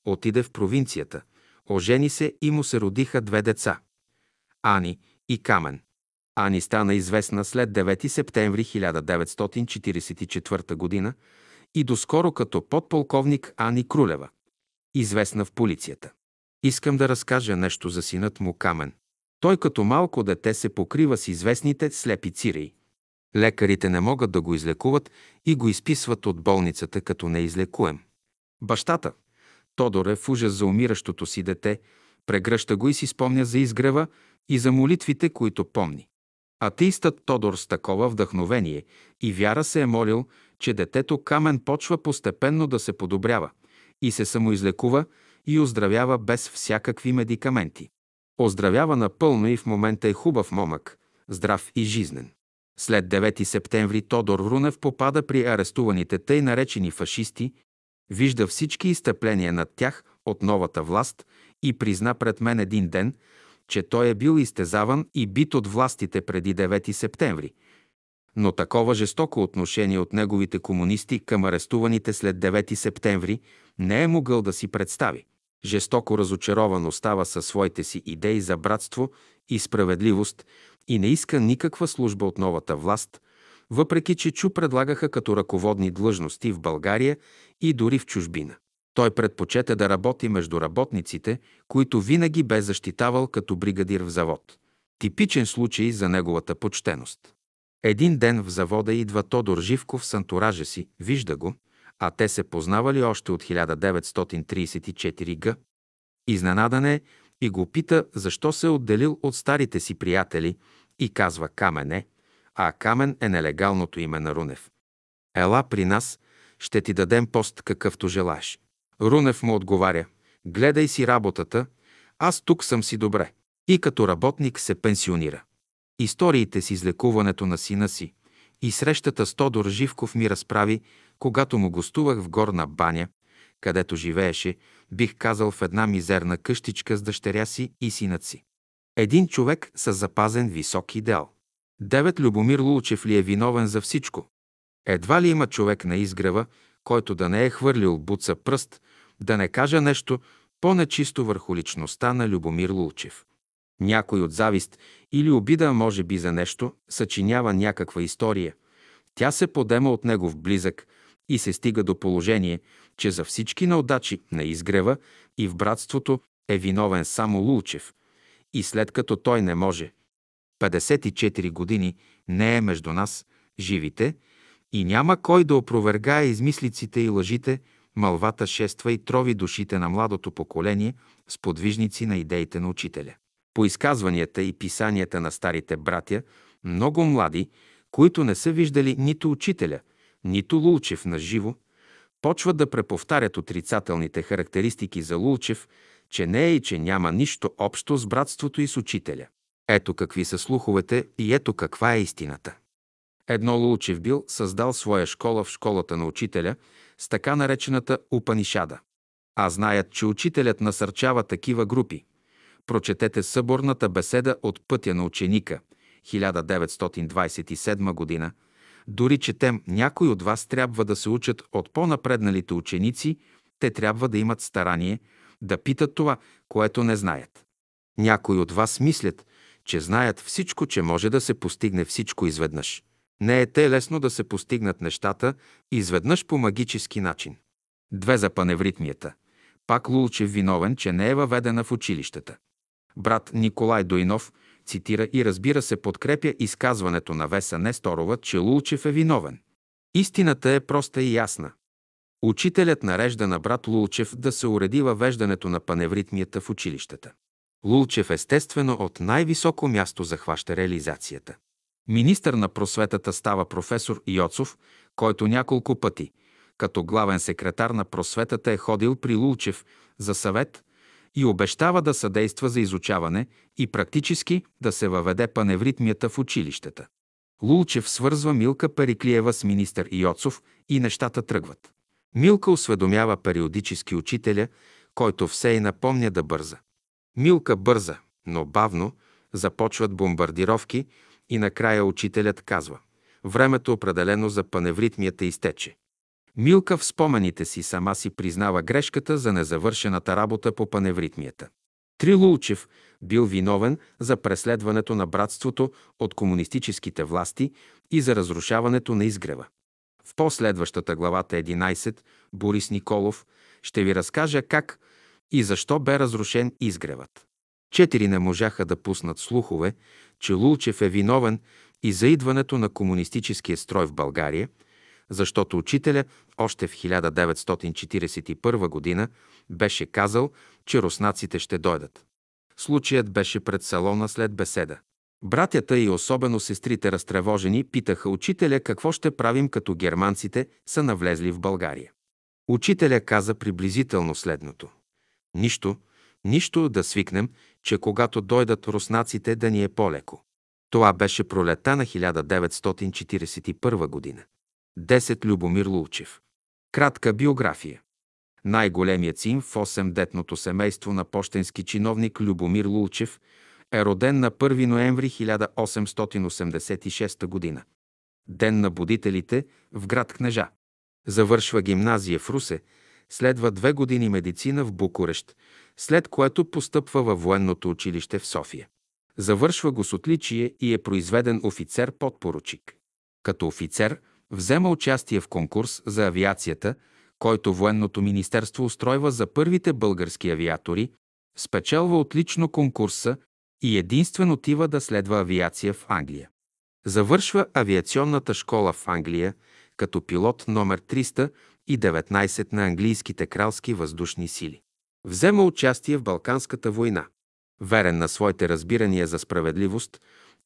отиде в провинцията, ожени се и му се родиха две деца – Ани и Камен. Ани стана известна след 9 септември 1944 г. и доскоро като подполковник Ани Крулева, известна в полицията. Искам да разкажа нещо за синът му Камен. Той като малко дете се покрива с известните слепи цирии. Лекарите не могат да го излекуват и го изписват от болницата като неизлекуем. Бащата, Тодор е в ужас за умиращото си дете, прегръща го и си спомня за изгрева и за молитвите, които помни. Атеистът Тодор с такова вдъхновение и вяра се е молил, че детето Камен почва постепенно да се подобрява и се самоизлекува и оздравява без всякакви медикаменти. Оздравява напълно и в момента е хубав момък, здрав и жизнен. След 9 септември Тодор Рунев попада при арестуваните тъй наречени фашисти, вижда всички изтъпления над тях от новата власт и призна пред мен един ден, че той е бил изтезаван и бит от властите преди 9 септември. Но такова жестоко отношение от неговите комунисти към арестуваните след 9 септември не е могъл да си представи. Жестоко разочарован остава със своите си идеи за братство и справедливост и не иска никаква служба от новата власт, въпреки че Чу предлагаха като ръководни длъжности в България и дори в чужбина. Той предпочете да работи между работниците, които винаги бе защитавал като бригадир в завод. Типичен случай за неговата почтеност. Един ден в завода идва Тодор Живков с антуража си, вижда го, а те се познавали още от 1934 г. Изненадан е и го пита защо се е отделил от старите си приятели и казва Камене, а Камен е нелегалното име на Рунев. Ела при нас, ще ти дадем пост какъвто желаеш. Рунев му отговаря, гледай си работата, аз тук съм си добре. И като работник се пенсионира. Историите с излекуването на сина си и срещата с Тодор Живков ми разправи, когато му гостувах в горна баня, където живееше, бих казал в една мизерна къщичка с дъщеря си и синът си. Един човек с запазен висок идеал. Девет Любомир Лулчев ли е виновен за всичко? Едва ли има човек на изгрева, който да не е хвърлил буца пръст, да не кажа нещо по-нечисто върху личността на Любомир Лулчев. Някой от завист или обида, може би за нещо, съчинява някаква история. Тя се подема от негов близък и се стига до положение, че за всички неудачи на изгрева и в братството е виновен само Лулчев. И след като той не може, 54 години не е между нас, живите, и няма кой да опровергае измислиците и лъжите, мълвата шества и трови душите на младото поколение с подвижници на идеите на учителя. По изказванията и писанията на старите братя, много млади, които не са виждали нито учителя, нито Лулчев на живо, почват да преповтарят отрицателните характеристики за Лулчев, че не е и че няма нищо общо с братството и с учителя. Ето какви са слуховете и ето каква е истината. Едно Лулчев бил създал своя школа в школата на учителя с така наречената Упанишада. А знаят, че учителят насърчава такива групи. Прочетете съборната беседа от пътя на ученика, 1927 година. Дори четем, някои от вас трябва да се учат от по-напредналите ученици, те трябва да имат старание да питат това, което не знаят. Някои от вас мислят, че знаят всичко, че може да се постигне всичко изведнъж. Не е те лесно да се постигнат нещата изведнъж по магически начин. Две за паневритмията. Пак Лулчев виновен, че не е въведена в училищата. Брат Николай Дойнов цитира и разбира се подкрепя изказването на Веса Несторова, че Лулчев е виновен. Истината е проста и ясна. Учителят нарежда на брат Лулчев да се уреди въвеждането на паневритмията в училищата. Лулчев естествено от най-високо място захваща реализацията. Министър на просветата става професор Йоцов, който няколко пъти, като главен секретар на просветата е ходил при Лулчев за съвет и обещава да съдейства за изучаване и практически да се въведе паневритмията в училищата. Лулчев свързва Милка Периклиева с министър Йоцов и нещата тръгват. Милка осведомява периодически учителя, който все и напомня да бърза. Милка бърза, но бавно започват бомбардировки и накрая учителят казва «Времето определено за паневритмията изтече». Милка в спомените си сама си признава грешката за незавършената работа по паневритмията. Трилулчев бил виновен за преследването на братството от комунистическите власти и за разрушаването на изгрева. В последващата главата 11 Борис Николов ще ви разкаже как и защо бе разрушен изгревът. Четири не можаха да пуснат слухове, че Лулчев е виновен и за идването на комунистическия строй в България, защото учителя още в 1941 година беше казал, че руснаците ще дойдат. Случаят беше пред салона след беседа. Братята и особено сестрите разтревожени питаха учителя какво ще правим като германците са навлезли в България. Учителя каза приблизително следното. Нищо, нищо да свикнем, че когато дойдат руснаците да ни е по-леко. Това беше пролета на 1941 година. 10 Любомир Лулчев. Кратка биография. Най-големият син в 8-детното семейство на почтенски чиновник Любомир Лулчев е роден на 1 ноември 1886 година. Ден на будителите в град Кнежа. Завършва гимназия в Русе, следва две години медицина в Букурещ, след което постъпва във военното училище в София. Завършва го с отличие и е произведен офицер-подпоручик. Като офицер взема участие в конкурс за авиацията, който военното министерство устройва за първите български авиатори, спечелва отлично конкурса и единствено отива да следва авиация в Англия. Завършва авиационната школа в Англия като пилот номер 319 на английските кралски въздушни сили. Взема участие в Балканската война. Верен на своите разбирания за справедливост,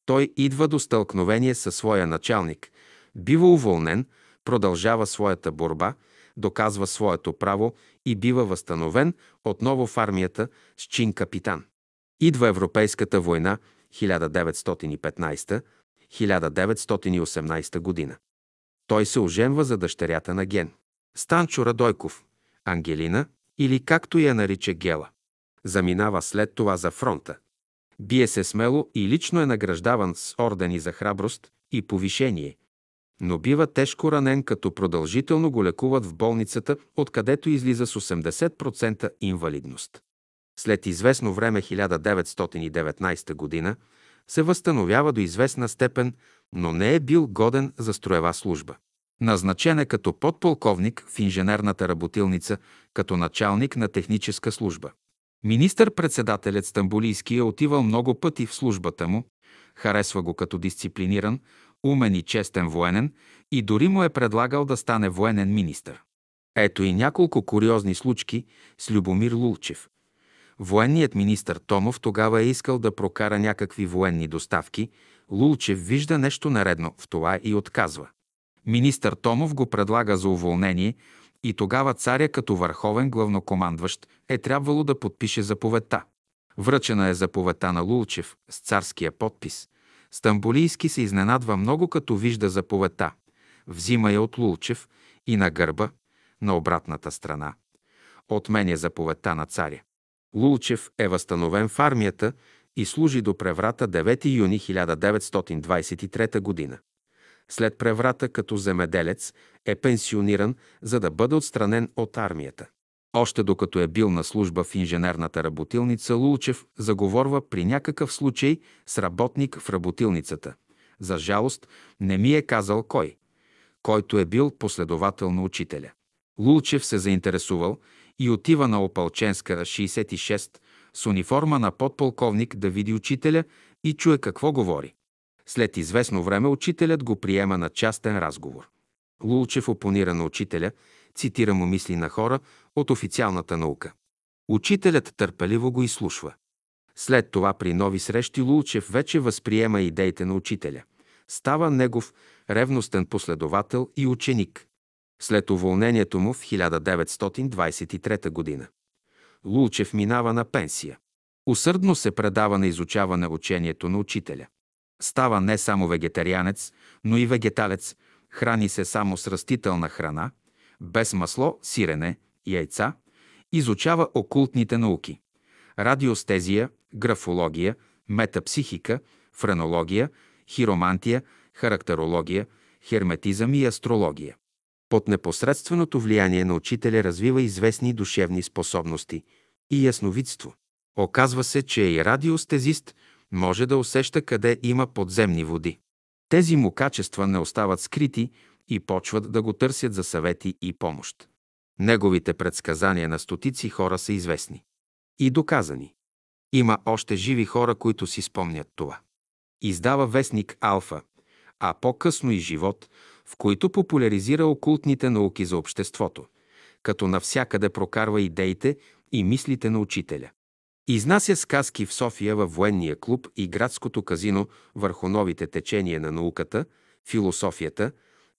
той идва до стълкновение със своя началник, бива уволнен, продължава своята борба, доказва своето право и бива възстановен отново в армията с чин капитан. Идва Европейската война 1915-1918 година. Той се оженва за дъщерята на Ген. Станчо Радойков, Ангелина или както я нарича Гела. Заминава след това за фронта. Бие се смело и лично е награждаван с ордени за храброст и повишение, но бива тежко ранен, като продължително го лекуват в болницата, откъдето излиза с 80% инвалидност. След известно време 1919 година се възстановява до известна степен, но не е бил годен за строева служба. Назначен е като подполковник в инженерната работилница, като началник на техническа служба. Министър-председателят Стамбулийски е отивал много пъти в службата му, харесва го като дисциплиниран, умен и честен военен и дори му е предлагал да стане военен министър. Ето и няколко куриозни случки с Любомир Лулчев. Военният министър Томов тогава е искал да прокара някакви военни доставки. Лулчев вижда нещо наредно в това и отказва. Министър Томов го предлага за уволнение и тогава царя като върховен главнокомандващ е трябвало да подпише заповедта. Връчена е заповедта на Лулчев с царския подпис. Стамбулийски се изненадва много, като вижда заповедта. Взима я от Лулчев и на гърба, на обратната страна. Отменя заповедта на царя. Лулчев е възстановен в армията и служи до преврата 9 юни 1923 година. След преврата като земеделец е пенсиониран, за да бъде отстранен от армията. Още докато е бил на служба в инженерната работилница, Лулчев заговорва при някакъв случай с работник в работилницата. За жалост, не ми е казал кой, който е бил последовател на учителя. Лулчев се заинтересувал и отива на Опалченска 66 с униформа на подполковник да види учителя и чуе какво говори. След известно време учителят го приема на частен разговор. Лулчев опонира на учителя, цитира му мисли на хора от официалната наука. Учителят търпеливо го изслушва. След това при нови срещи Лулчев вече възприема идеите на учителя. Става негов ревностен последовател и ученик. След уволнението му в 1923 година. Лулчев минава на пенсия. Усърдно се предава на изучаване учението на учителя. Става не само вегетарианец, но и вегеталец, храни се само с растителна храна, без масло, сирене, яйца, изучава окултните науки – радиостезия, графология, метапсихика, френология, хиромантия, характерология, херметизъм и астрология. Под непосредственото влияние на учителя развива известни душевни способности и ясновидство. Оказва се, че и радиостезист може да усеща къде има подземни води. Тези му качества не остават скрити и почват да го търсят за съвети и помощ. Неговите предсказания на стотици хора са известни и доказани. Има още живи хора, които си спомнят това. Издава вестник Алфа, а по-късно и Живот, в които популяризира окултните науки за обществото, като навсякъде прокарва идеите и мислите на учителя. Изнася сказки в София във военния клуб и градското казино върху новите течения на науката, философията,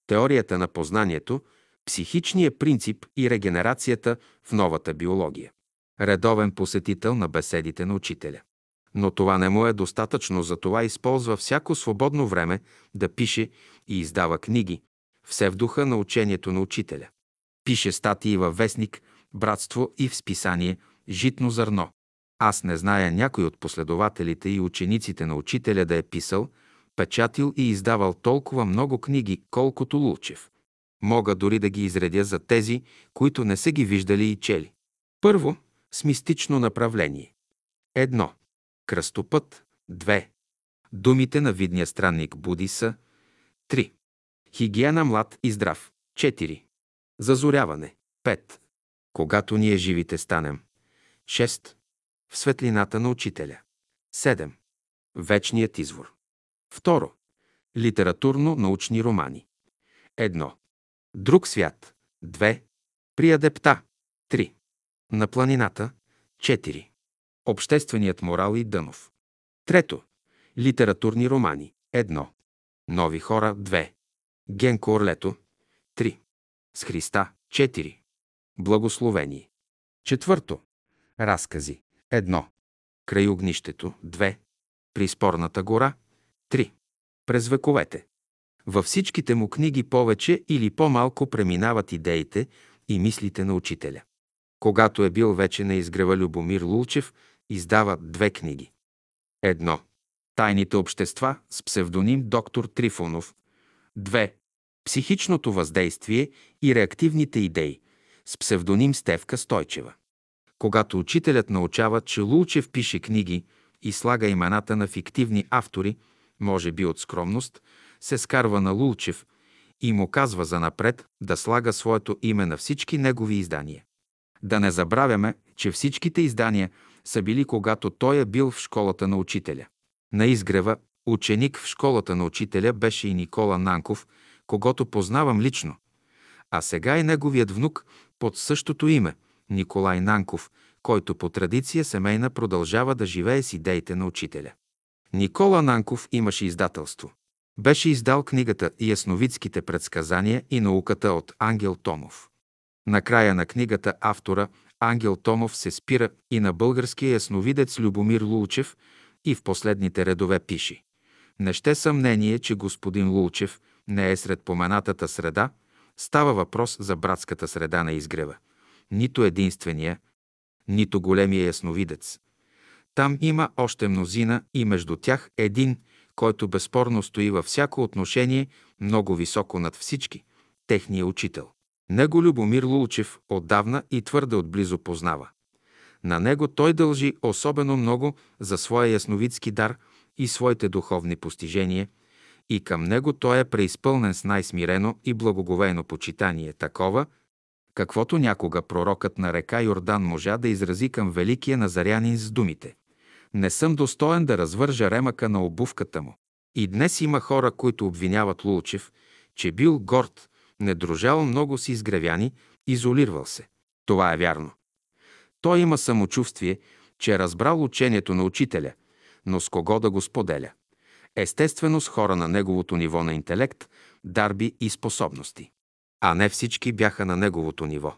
теорията на познанието, психичния принцип и регенерацията в новата биология. Редовен посетител на беседите на учителя. Но това не му е достатъчно, затова използва всяко свободно време да пише и издава книги, все в духа на учението на учителя. Пише статии във вестник, братство и в списание «Житно зърно». Аз не зная някой от последователите и учениците на учителя да е писал, печатил и издавал толкова много книги, колкото Лулчев. Мога дори да ги изредя за тези, които не са ги виждали и чели. Първо, с мистично направление. Едно. Кръстопът. Две. Думите на видния странник Буди са. Три. Хигиена млад и здрав. 4. Зазоряване. 5. Когато ние живите станем. 6. В светлината на учителя. 7. Вечният извор. 2. Литературно-научни романи. 1. Друг свят. 2. При адепта. 3. На планината. 4. Общественият морал и Дънов. Трето. Литературни романи. 1. Нови хора. 2. Генко Орлето. 3. С Христа. 4. Благословение. Четвърто. Разкази. 1. Край огнището. 2. При спорната гора. 3. През вековете. Във всичките му книги повече или по-малко преминават идеите и мислите на учителя. Когато е бил вече на изгрева Любомир Лулчев, издава две книги. Едно. Тайните общества с псевдоним доктор Трифонов. 2. Психичното въздействие и реактивните идеи с псевдоним Стевка Стойчева. Когато учителят научава, че Лулчев пише книги и слага имената на фиктивни автори, може би от скромност, се скарва на Лулчев и му казва за напред да слага своето име на всички негови издания. Да не забравяме, че всичките издания са били когато той е бил в школата на учителя. На изгрева ученик в школата на учителя беше и Никола Нанков, когато познавам лично. А сега и неговият внук под същото име – Николай Нанков, който по традиция семейна продължава да живее с идеите на учителя. Никола Нанков имаше издателство. Беше издал книгата Ясновидските предсказания и науката от Ангел Томов. Накрая на книгата автора Ангел Томов се спира и на българския ясновидец Любомир Лулчев и в последните редове пише. Не ще съмнение, че господин Лулчев не е сред поменатата среда, става въпрос за братската среда на изгрева. Нито единствения, нито големия ясновидец. Там има още мнозина и между тях един, който безспорно стои във всяко отношение много високо над всички, техния учител. Него Любомир Лулчев отдавна и твърде отблизо познава. На него той дължи особено много за своя ясновидски дар и своите духовни постижения, и към него той е преизпълнен с най-смирено и благоговейно почитание, такова, каквото някога пророкът на река Йордан можа да изрази към великия назарянин с думите «Не съм достоен да развържа ремъка на обувката му». И днес има хора, които обвиняват Лулчев, че бил горд, не дружал много с изгревяни, изолирал се. Това е вярно. Той има самочувствие, че е разбрал учението на учителя, но с кого да го споделя? Естествено с хора на неговото ниво на интелект, дарби и способности. А не всички бяха на неговото ниво.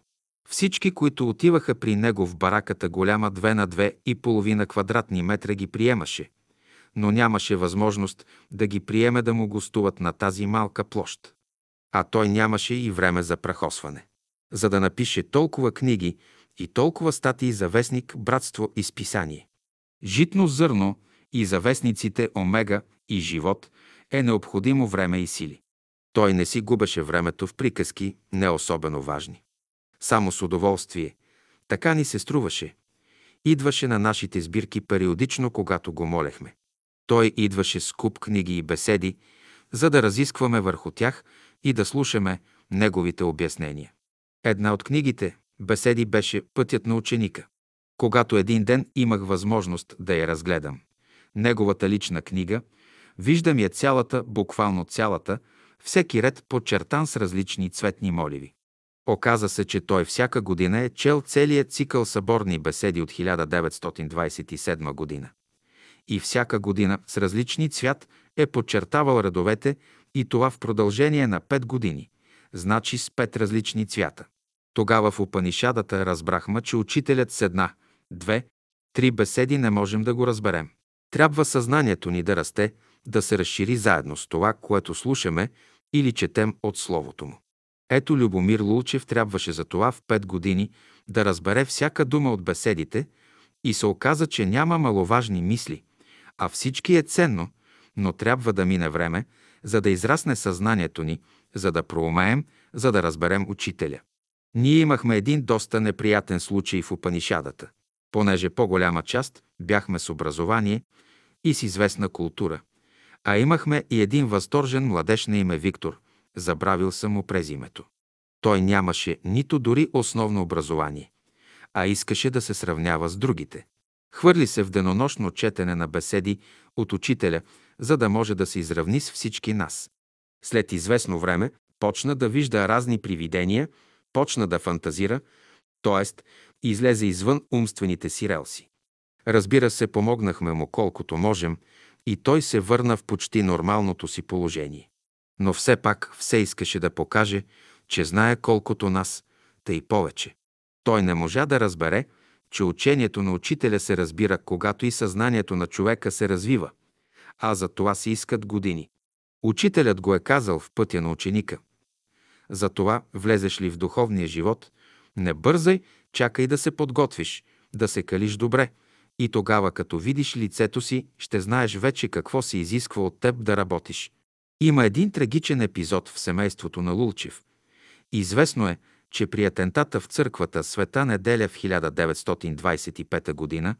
Всички, които отиваха при него в бараката голяма две на две и половина квадратни метра ги приемаше, но нямаше възможност да ги приеме да му гостуват на тази малка площ а той нямаше и време за прахосване. За да напише толкова книги и толкова статии за вестник «Братство и списание». Житно зърно и за вестниците «Омега» и «Живот» е необходимо време и сили. Той не си губеше времето в приказки, не особено важни. Само с удоволствие. Така ни се струваше. Идваше на нашите сбирки периодично, когато го молехме. Той идваше с куп книги и беседи, за да разискваме върху тях и да слушаме неговите обяснения. Една от книгите, беседи, беше Пътят на ученика. Когато един ден имах възможност да я разгледам, неговата лична книга, виждам я цялата, буквално цялата, всеки ред подчертан с различни цветни моливи. Оказа се, че той всяка година е чел целият цикъл съборни беседи от 1927 година. И всяка година с различни цвят е подчертавал редовете и това в продължение на пет години, значи с пет различни цвята. Тогава в Упанишадата разбрахме, че учителят с една, две, три беседи не можем да го разберем. Трябва съзнанието ни да расте, да се разшири заедно с това, което слушаме или четем от Словото му. Ето Любомир Лулчев трябваше за това в пет години да разбере всяка дума от беседите и се оказа, че няма маловажни мисли, а всички е ценно, но трябва да мине време, за да израсне съзнанието ни, за да проумеем, за да разберем учителя. Ние имахме един доста неприятен случай в Упанишадата, понеже по-голяма част бяхме с образование и с известна култура, а имахме и един възторжен младеж на име Виктор, забравил съм му през името. Той нямаше нито дори основно образование, а искаше да се сравнява с другите. Хвърли се в денонощно четене на беседи от учителя, за да може да се изравни с всички нас. След известно време почна да вижда разни привидения, почна да фантазира, т.е. излезе извън умствените си релси. Разбира се, помогнахме му колкото можем и той се върна в почти нормалното си положение. Но все пак все искаше да покаже, че знае колкото нас, тъй повече. Той не можа да разбере, че учението на учителя се разбира, когато и съзнанието на човека се развива, а за това се искат години. Учителят го е казал в пътя на ученика. Затова влезеш ли в духовния живот, не бързай, чакай да се подготвиш, да се калиш добре, и тогава, като видиш лицето си, ще знаеш вече какво се изисква от теб да работиш. Има един трагичен епизод в семейството на Лулчев. Известно е, че при атентата в църквата Света неделя в 1925 г.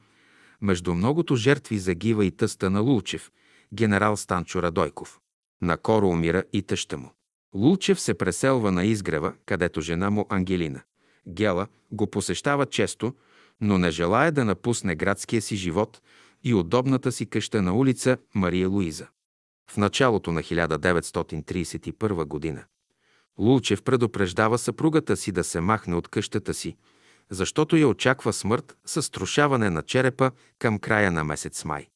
между многото жертви загива и тъста на Лулчев, генерал Станчо Радойков. Накоро умира и тъща му. Лулчев се преселва на изгрева, където жена му Ангелина. Гела го посещава често, но не желая да напусне градския си живот и удобната си къща на улица Мария Луиза. В началото на 1931 година Лулчев предупреждава съпругата си да се махне от къщата си, защото я очаква смърт с струшаване на черепа към края на месец май.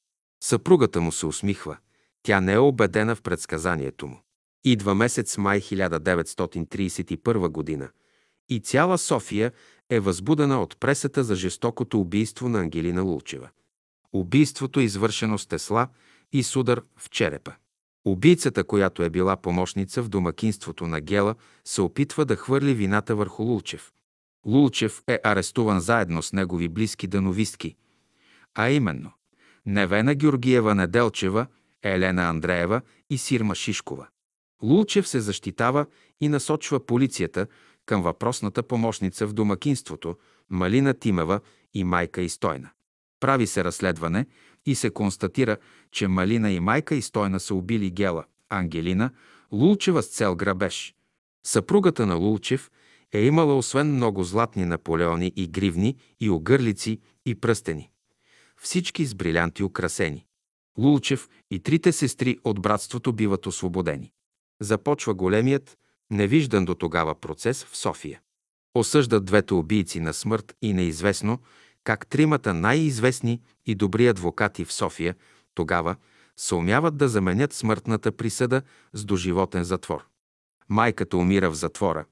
Съпругата му се усмихва. Тя не е убедена в предсказанието му. Идва месец май 1931 година и цяла София е възбудена от пресата за жестокото убийство на Ангелина Лулчева. Убийството е извършено с тесла и с удар в черепа. Убийцата, която е била помощница в домакинството на Гела, се опитва да хвърли вината върху Лулчев. Лулчев е арестуван заедно с негови близки дановистки, а именно Невена Георгиева Неделчева, Елена Андреева и Сирма Шишкова. Лулчев се защитава и насочва полицията към въпросната помощница в домакинството, Малина Тимева и майка Истойна. Прави се разследване и се констатира, че Малина и майка Истойна са убили Гела, Ангелина, Лулчева с цел грабеж. Съпругата на Лулчев е имала освен много златни наполеони и гривни, и огърлици, и пръстени. Всички с брилянти украсени. Лулчев и трите сестри от братството биват освободени. Започва големият, невиждан до тогава процес в София. Осъждат двете убийци на смърт и неизвестно как тримата най-известни и добри адвокати в София тогава се умяват да заменят смъртната присъда с доживотен затвор. Майката умира в затвора,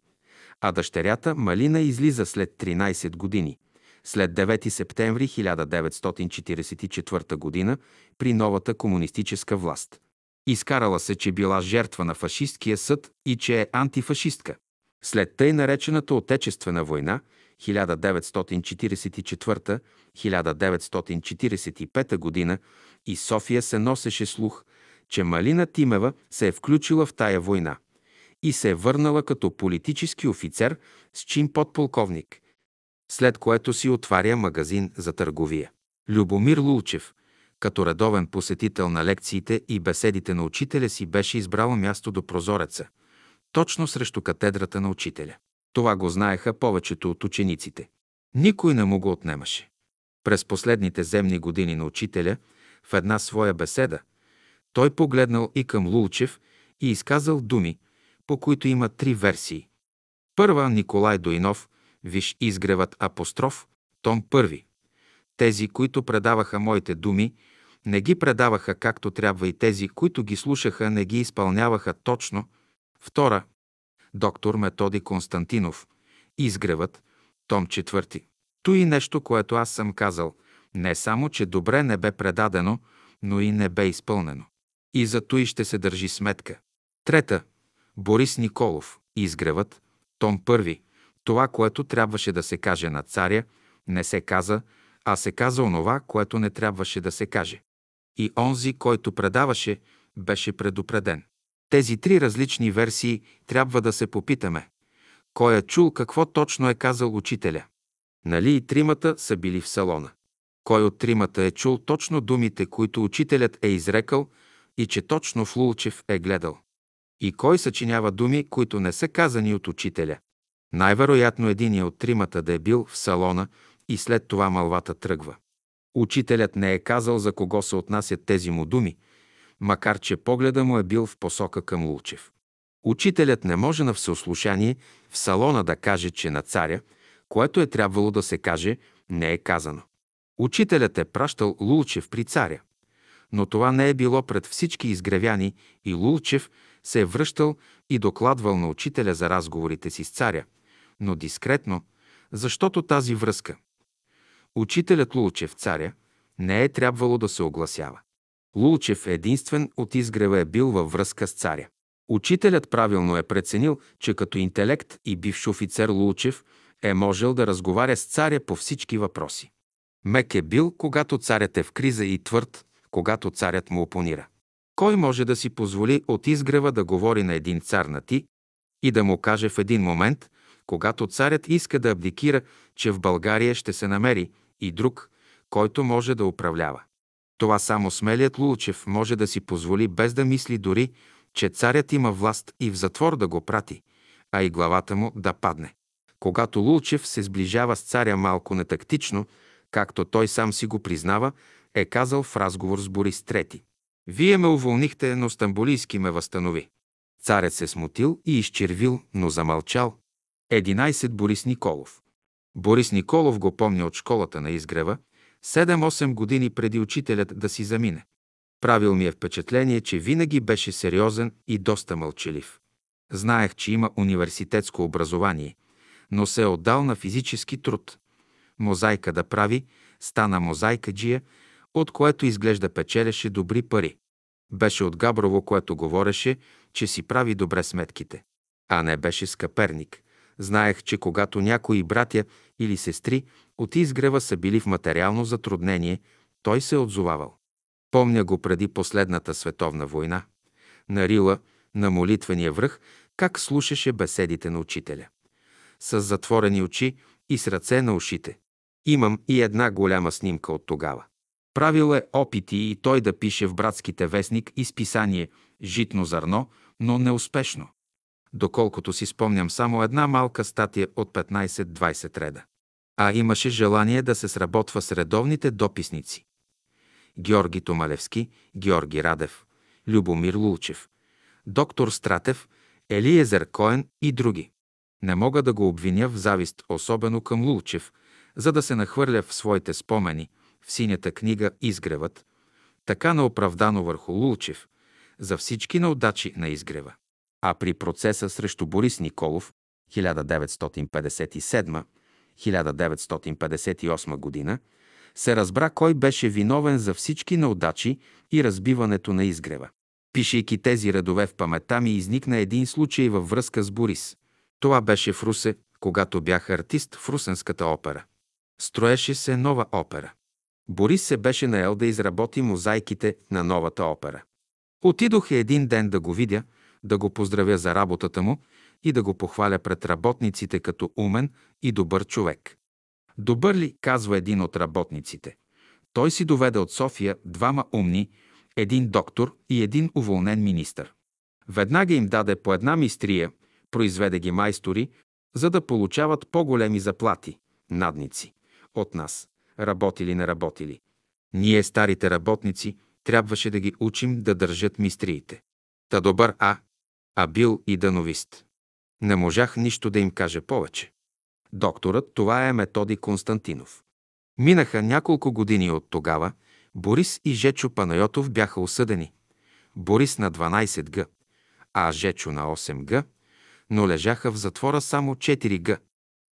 а дъщерята Малина излиза след 13 години, след 9 септември 1944 г. при новата комунистическа власт. Изкарала се, че била жертва на фашисткия съд и че е антифашистка. След тъй наречената Отечествена война 1944-1945 година и София се носеше слух, че Малина Тимева се е включила в тая война и се е върнала като политически офицер с чин подполковник, след което си отваря магазин за търговия. Любомир Лулчев, като редовен посетител на лекциите и беседите на учителя си, беше избрал място до прозореца, точно срещу катедрата на учителя. Това го знаеха повечето от учениците. Никой не му го отнемаше. През последните земни години на учителя, в една своя беседа, той погледнал и към Лулчев и изказал думи, по които има три версии. Първа Николай Дойнов, Виж изгревът апостроф, том първи. Тези, които предаваха моите думи, не ги предаваха както трябва и тези, които ги слушаха, не ги изпълняваха точно. Втора. Доктор Методи Константинов. Изгревът. Том четвърти. То и нещо, което аз съм казал, не само, че добре не бе предадено, но и не бе изпълнено. И за той ще се държи сметка. Трета. Борис Николов. Изгревът. Том първи. Това, което трябваше да се каже на царя, не се каза, а се каза онова, което не трябваше да се каже. И онзи, който предаваше, беше предупреден. Тези три различни версии трябва да се попитаме. Кой е чул какво точно е казал учителя? Нали и тримата са били в салона? Кой от тримата е чул точно думите, които учителят е изрекал и че точно в Лулчев е гледал? И кой съчинява думи, които не са казани от учителя? Най-вероятно един от тримата да е бил в салона и след това мълвата тръгва. Учителят не е казал за кого се отнасят тези му думи, макар че погледа му е бил в посока към Лулчев. Учителят не може на всеослушание в салона да каже, че на царя, което е трябвало да се каже, не е казано. Учителят е пращал Лулчев при царя, но това не е било пред всички изгревяни и Лулчев се е връщал и докладвал на учителя за разговорите си с царя, но дискретно, защото тази връзка. Учителят Лулчев царя не е трябвало да се огласява. Лулчев единствен от изгрева е бил във връзка с царя. Учителят правилно е преценил, че като интелект и бивш офицер Лулчев е можел да разговаря с царя по всички въпроси. Мек е бил, когато царят е в криза и твърд, когато царят му опонира. Кой може да си позволи от изгрева да говори на един цар на ти и да му каже в един момент, когато царят иска да абдикира, че в България ще се намери и друг, който може да управлява. Това само смелият Лулчев може да си позволи без да мисли дори, че царят има власт и в затвор да го прати, а и главата му да падне. Когато Лулчев се сближава с царя малко нетактично, както той сам си го признава, е казал в разговор с Борис III. Вие ме уволнихте, но Стамбулийски ме възстанови. Царят се смутил и изчервил, но замълчал. 11. Борис Николов. Борис Николов го помня от школата на изгрева, 7-8 години преди учителят да си замине. Правил ми е впечатление, че винаги беше сериозен и доста мълчалив. Знаех, че има университетско образование, но се е отдал на физически труд. Мозайка да прави, стана мозайка джия, от което изглежда печелеше добри пари. Беше от Габрово, което говореше, че си прави добре сметките. А не беше скъперник. Знаех, че когато някои братя или сестри от изгрева са били в материално затруднение, той се е отзовавал. Помня го преди последната световна война. На Рила, на молитвения връх, как слушаше беседите на учителя. С затворени очи и с ръце на ушите. Имам и една голяма снимка от тогава. Правил е опити и той да пише в братските вестник и списание «Житно зърно», но неуспешно. Доколкото си спомням само една малка статия от 15-20 реда. А имаше желание да се сработва с редовните дописници. Георги Томалевски, Георги Радев, Любомир Лулчев, доктор Стратев, Елиезер Коен и други. Не мога да го обвиня в завист, особено към Лулчев, за да се нахвърля в своите спомени – в синята книга Изгревът, така неоправдано върху Лулчев, за всички неудачи на изгрева. А при процеса срещу Борис Николов 1957-1958 година се разбра кой беше виновен за всички неудачи и разбиването на изгрева. Пишейки тези редове в памета ми изникна един случай във връзка с Борис. Това беше в Русе, когато бях артист в Русенската опера. Строеше се нова опера. Борис се беше наел да изработи мозайките на новата опера. Отидох един ден да го видя, да го поздравя за работата му и да го похваля пред работниците като умен и добър човек. Добър ли, казва един от работниците. Той си доведе от София двама умни, един доктор и един уволнен министър. Веднага им даде по една мистрия, произведе ги майстори, за да получават по-големи заплати, надници, от нас работили не работили. Ние, старите работници, трябваше да ги учим да държат мистриите. Та добър А, а бил и дановист. Не можах нищо да им кажа повече. Докторът, това е Методи Константинов. Минаха няколко години от тогава. Борис и Жечо Панайотов бяха осъдени. Борис на 12 г, а Жечо на 8 г, но лежаха в затвора само 4 г.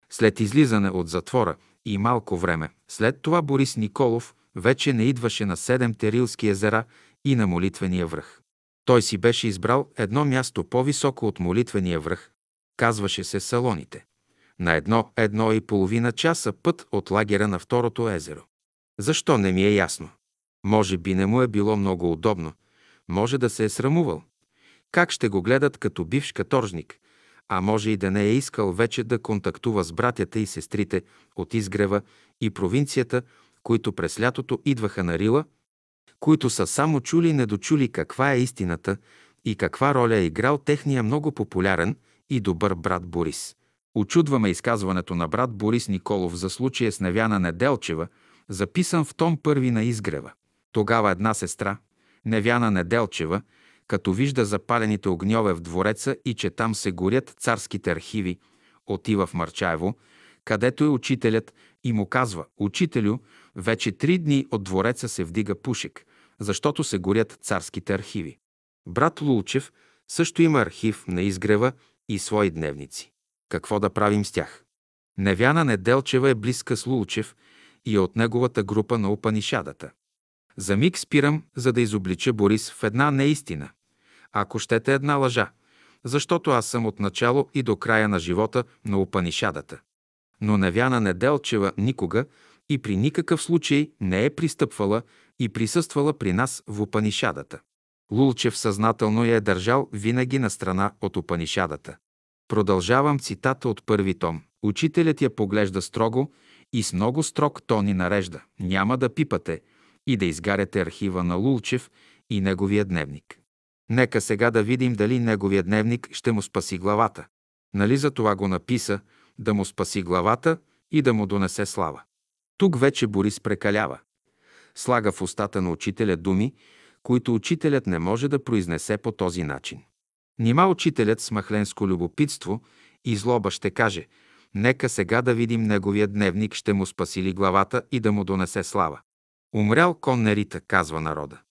След излизане от затвора и малко време, след това Борис Николов вече не идваше на Седемте Рилски езера и на молитвения връх. Той си беше избрал едно място по-високо от молитвения връх. Казваше се Салоните. На едно, едно и половина часа път от лагера на второто езеро. Защо не ми е ясно? Може би не му е било много удобно. Може да се е срамувал. Как ще го гледат като бивш каторжник? А може и да не е искал вече да контактува с братята и сестрите от изгрева и провинцията, които през лятото идваха на Рила, които са само чули и недочули каква е истината и каква роля е играл техния много популярен и добър брат Борис. Очудваме изказването на брат Борис Николов за случая с Невяна Неделчева, записан в том първи на изгрева. Тогава една сестра, Невяна Неделчева, като вижда запалените огньове в двореца и че там се горят царските архиви, отива в Марчаево, където е учителят и му казва «Учителю, вече три дни от двореца се вдига пушек, защото се горят царските архиви». Брат Лулчев също има архив на изгрева и свои дневници. Какво да правим с тях? Невяна Неделчева е близка с Лулчев и е от неговата група на Упанишадата. За миг спирам, за да изоблича Борис в една неистина. Ако щете една лъжа, защото аз съм от начало и до края на живота на Упанишадата. Но Невяна Неделчева никога и при никакъв случай не е пристъпвала и присъствала при нас в Упанишадата. Лулчев съзнателно я е държал винаги на страна от Упанишадата. Продължавам цитата от първи том. Учителят я поглежда строго и с много строг тони нарежда. Няма да пипате и да изгаряте архива на Лулчев и неговия дневник. Нека сега да видим дали неговия дневник ще му спаси главата. Нали за това го написа, да му спаси главата и да му донесе слава. Тук вече Борис прекалява. Слага в устата на учителя думи, които учителят не може да произнесе по този начин. Нима учителят с махленско любопитство и злоба ще каже «Нека сега да видим неговия дневник, ще му спаси ли главата и да му донесе слава». Умрял кон нерита, казва народа.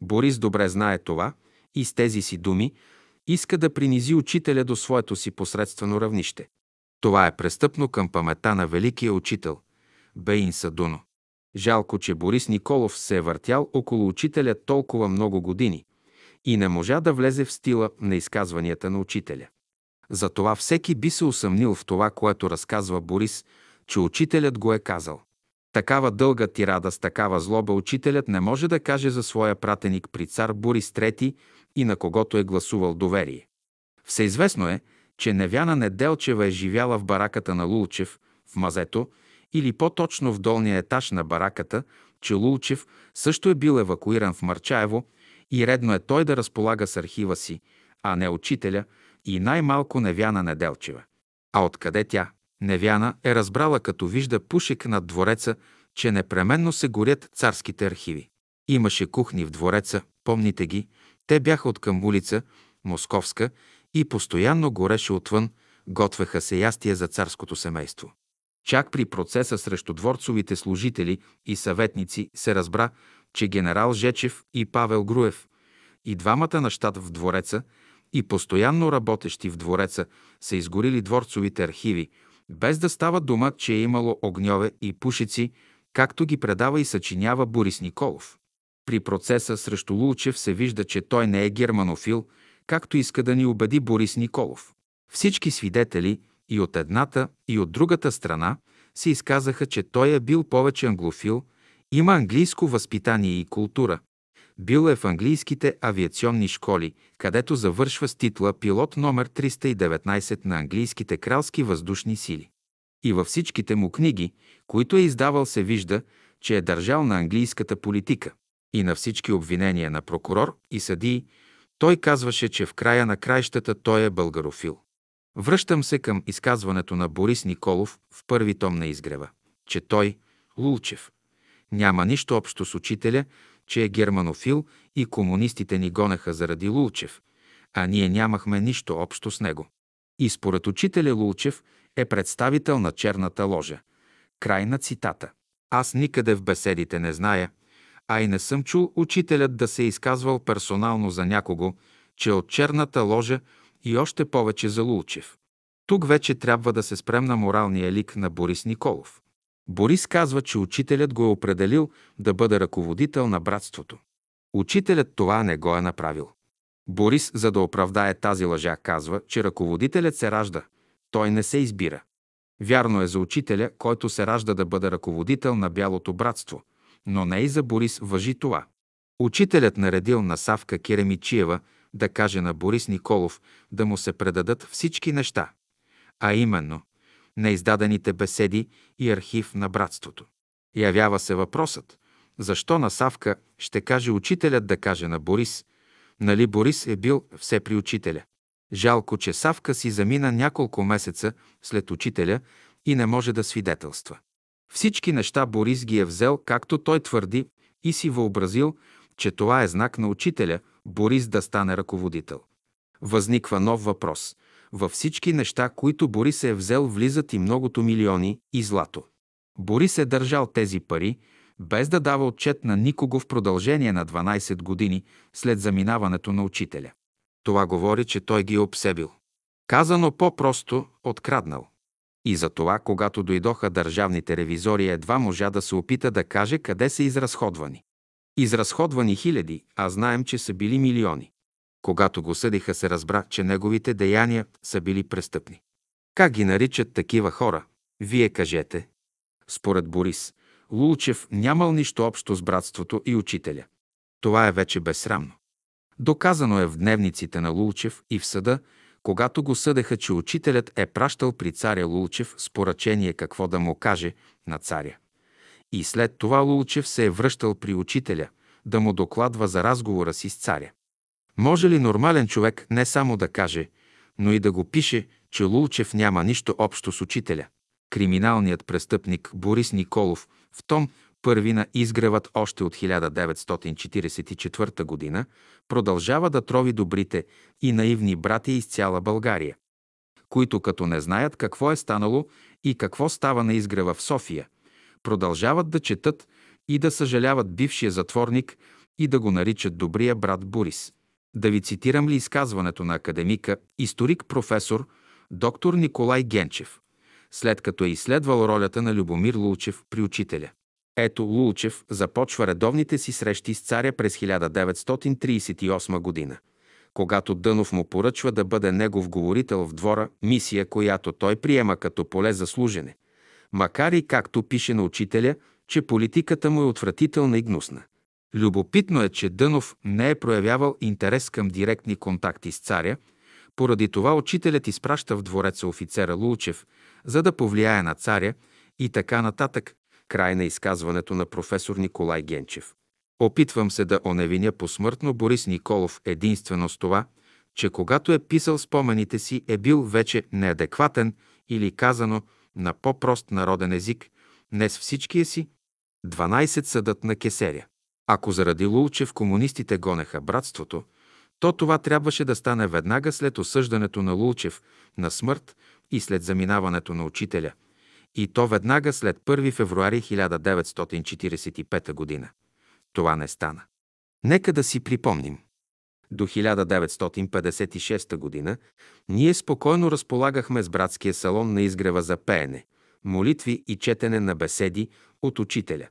Борис добре знае това и с тези си думи иска да принизи учителя до своето си посредствено равнище. Това е престъпно към памета на великия учител Бейн Садуно. Жалко, че Борис Николов се е въртял около учителя толкова много години и не можа да влезе в стила на изказванията на учителя. Затова всеки би се усъмнил в това, което разказва Борис, че учителят го е казал. Такава дълга тирада с такава злоба учителят не може да каже за своя пратеник при цар Борис III и на когото е гласувал доверие. Всеизвестно е, че Невяна Неделчева е живяла в бараката на Лулчев, в мазето, или по-точно в долния етаж на бараката, че Лулчев също е бил евакуиран в Марчаево и редно е той да разполага с архива си, а не учителя и най-малко Невяна Неделчева. А откъде тя, Невяна, е разбрала като вижда пушек над двореца, че непременно се горят царските архиви. Имаше кухни в двореца, помните ги, те бяха от към улица Московска и постоянно гореше отвън, готвеха се ястия за царското семейство. Чак при процеса срещу дворцовите служители и съветници се разбра, че генерал Жечев и Павел Груев и двамата на щат в двореца и постоянно работещи в двореца са изгорили дворцовите архиви, без да става дума, че е имало огньове и пушици, както ги предава и съчинява Борис Николов. При процеса срещу Лулчев се вижда, че той не е германофил, както иска да ни убеди Борис Николов. Всички свидетели и от едната, и от другата страна се изказаха, че той е бил повече англофил, има английско възпитание и култура. Бил е в английските авиационни школи, където завършва с титла пилот номер 319 на английските кралски въздушни сили. И във всичките му книги, които е издавал, се вижда, че е държал на английската политика. И на всички обвинения на прокурор и съдии, той казваше, че в края на краищата той е българофил. Връщам се към изказването на Борис Николов в първи том на изгрева, че той, Лулчев, няма нищо общо с учителя, че е германофил и комунистите ни гонеха заради Лулчев, а ние нямахме нищо общо с него. И според учителя Лулчев е представител на черната ложа. Край на цитата. Аз никъде в беседите не зная, а и не съм чул учителят да се е изказвал персонално за някого, че от черната ложа и още повече за Лулчев. Тук вече трябва да се спрем на моралния лик на Борис Николов. Борис казва, че учителят го е определил да бъде ръководител на братството. Учителят това не го е направил. Борис, за да оправдае тази лъжа, казва, че ръководителят се ражда, той не се избира. Вярно е за учителя, който се ражда да бъде ръководител на Бялото братство, но не и за Борис въжи това. Учителят наредил на Савка Керемичиева да каже на Борис Николов да му се предадат всички неща, а именно неиздадените беседи и архив на братството. Явява се въпросът, защо на Савка ще каже учителят да каже на Борис, нали Борис е бил все при учителя. Жалко, че Савка си замина няколко месеца след учителя и не може да свидетелства. Всички неща Борис ги е взел, както той твърди, и си въобразил, че това е знак на учителя Борис да стане ръководител. Възниква нов въпрос. Във всички неща, които Борис е взел, влизат и многото милиони и злато. Борис е държал тези пари, без да дава отчет на никого в продължение на 12 години след заминаването на учителя. Това говори, че той ги е обсебил. Казано по-просто, откраднал. И за това, когато дойдоха държавните ревизори, едва можа да се опита да каже къде са изразходвани. Изразходвани хиляди, а знаем, че са били милиони. Когато го съдиха, се разбра, че неговите деяния са били престъпни. Как ги наричат такива хора? Вие кажете. Според Борис, Лулчев нямал нищо общо с братството и учителя. Това е вече безсрамно. Доказано е в дневниците на Лулчев и в съда, когато го съдеха, че учителят е пращал при царя Лулчев с поръчение какво да му каже на царя. И след това Лулчев се е връщал при учителя да му докладва за разговора си с царя. Може ли нормален човек не само да каже, но и да го пише, че Лулчев няма нищо общо с учителя? Криминалният престъпник Борис Николов в том първи на изгревът още от 1944 година продължава да трови добрите и наивни брати из цяла България, които като не знаят какво е станало и какво става на изгрева в София, продължават да четат и да съжаляват бившия затворник и да го наричат добрия брат Борис. Да ви цитирам ли изказването на академика, историк-професор, доктор Николай Генчев, след като е изследвал ролята на Любомир Лулчев при учителя. Ето Лулчев започва редовните си срещи с царя през 1938 година, когато Дънов му поръчва да бъде негов говорител в двора, мисия, която той приема като поле за служене, макар и както пише на учителя, че политиката му е отвратителна и гнусна. Любопитно е, че Дънов не е проявявал интерес към директни контакти с царя, поради това учителят изпраща в двореца офицера Лулчев, за да повлияе на царя и така нататък, Край на изказването на професор Николай Генчев. Опитвам се да оневиня посмъртно Борис Николов единствено с това, че когато е писал спомените си, е бил вече неадекватен или казано на по-прост народен език, не с всичкия си, 12 съдът на Кесеря. Ако заради Лулчев комунистите гонеха братството, то това трябваше да стане веднага след осъждането на Лулчев на смърт и след заминаването на учителя – и то веднага след 1 февруари 1945 г. Това не стана. Нека да си припомним. До 1956 г. ние спокойно разполагахме с братския салон на изгрева за пеене, молитви и четене на беседи от учителя.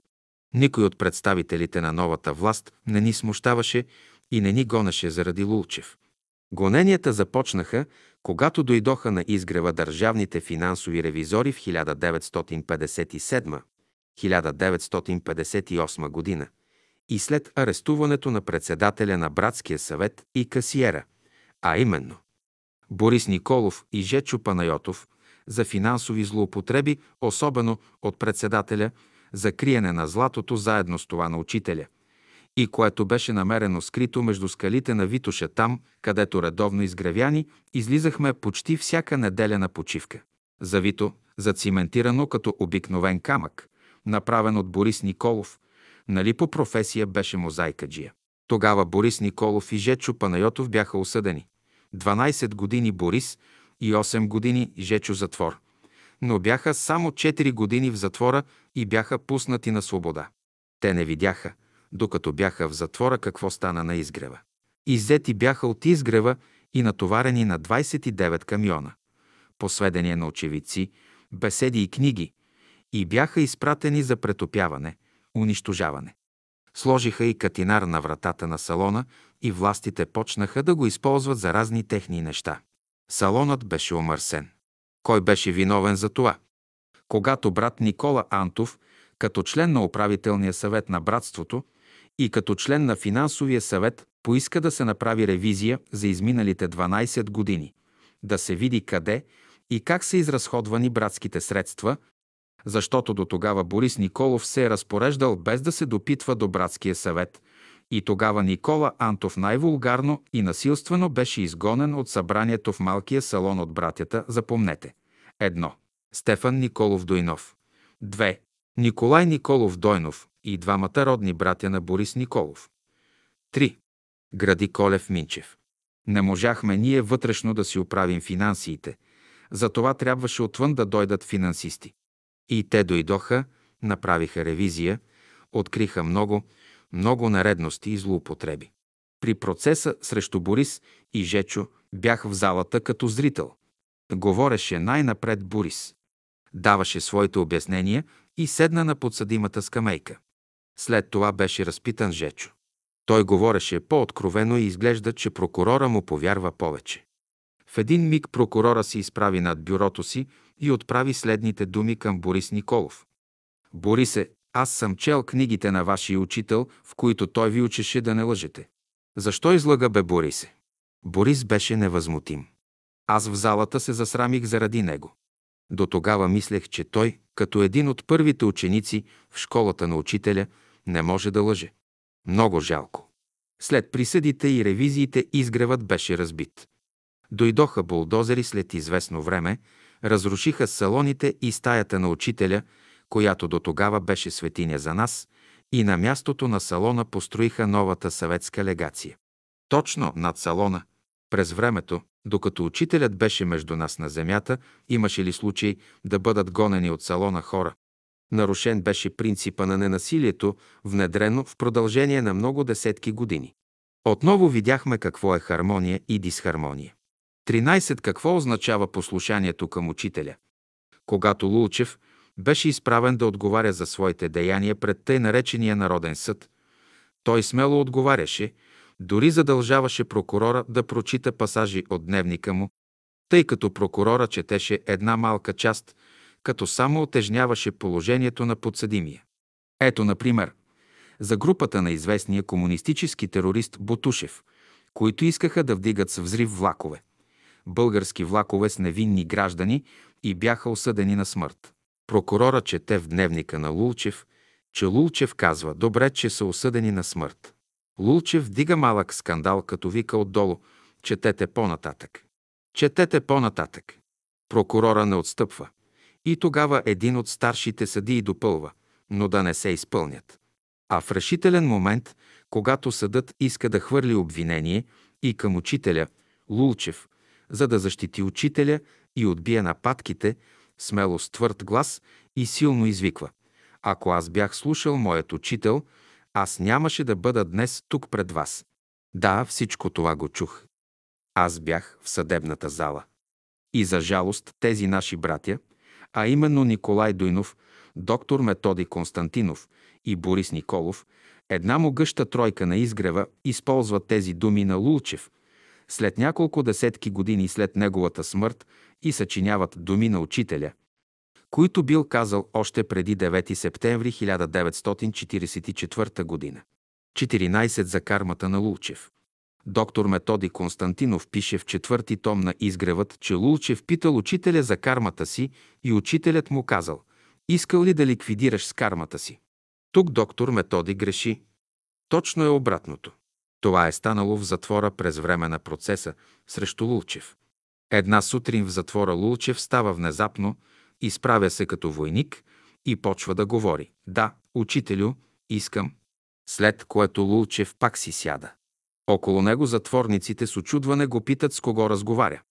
Никой от представителите на новата власт не ни смущаваше и не ни гонеше заради Лулчев. Гоненията започнаха, когато дойдоха на изгрева държавните финансови ревизори в 1957-1958 година и след арестуването на председателя на Братския съвет и касиера, а именно Борис Николов и Жечо Панайотов за финансови злоупотреби, особено от председателя за криене на златото заедно с това на учителя – и което беше намерено скрито между скалите на Витоша там, където редовно изгревяни излизахме почти всяка неделя на почивка. Завито, зациментирано като обикновен камък, направен от Борис Николов, нали по професия беше мозайкаджия. Тогава Борис Николов и Жечо Панайотов бяха осъдени. 12 години Борис и 8 години Жечо затвор, но бяха само 4 години в затвора и бяха пуснати на свобода. Те не видяха, докато бяха в затвора, какво стана на изгрева. Иззети бяха от изгрева и натоварени на 29 камиона. По сведения на очевидци, беседи и книги, и бяха изпратени за претопяване, унищожаване. Сложиха и катинар на вратата на салона и властите почнаха да го използват за разни техни неща. Салонът беше омърсен. Кой беше виновен за това? Когато брат Никола Антов, като член на управителния съвет на братството и като член на финансовия съвет, поиска да се направи ревизия за изминалите 12 години, да се види къде и как са изразходвани братските средства, защото до тогава Борис Николов се е разпореждал без да се допитва до братския съвет и тогава Никола Антов най-вулгарно и насилствено беше изгонен от събранието в малкия салон от братята, запомнете. Едно. Стефан Николов Дойнов. Две. Николай Николов Дойнов и двамата родни братя на Борис Николов. Три. Гради Колев Минчев. Не можахме ние вътрешно да си оправим финансиите, затова трябваше отвън да дойдат финансисти. И те дойдоха, направиха ревизия, откриха много, много наредности и злоупотреби. При процеса срещу Борис и Жечо бях в залата като зрител. Говореше най-напред Борис. Даваше своите обяснения и седна на подсъдимата скамейка. След това беше разпитан Жечо. Той говореше по-откровено и изглежда, че прокурора му повярва повече. В един миг прокурора се изправи над бюрото си и отправи следните думи към Борис Николов. Борисе, аз съм чел книгите на вашия учител, в които той ви учеше да не лъжете. Защо излага бе Борисе? Борис беше невъзмутим. Аз в залата се засрамих заради него. До тогава мислех, че той, като един от първите ученици в школата на учителя, не може да лъже. Много жалко. След присъдите и ревизиите изгревът беше разбит. Дойдоха булдозери след известно време, разрушиха салоните и стаята на учителя, която до тогава беше светиня за нас, и на мястото на салона построиха новата съветска легация. Точно над салона, през времето, докато учителят беше между нас на земята, имаше ли случай да бъдат гонени от салона хора. Нарушен беше принципа на ненасилието, внедрено в продължение на много десетки години. Отново видяхме какво е хармония и дисхармония. 13. Какво означава послушанието към учителя? Когато Лулчев беше изправен да отговаря за своите деяния пред тъй наречения Народен съд, той смело отговаряше, дори задължаваше прокурора да прочита пасажи от дневника му, тъй като прокурора четеше една малка част, като само отежняваше положението на подсъдимия. Ето, например, за групата на известния комунистически терорист Бутушев, които искаха да вдигат с взрив влакове – български влакове с невинни граждани и бяха осъдени на смърт. Прокурора чете в дневника на Лулчев, че Лулчев казва «Добре, че са осъдени на смърт». Лулчев дига малък скандал, като вика отдолу «Четете по-нататък». Четете по-нататък. Прокурора не отстъпва. И тогава един от старшите съдии допълва, но да не се изпълнят. А в решителен момент, когато съдът иска да хвърли обвинение и към учителя, Лулчев, за да защити учителя и отбие нападките, смело с твърд глас и силно извиква. Ако аз бях слушал моят учител, аз нямаше да бъда днес тук пред вас. Да, всичко това го чух. Аз бях в съдебната зала. И за жалост тези наши братя, а именно Николай Дойнов, доктор Методи Константинов и Борис Николов, една могъща тройка на изгрева, използват тези думи на Лулчев – след няколко десетки години след неговата смърт и съчиняват думи на учителя, които бил казал още преди 9 септември 1944 година. 14 за кармата на Лулчев. Доктор Методи Константинов пише в четвърти том на изгревът, че Лулчев питал учителя за кармата си и учителят му казал «Искал ли да ликвидираш с кармата си?» Тук доктор Методи греши. Точно е обратното. Това е станало в затвора през време на процеса срещу Лулчев. Една сутрин в затвора Лулчев става внезапно, изправя се като войник и почва да говори. Да, учителю, искам. След което Лулчев пак си сяда. Около него затворниците с очудване го питат с кого разговаря.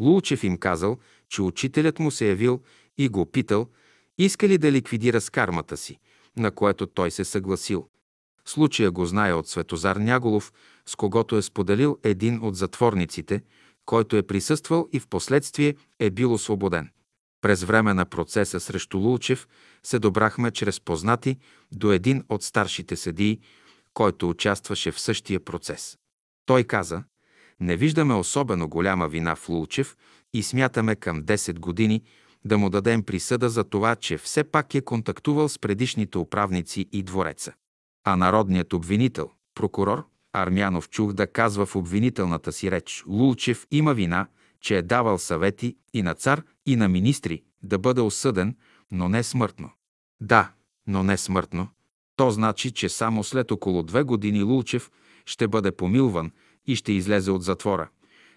Лулчев им казал, че учителят му се явил и го питал, иска ли да ликвидира с кармата си, на което той се съгласил. Случая го знае от Светозар Няголов, с когото е споделил един от затворниците, който е присъствал и в последствие е бил освободен. През време на процеса срещу Лулчев се добрахме чрез познати до един от старшите съдии, който участваше в същия процес. Той каза, не виждаме особено голяма вина в Лулчев и смятаме към 10 години да му дадем присъда за това, че все пак е контактувал с предишните управници и двореца. А народният обвинител, прокурор, Армянов чух да казва в обвинителната си реч Лулчев има вина, че е давал съвети и на цар, и на министри да бъде осъден, но не смъртно. Да, но не смъртно. То значи, че само след около две години Лулчев ще бъде помилван и ще излезе от затвора,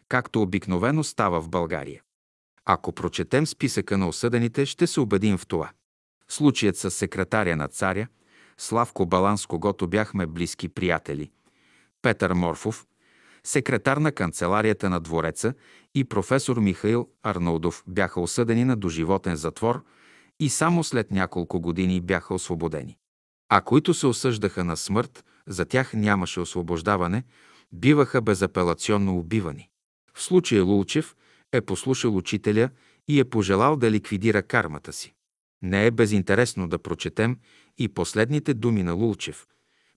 както обикновено става в България. Ако прочетем списъка на осъдените, ще се убедим в това. Случаят с секретаря на царя, Славко Балан, с когото бяхме близки приятели, Петър Морфов, секретар на канцеларията на двореца и професор Михаил Арнолдов бяха осъдени на доживотен затвор и само след няколко години бяха освободени. А които се осъждаха на смърт, за тях нямаше освобождаване, биваха безапелационно убивани. В случая Лулчев е послушал учителя и е пожелал да ликвидира кармата си. Не е безинтересно да прочетем и последните думи на Лулчев.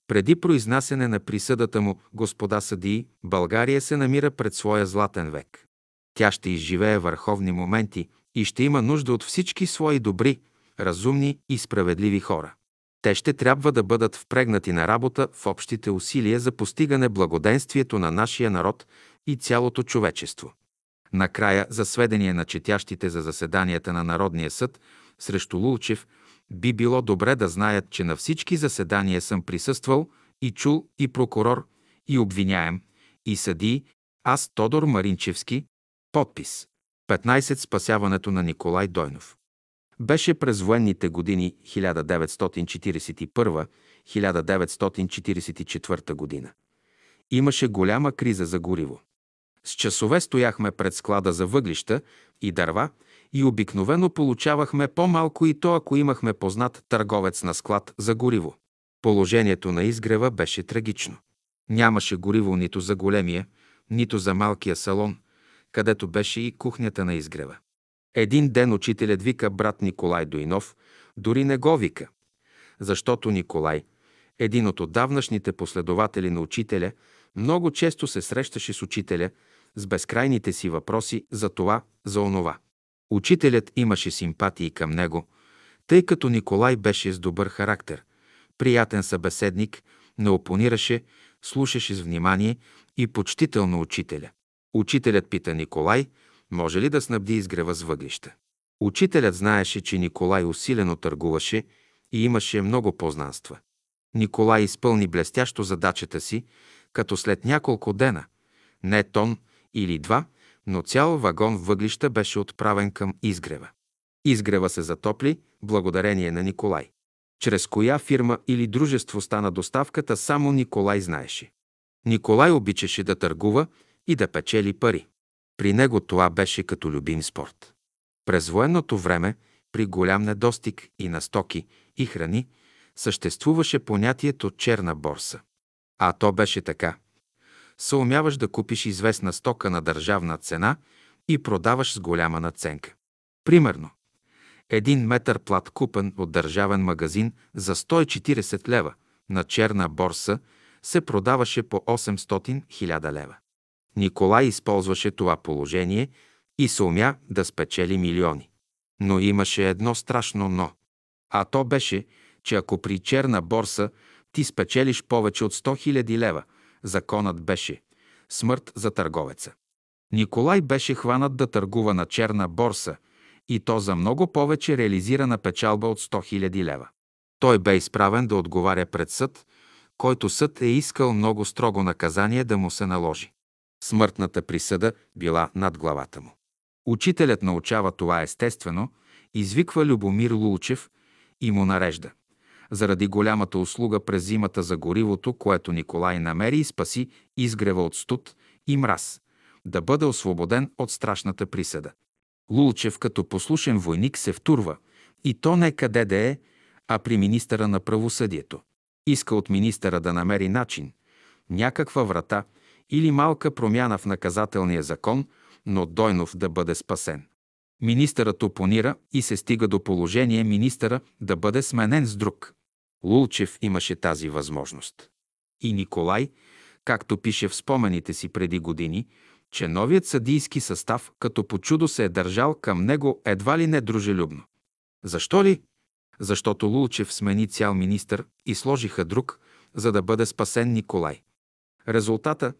Преди произнасяне на присъдата му, господа съдии, България се намира пред своя златен век. Тя ще изживее върховни моменти и ще има нужда от всички свои добри, разумни и справедливи хора. Те ще трябва да бъдат впрегнати на работа в общите усилия за постигане благоденствието на нашия народ и цялото човечество. Накрая, за сведение на четящите за заседанията на Народния съд срещу Лулчев, би било добре да знаят, че на всички заседания съм присъствал и чул и прокурор, и обвиняем, и съдии, аз Тодор Маринчевски, подпис. 15. Спасяването на Николай Дойнов. Беше през военните години 1941-1944 година. Имаше голяма криза за гориво. С часове стояхме пред склада за въглища и дърва и обикновено получавахме по-малко и то, ако имахме познат търговец на склад за гориво. Положението на изгрева беше трагично. Нямаше гориво нито за големия, нито за малкия салон, където беше и кухнята на изгрева. Един ден учителят вика брат Николай Дойнов, дори не го вика, защото Николай, един от отдавнашните последователи на учителя, много често се срещаше с учителя с безкрайните си въпроси за това, за онова. Учителят имаше симпатии към него, тъй като Николай беше с добър характер, приятен събеседник, не опонираше, слушаше с внимание и почтително учителя. Учителят пита Николай, може ли да снабди изгрева с въглища. Учителят знаеше, че Николай усилено търгуваше и имаше много познанства. Николай изпълни блестящо задачата си, като след няколко дена, не тон или два, но цял вагон въглища беше отправен към изгрева. Изгрева се затопли благодарение на Николай. Чрез коя фирма или дружество стана доставката, само Николай знаеше. Николай обичаше да търгува и да печели пари. При него това беше като любим спорт. През военното време, при голям недостиг и на стоки и храни, съществуваше понятието черна борса. А то беше така. Съумяваш да купиш известна стока на държавна цена и продаваш с голяма наценка. Примерно, един метър плат купен от държавен магазин за 140 лева на черна борса се продаваше по 800 000 лева. Николай използваше това положение и се умя да спечели милиони. Но имаше едно страшно но. А то беше, че ако при черна борса ти спечелиш повече от 100 000 лева, законът беше смърт за търговеца. Николай беше хванат да търгува на черна борса и то за много повече реализирана печалба от 100 000 лева. Той бе изправен да отговаря пред съд, който съд е искал много строго наказание да му се наложи. Смъртната присъда била над главата му. Учителят научава това естествено, извиква Любомир Лулчев и му нарежда. Заради голямата услуга през зимата за горивото, което Николай намери и спаси изгрева от студ и мраз, да бъде освободен от страшната присъда. Лулчев като послушен войник се втурва, и то не къде да е, а при министъра на правосъдието. Иска от министъра да намери начин, някаква врата или малка промяна в наказателния закон, но Дойнов да бъде спасен. Министърът опонира и се стига до положение министъра да бъде сменен с друг. Лулчев имаше тази възможност. И Николай, както пише в спомените си преди години, че новият съдийски състав като по чудо се е държал към него едва ли не дружелюбно. Защо ли? Защото Лулчев смени цял министър и сложиха друг, за да бъде спасен Николай. Резултата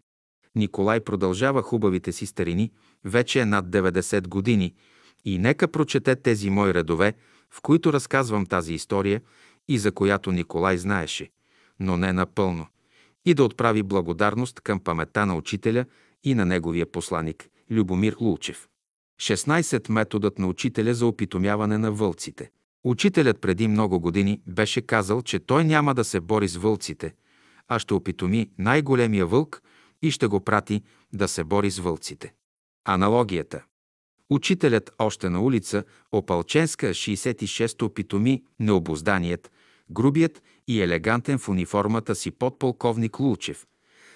Николай продължава хубавите си старини, вече е над 90 години и нека прочете тези мои редове, в които разказвам тази история и за която Николай знаеше, но не напълно, и да отправи благодарност към памета на учителя и на неговия посланик Любомир Лулчев. 16. Методът на учителя за опитомяване на вълците. Учителят преди много години беше казал, че той няма да се бори с вълците, а ще опитоми най-големия вълк и ще го прати да се бори с вълците. Аналогията. Учителят още на улица Опалченска 66 опитоми необозданият, грубият и елегантен в униформата си подполковник Лулчев.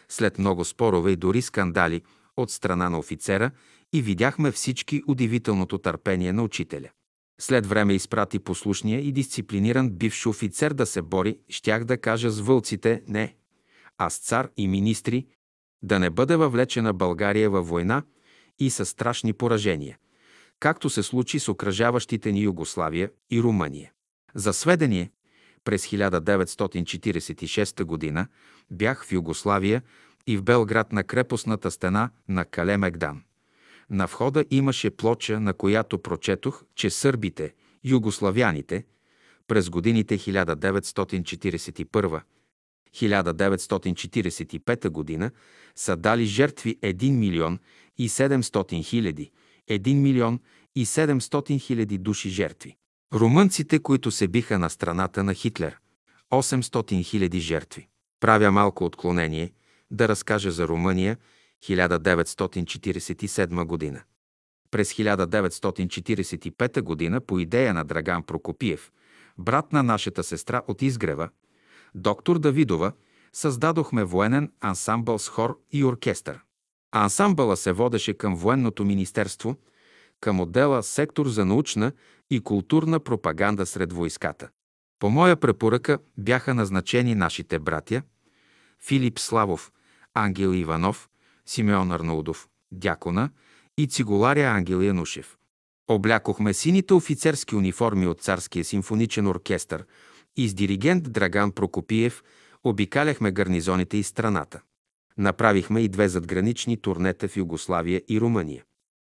След много спорове и дори скандали от страна на офицера и видяхме всички удивителното търпение на учителя. След време изпрати послушния и дисциплиниран бивш офицер да се бори, щях да кажа с вълците не, а с цар и министри, да не бъде въвлечена България във война и със страшни поражения, както се случи с окръжаващите ни Югославия и Румъния. За сведение, през 1946 г. бях в Югославия и в Белград на крепостната стена на Кале Мегдан. На входа имаше плоча, на която прочетох, че сърбите, югославяните, през годините 1941 1945 година са дали жертви 1 милион и 700 хиляди, 1 милион и 700 хиляди души жертви. Румънците, които се биха на страната на Хитлер, 800 хиляди жертви. Правя малко отклонение да разкажа за Румъния 1947 година. През 1945 година по идея на Драган Прокопиев, брат на нашата сестра от Изгрева, доктор Давидова, създадохме военен ансамбъл с хор и оркестър. Ансамбъла се водеше към военното министерство, към отдела сектор за научна и културна пропаганда сред войската. По моя препоръка бяха назначени нашите братя Филип Славов, Ангел Иванов, Симеон Арнаудов, Дякона и цигуларя Ангел Янушев. Облякохме сините офицерски униформи от Царския симфоничен оркестър и с диригент Драган Прокопиев обикаляхме гарнизоните из страната. Направихме и две задгранични турнета в Югославия и Румъния.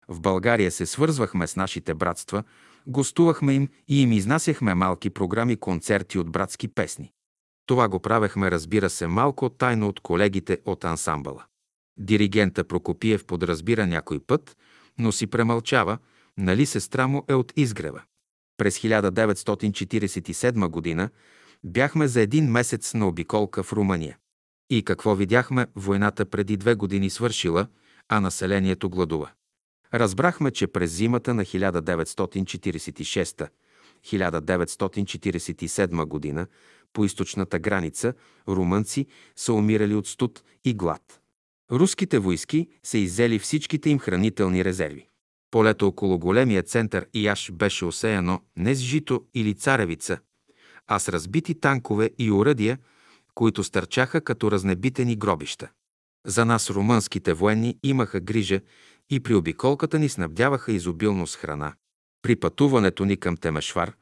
В България се свързвахме с нашите братства, гостувахме им и им изнасяхме малки програми, концерти от братски песни. Това го правехме, разбира се, малко тайно от колегите от ансамбъла. Диригента Прокопиев подразбира някой път, но си премълчава, нали сестра му е от изгрева. През 1947 година бяхме за един месец на обиколка в Румъния. И какво видяхме, войната преди две години свършила, а населението гладува. Разбрахме, че през зимата на 1946-1947 година по източната граница румънци са умирали от студ и глад. Руските войски са иззели всичките им хранителни резерви. Полето около големия център Ияш беше осеяно не с жито или царевица, а с разбити танкове и оръдия, които стърчаха като разнебитени гробища. За нас румънските военни имаха грижа и при обиколката ни снабдяваха изобилно с храна. При пътуването ни към Темешвар,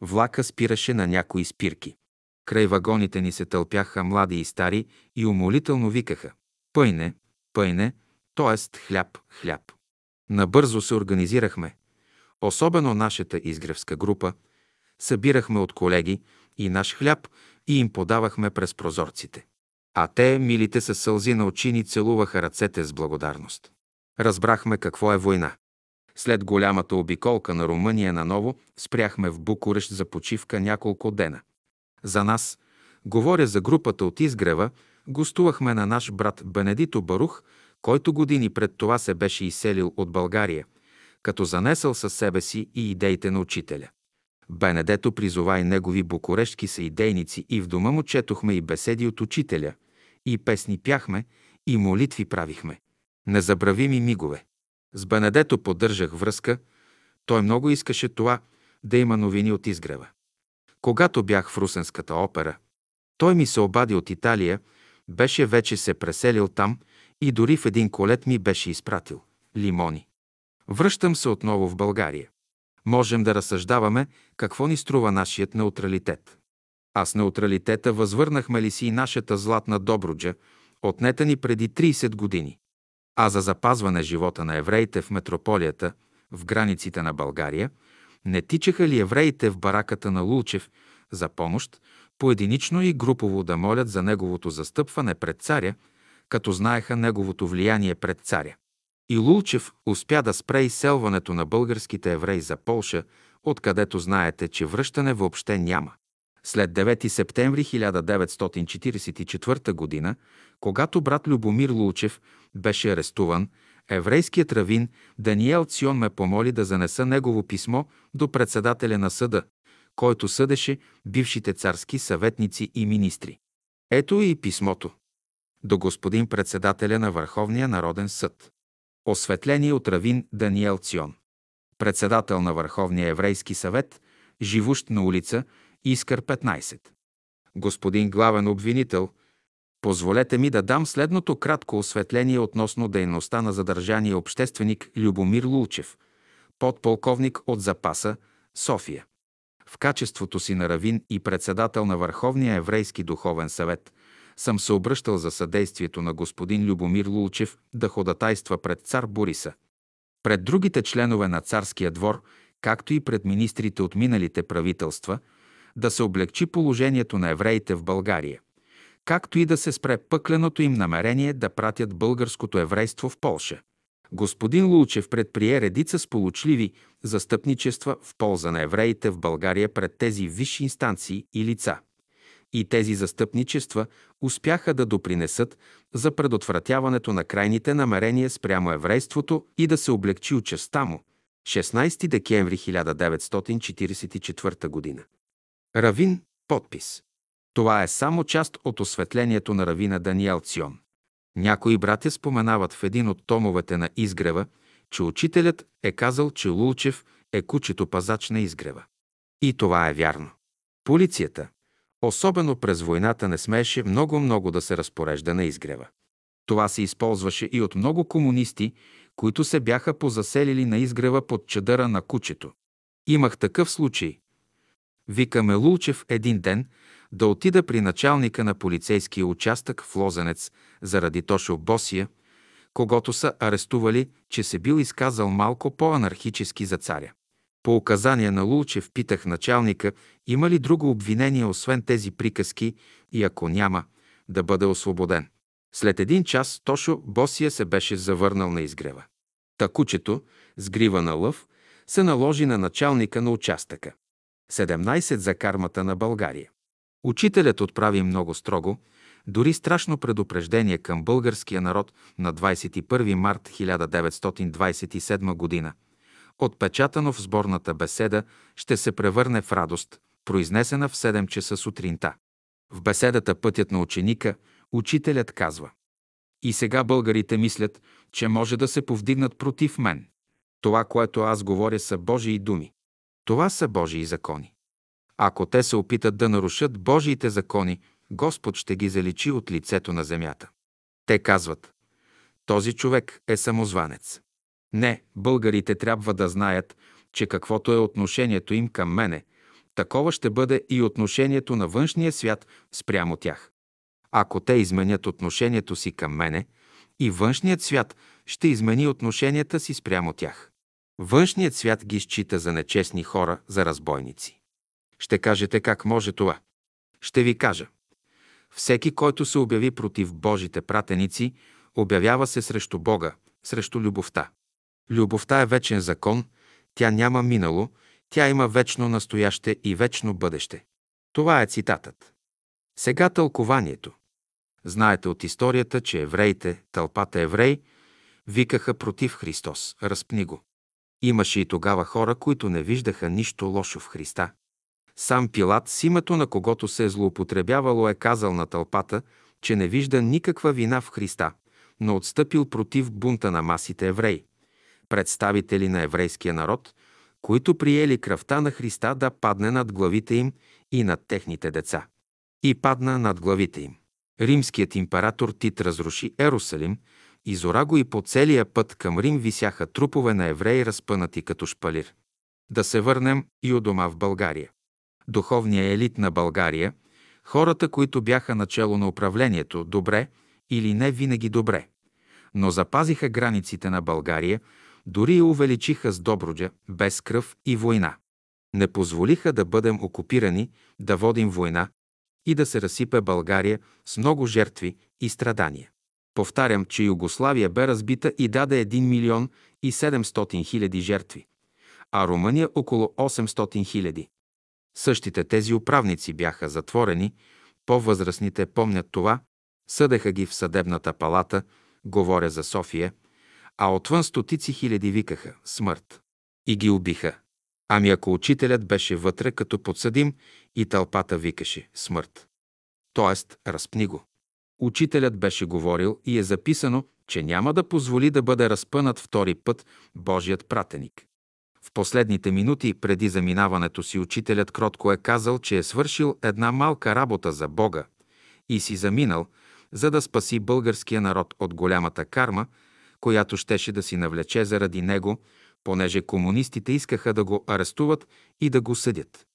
влака спираше на някои спирки. Край вагоните ни се тълпяха млади и стари и умолително викаха «Пъйне, пъйне», т.е. хляб, хляб. Набързо се организирахме. Особено нашата изгревска група. Събирахме от колеги и наш хляб и им подавахме през прозорците. А те, милите с сълзи на очи, ни целуваха ръцете с благодарност. Разбрахме какво е война. След голямата обиколка на Румъния наново спряхме в Букурещ за почивка няколко дена. За нас, говоря за групата от Изгрева, гостувахме на наш брат Бенедито Барух, който години пред това се беше изселил от България, като занесъл със себе си и идеите на учителя. Бенедето призова и негови букурешки са идейници и в дома му четохме и беседи от учителя, и песни пяхме, и молитви правихме. Незабравими мигове. С Бенедето поддържах връзка. Той много искаше това да има новини от изгрева. Когато бях в Русенската опера, той ми се обади от Италия, беше вече се преселил там и дори в един колет ми беше изпратил лимони. Връщам се отново в България. Можем да разсъждаваме какво ни струва нашият неутралитет. А с неутралитета възвърнахме ли си и нашата златна добруджа, отнета ни преди 30 години. А за запазване живота на евреите в метрополията, в границите на България, не тичаха ли евреите в бараката на Лулчев за помощ, поединично и групово да молят за неговото застъпване пред царя, като знаеха неговото влияние пред царя. И Лулчев успя да спре изселването на българските евреи за Полша, откъдето знаете, че връщане въобще няма. След 9 септември 1944 г., когато брат Любомир Лулчев беше арестуван, еврейският равин Даниел Цион ме помоли да занеса негово писмо до председателя на съда, който съдеше бившите царски съветници и министри. Ето и писмото. До господин председателя на Върховния народен съд. Осветление от равин Даниел Цион. Председател на Върховния еврейски съвет, живущ на улица Искър 15. Господин главен обвинител, позволете ми да дам следното кратко осветление относно дейността на задържания общественик Любомир Лулчев, подполковник от запаса София. В качеството си на равин и председател на Върховния еврейски духовен съвет съм се обръщал за съдействието на господин Любомир Лулчев да ходатайства пред цар Бориса. Пред другите членове на царския двор, както и пред министрите от миналите правителства, да се облегчи положението на евреите в България, както и да се спре пъкленото им намерение да пратят българското еврейство в Полша. Господин Лулчев предприе редица сполучливи застъпничества в полза на евреите в България пред тези висши инстанции и лица. И тези застъпничества успяха да допринесат за предотвратяването на крайните намерения спрямо еврейството и да се облегчи участта му. 16 декември 1944 г. Равин – подпис. Това е само част от осветлението на равина Даниел Цион. Някои братя споменават в един от томовете на изгрева, че учителят е казал, че Лулчев е кучето пазач на изгрева. И това е вярно. Полицията, особено през войната, не смееше много-много да се разпорежда на изгрева. Това се използваше и от много комунисти, които се бяха позаселили на изгрева под чадъра на кучето. Имах такъв случай. Викаме Лулчев един ден да отида при началника на полицейския участък в Лозенец заради Тошо Босия, когато са арестували, че се бил изказал малко по-анархически за царя. По указание на Лулчев питах началника има ли друго обвинение освен тези приказки и ако няма, да бъде освободен. След един час Тошо Босия се беше завърнал на изгрева. Такучето, с грива на лъв, се наложи на началника на участъка. 17 за кармата на България. Учителят отправи много строго, дори страшно предупреждение към българския народ на 21 март 1927 година. Отпечатано в сборната беседа ще се превърне в радост, произнесена в 7 часа сутринта. В беседата Пътят на ученика учителят казва И сега българите мислят, че може да се повдигнат против мен. Това, което аз говоря, са Божии думи. Това са Божии закони. Ако те се опитат да нарушат Божиите закони, Господ ще ги заличи от лицето на земята. Те казват, този човек е самозванец. Не, българите трябва да знаят, че каквото е отношението им към мене, такова ще бъде и отношението на външния свят спрямо тях. Ако те изменят отношението си към мене, и външният свят ще измени отношенията си спрямо тях. Външният свят ги счита за нечестни хора, за разбойници. Ще кажете как може това. Ще ви кажа. Всеки, който се обяви против Божите пратеници, обявява се срещу Бога, срещу любовта. Любовта е вечен закон, тя няма минало, тя има вечно настояще и вечно бъдеще. Това е цитатът. Сега тълкованието. Знаете от историята, че евреите, тълпата евреи, Викаха против Христос, разпни го. Имаше и тогава хора, които не виждаха нищо лошо в Христа. Сам Пилат с името на когото се е злоупотребявало е казал на тълпата, че не вижда никаква вина в Христа, но отстъпил против бунта на масите евреи, представители на еврейския народ, които приели кръвта на Христа да падне над главите им и над техните деца. И падна над главите им. Римският император Тит разруши Ерусалим, изора го и по целия път към Рим висяха трупове на евреи, разпънати като шпалир. Да се върнем и у дома в България. Духовният елит на България, хората, които бяха начало на управлението, добре или не винаги добре, но запазиха границите на България, дори я увеличиха с Добруджа, без кръв и война. Не позволиха да бъдем окупирани, да водим война и да се разсипе България с много жертви и страдания. Повтарям, че Югославия бе разбита и даде 1 милион и 700 хиляди жертви, а Румъния около 800 хиляди. Същите тези управници бяха затворени, по-възрастните помнят това, съдеха ги в съдебната палата, говоря за София, а отвън стотици хиляди викаха «Смърт!» и ги убиха. Ами ако учителят беше вътре като подсъдим и тълпата викаше «Смърт!» Тоест, разпни го. Учителят беше говорил и е записано, че няма да позволи да бъде разпънат втори път Божият пратеник. В последните минути преди заминаването си учителят кротко е казал, че е свършил една малка работа за Бога и си заминал, за да спаси българския народ от голямата карма, която щеше да си навлече заради него, понеже комунистите искаха да го арестуват и да го съдят.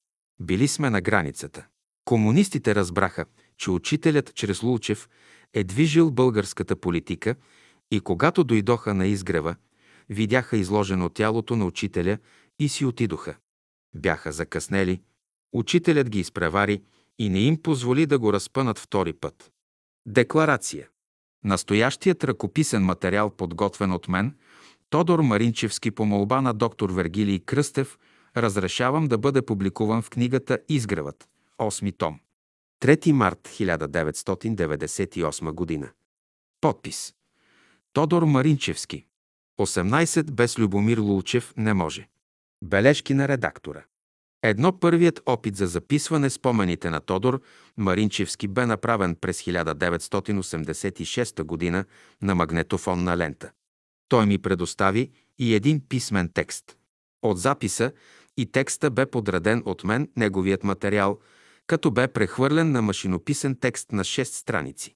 Били сме на границата. Комунистите разбраха, че учителят чрез Лулчев е движил българската политика и когато дойдоха на изгрева, видяха изложено тялото на учителя и си отидоха. Бяха закъснели, учителят ги изпревари и не им позволи да го разпънат втори път. Декларация. Настоящият ръкописен материал, подготвен от мен, Тодор Маринчевски по молба на доктор Вергилий Кръстев, разрешавам да бъде публикуван в книгата Изгревът, 8 том. 3 март 1998 година. Подпис. Тодор Маринчевски. 18 без Любомир Лулчев не може. Бележки на редактора. Едно първият опит за записване спомените на Тодор Маринчевски бе направен през 1986 година на магнетофонна лента. Той ми предостави и един писмен текст. От записа и текста бе подреден от мен неговият материал, като бе прехвърлен на машинописен текст на 6 страници.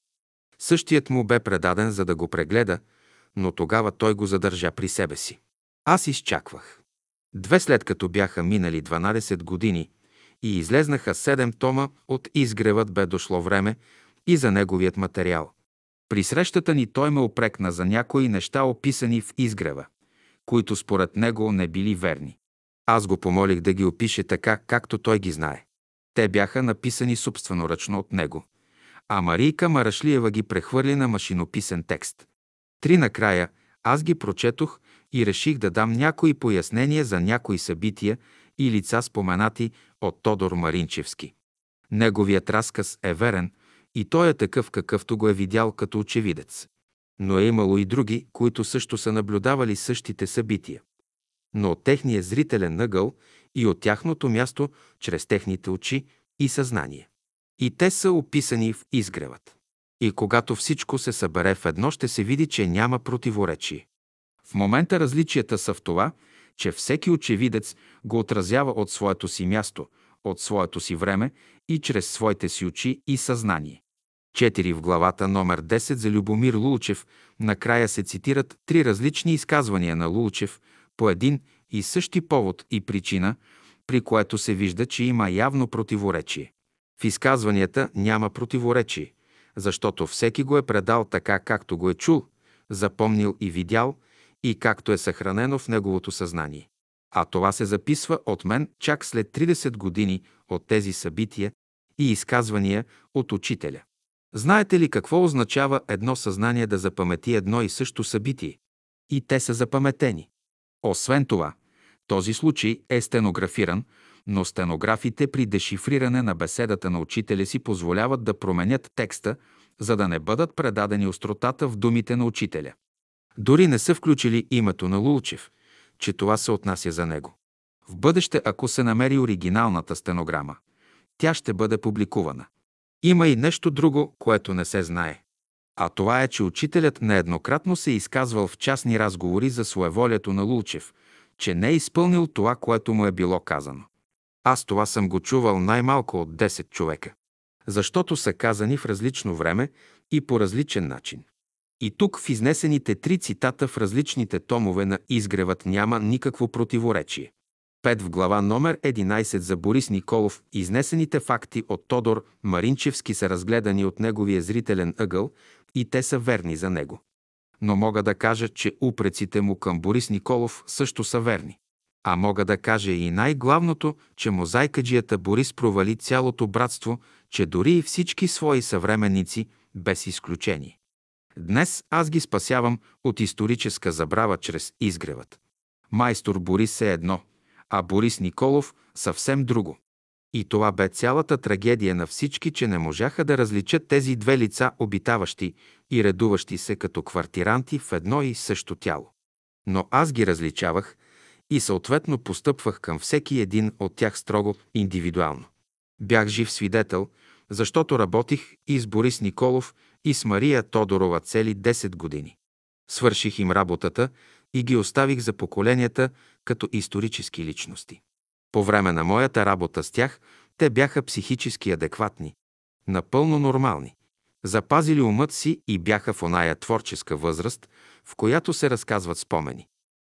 Същият му бе предаден, за да го прегледа, но тогава той го задържа при себе си. Аз изчаквах. Две след като бяха минали 12 години и излезнаха 7 тома от изгревът бе дошло време и за неговият материал. При срещата ни той ме опрекна за някои неща, описани в изгрева, които според него не били верни. Аз го помолих да ги опише така, както той ги знае. Те бяха написани собственоръчно от него, а Марийка Марашлиева ги прехвърли на машинописен текст. Три накрая аз ги прочетох и реших да дам някои пояснения за някои събития и лица споменати от Тодор Маринчевски. Неговият разказ е верен и той е такъв какъвто го е видял като очевидец. Но е имало и други, които също са наблюдавали същите събития. Но от техния зрителен ъгъл и от тяхното място, чрез техните очи и съзнание. И те са описани в изгревът. И когато всичко се събере в едно, ще се види, че няма противоречие. В момента различията са в това, че всеки очевидец го отразява от своето си място, от своето си време и чрез своите си очи и съзнание. Четири в главата номер 10 за Любомир Лулчев накрая се цитират три различни изказвания на Лулчев по един и същи повод и причина, при което се вижда, че има явно противоречие. В изказванията няма противоречие, защото всеки го е предал така, както го е чул, запомнил и видял и както е съхранено в неговото съзнание. А това се записва от мен чак след 30 години от тези събития и изказвания от учителя. Знаете ли какво означава едно съзнание да запамети едно и също събитие? И те са запаметени. Освен това, този случай е стенографиран, но стенографите при дешифриране на беседата на учителя си позволяват да променят текста, за да не бъдат предадени остротата в думите на учителя. Дори не са включили името на Лулчев, че това се отнася за него. В бъдеще, ако се намери оригиналната стенограма, тя ще бъде публикувана. Има и нещо друго, което не се знае. А това е, че учителят нееднократно се е изказвал в частни разговори за своеволието на Лулчев, че не е изпълнил това, което му е било казано. Аз това съм го чувал най-малко от 10 човека. Защото са казани в различно време и по различен начин. И тук в изнесените три цитата в различните томове на изгревът няма никакво противоречие. 5 в глава номер 11 за Борис Николов изнесените факти от Тодор Маринчевски са разгледани от неговия зрителен ъгъл и те са верни за него. Но мога да кажа, че упреците му към Борис Николов също са верни. А мога да кажа и най-главното, че мозайкаджията Борис провали цялото братство, че дори и всички свои съвременници, без изключение. Днес аз ги спасявам от историческа забрава чрез изгревът. Майстор Борис е едно, а Борис Николов съвсем друго. И това бе цялата трагедия на всички, че не можаха да различат тези две лица, обитаващи и редуващи се като квартиранти в едно и също тяло. Но аз ги различавах и съответно постъпвах към всеки един от тях строго индивидуално. Бях жив свидетел, защото работих и с Борис Николов, и с Мария Тодорова цели 10 години. Свърших им работата и ги оставих за поколенията като исторически личности. По време на моята работа с тях, те бяха психически адекватни, напълно нормални, запазили умът си и бяха в оная творческа възраст, в която се разказват спомени.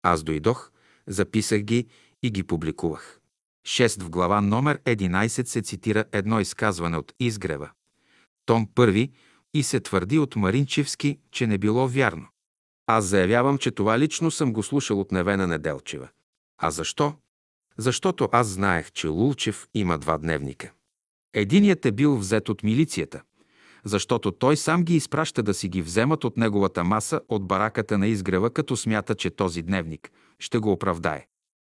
Аз дойдох, записах ги и ги публикувах. 6 в глава номер 11 се цитира едно изказване от Изгрева. Том първи и се твърди от Маринчевски, че не било вярно. Аз заявявам, че това лично съм го слушал от Невена Неделчева. А защо? Защото аз знаех, че Лулчев има два дневника. Единият е бил взет от милицията, защото той сам ги изпраща да си ги вземат от неговата маса от бараката на изгрева, като смята, че този дневник ще го оправдае.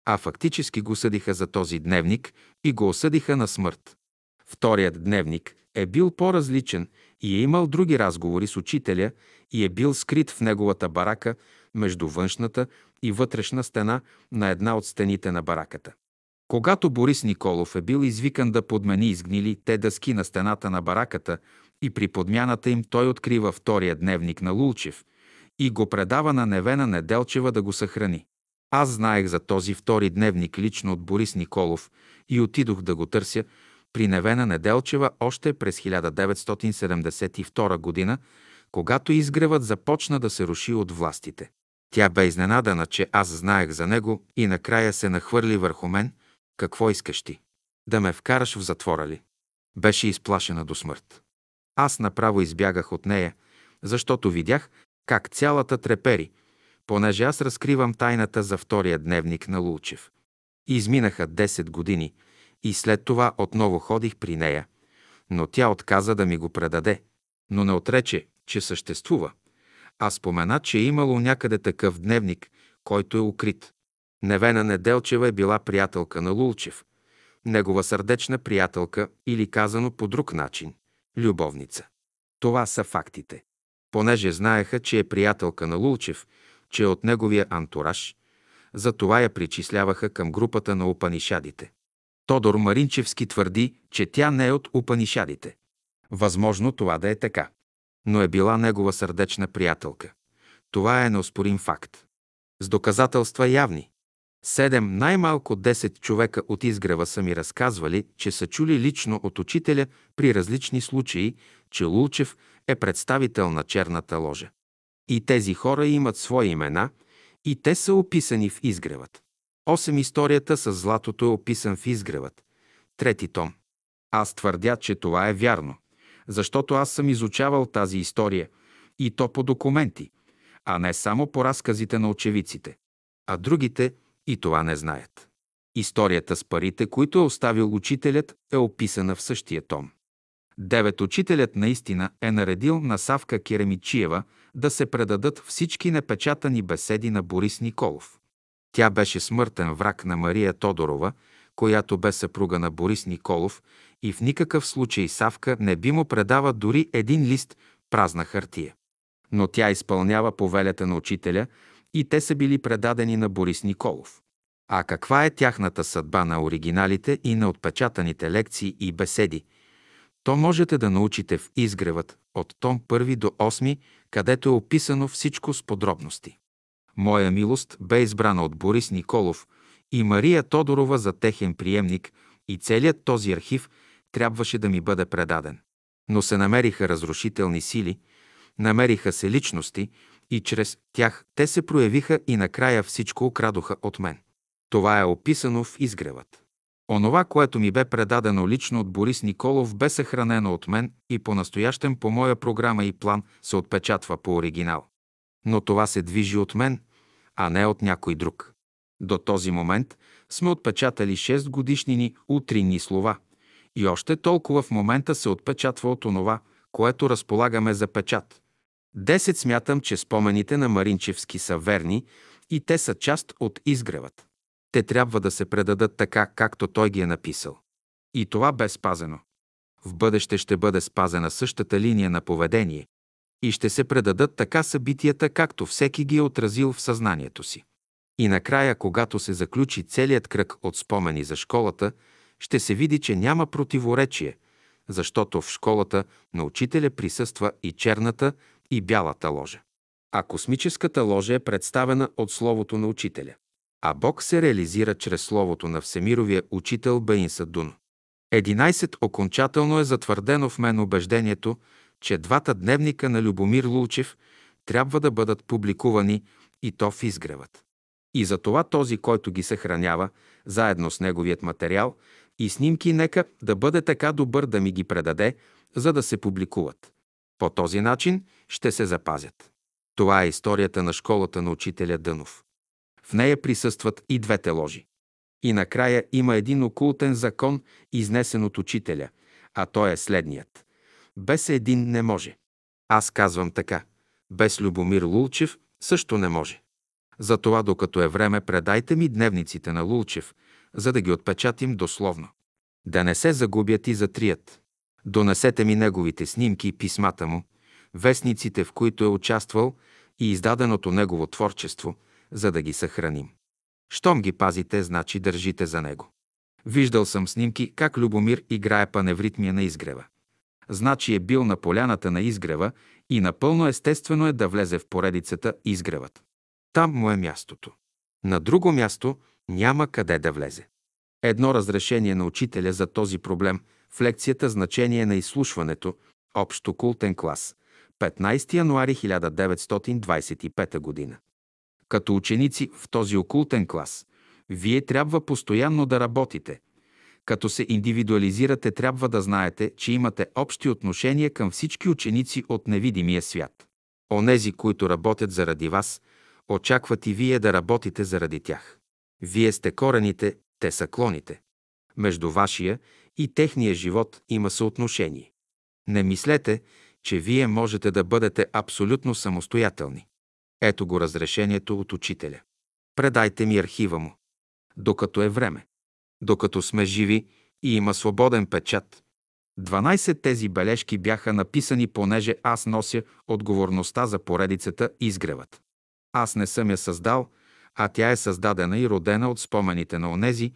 А фактически го съдиха за този дневник и го осъдиха на смърт. Вторият дневник е бил по-различен и е имал други разговори с учителя и е бил скрит в неговата барака между външната и вътрешна стена на една от стените на бараката. Когато Борис Николов е бил извикан да подмени изгнили те дъски на стената на бараката и при подмяната им той открива втория дневник на Лулчев и го предава на Невена Неделчева да го съхрани. Аз знаех за този втори дневник лично от Борис Николов и отидох да го търся при Невена Неделчева още през 1972 година, когато изгревът започна да се руши от властите. Тя бе изненадана, че аз знаех за него и накрая се нахвърли върху мен. Какво искаш ти? Да ме вкараш в затвора ли? Беше изплашена до смърт. Аз направо избягах от нея, защото видях как цялата трепери, понеже аз разкривам тайната за втория дневник на Лулчев. Изминаха 10 години и след това отново ходих при нея, но тя отказа да ми го предаде, но не отрече, че съществува а спомена, че е имало някъде такъв дневник, който е укрит. Невена Неделчева е била приятелка на Лулчев, негова сърдечна приятелка или казано по друг начин – любовница. Това са фактите. Понеже знаеха, че е приятелка на Лулчев, че е от неговия антураж, затова я причисляваха към групата на Упанишадите. Тодор Маринчевски твърди, че тя не е от Упанишадите. Възможно това да е така но е била негова сърдечна приятелка. Това е неоспорим факт. С доказателства явни. Седем, най-малко 10 човека от изгрева са ми разказвали, че са чули лично от учителя при различни случаи, че Лулчев е представител на черната ложа. И тези хора имат свои имена, и те са описани в изгревът. Осем историята с златото е описан в изгревът. Трети том. Аз твърдя, че това е вярно защото аз съм изучавал тази история и то по документи, а не само по разказите на очевиците. А другите и това не знаят. Историята с парите, които е оставил учителят, е описана в същия том. Девет учителят наистина е наредил на Савка Керемичиева да се предадат всички непечатани беседи на Борис Николов. Тя беше смъртен враг на Мария Тодорова, която бе съпруга на Борис Николов и в никакъв случай Савка не би му предава дори един лист празна хартия. но тя изпълнява повелята на учителя и те са били предадени на Борис Николов. А каква е тяхната съдба на оригиналите и на отпечатаните лекции и беседи? То можете да научите в изгревът от том 1 до 8, където е описано всичко с подробности. Моя милост бе избрана от Борис Николов и Мария Тодорова за техен приемник и целият този архив трябваше да ми бъде предаден. Но се намериха разрушителни сили, намериха се личности и чрез тях те се проявиха и накрая всичко украдоха от мен. Това е описано в изгревът. Онова, което ми бе предадено лично от Борис Николов, бе съхранено от мен и по-настоящем по моя програма и план се отпечатва по оригинал. Но това се движи от мен, а не от някой друг. До този момент сме отпечатали 6 годишнини утринни слова и още толкова в момента се отпечатва от онова, което разполагаме за печат. Десет смятам, че спомените на Маринчевски са верни и те са част от изгревът. Те трябва да се предадат така, както той ги е написал. И това бе спазено. В бъдеще ще бъде спазена същата линия на поведение и ще се предадат така събитията, както всеки ги е отразил в съзнанието си. И накрая, когато се заключи целият кръг от спомени за школата, ще се види, че няма противоречие, защото в школата на учителя присъства и черната, и бялата ложа. А космическата ложа е представена от Словото на учителя. А Бог се реализира чрез Словото на Всемировия учител Баин Садун. 11. Окончателно е затвърдено в мен убеждението, че двата дневника на Любомир Лулчев трябва да бъдат публикувани и то в изгревът. И за това този, който ги съхранява, заедно с неговият материал и снимки, нека да бъде така добър да ми ги предаде, за да се публикуват. По този начин ще се запазят. Това е историята на школата на учителя Дънов. В нея присъстват и двете ложи. И накрая има един окултен закон, изнесен от учителя, а той е следният. Без един не може. Аз казвам така. Без Любомир Лулчев също не може. Затова, докато е време, предайте ми дневниците на Лулчев, за да ги отпечатим дословно. Да не се загубят и затрият. Донесете ми неговите снимки и писмата му, вестниците, в които е участвал и издаденото негово творчество, за да ги съхраним. Щом ги пазите, значи държите за него. Виждал съм снимки как Любомир играе паневритмия на изгрева. Значи е бил на поляната на изгрева и напълно естествено е да влезе в поредицата изгревът. Там му е мястото. На друго място няма къде да влезе. Едно разрешение на учителя за този проблем в лекцията Значение на изслушването, общо култен клас, 15 януари 1925 година. Като ученици в този окултен клас, вие трябва постоянно да работите. Като се индивидуализирате, трябва да знаете, че имате общи отношения към всички ученици от невидимия свят. Онези, които работят заради вас, очакват и вие да работите заради тях. Вие сте корените, те са клоните. Между вашия и техния живот има съотношение. Не мислете, че вие можете да бъдете абсолютно самостоятелни. Ето го разрешението от учителя. Предайте ми архива му. Докато е време. Докато сме живи и има свободен печат. 12 тези бележки бяха написани, понеже аз нося отговорността за поредицата Изгревът. Аз не съм я създал, а тя е създадена и родена от спомените на онези,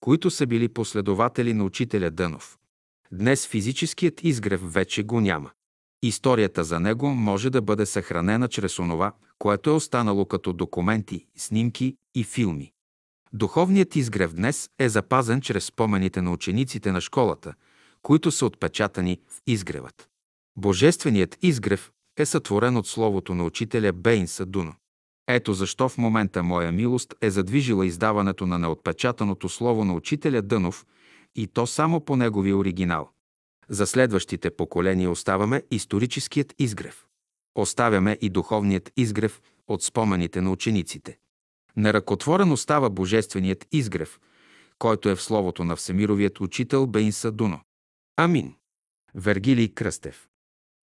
които са били последователи на учителя Дънов. Днес физическият изгрев вече го няма. Историята за него може да бъде съхранена чрез онова, което е останало като документи, снимки и филми. Духовният изгрев днес е запазен чрез спомените на учениците на школата, които са отпечатани в изгревът. Божественият изгрев е сътворен от словото на учителя Бейн Садуно. Ето защо в момента моя милост е задвижила издаването на неотпечатаното слово на учителя Дънов и то само по неговия оригинал. За следващите поколения оставаме историческият изгрев. Оставяме и духовният изгрев от спомените на учениците. Неръкотворен остава божественият изгрев, който е в словото на всемировият учител Бейнса Дуно. Амин. Вергилий Кръстев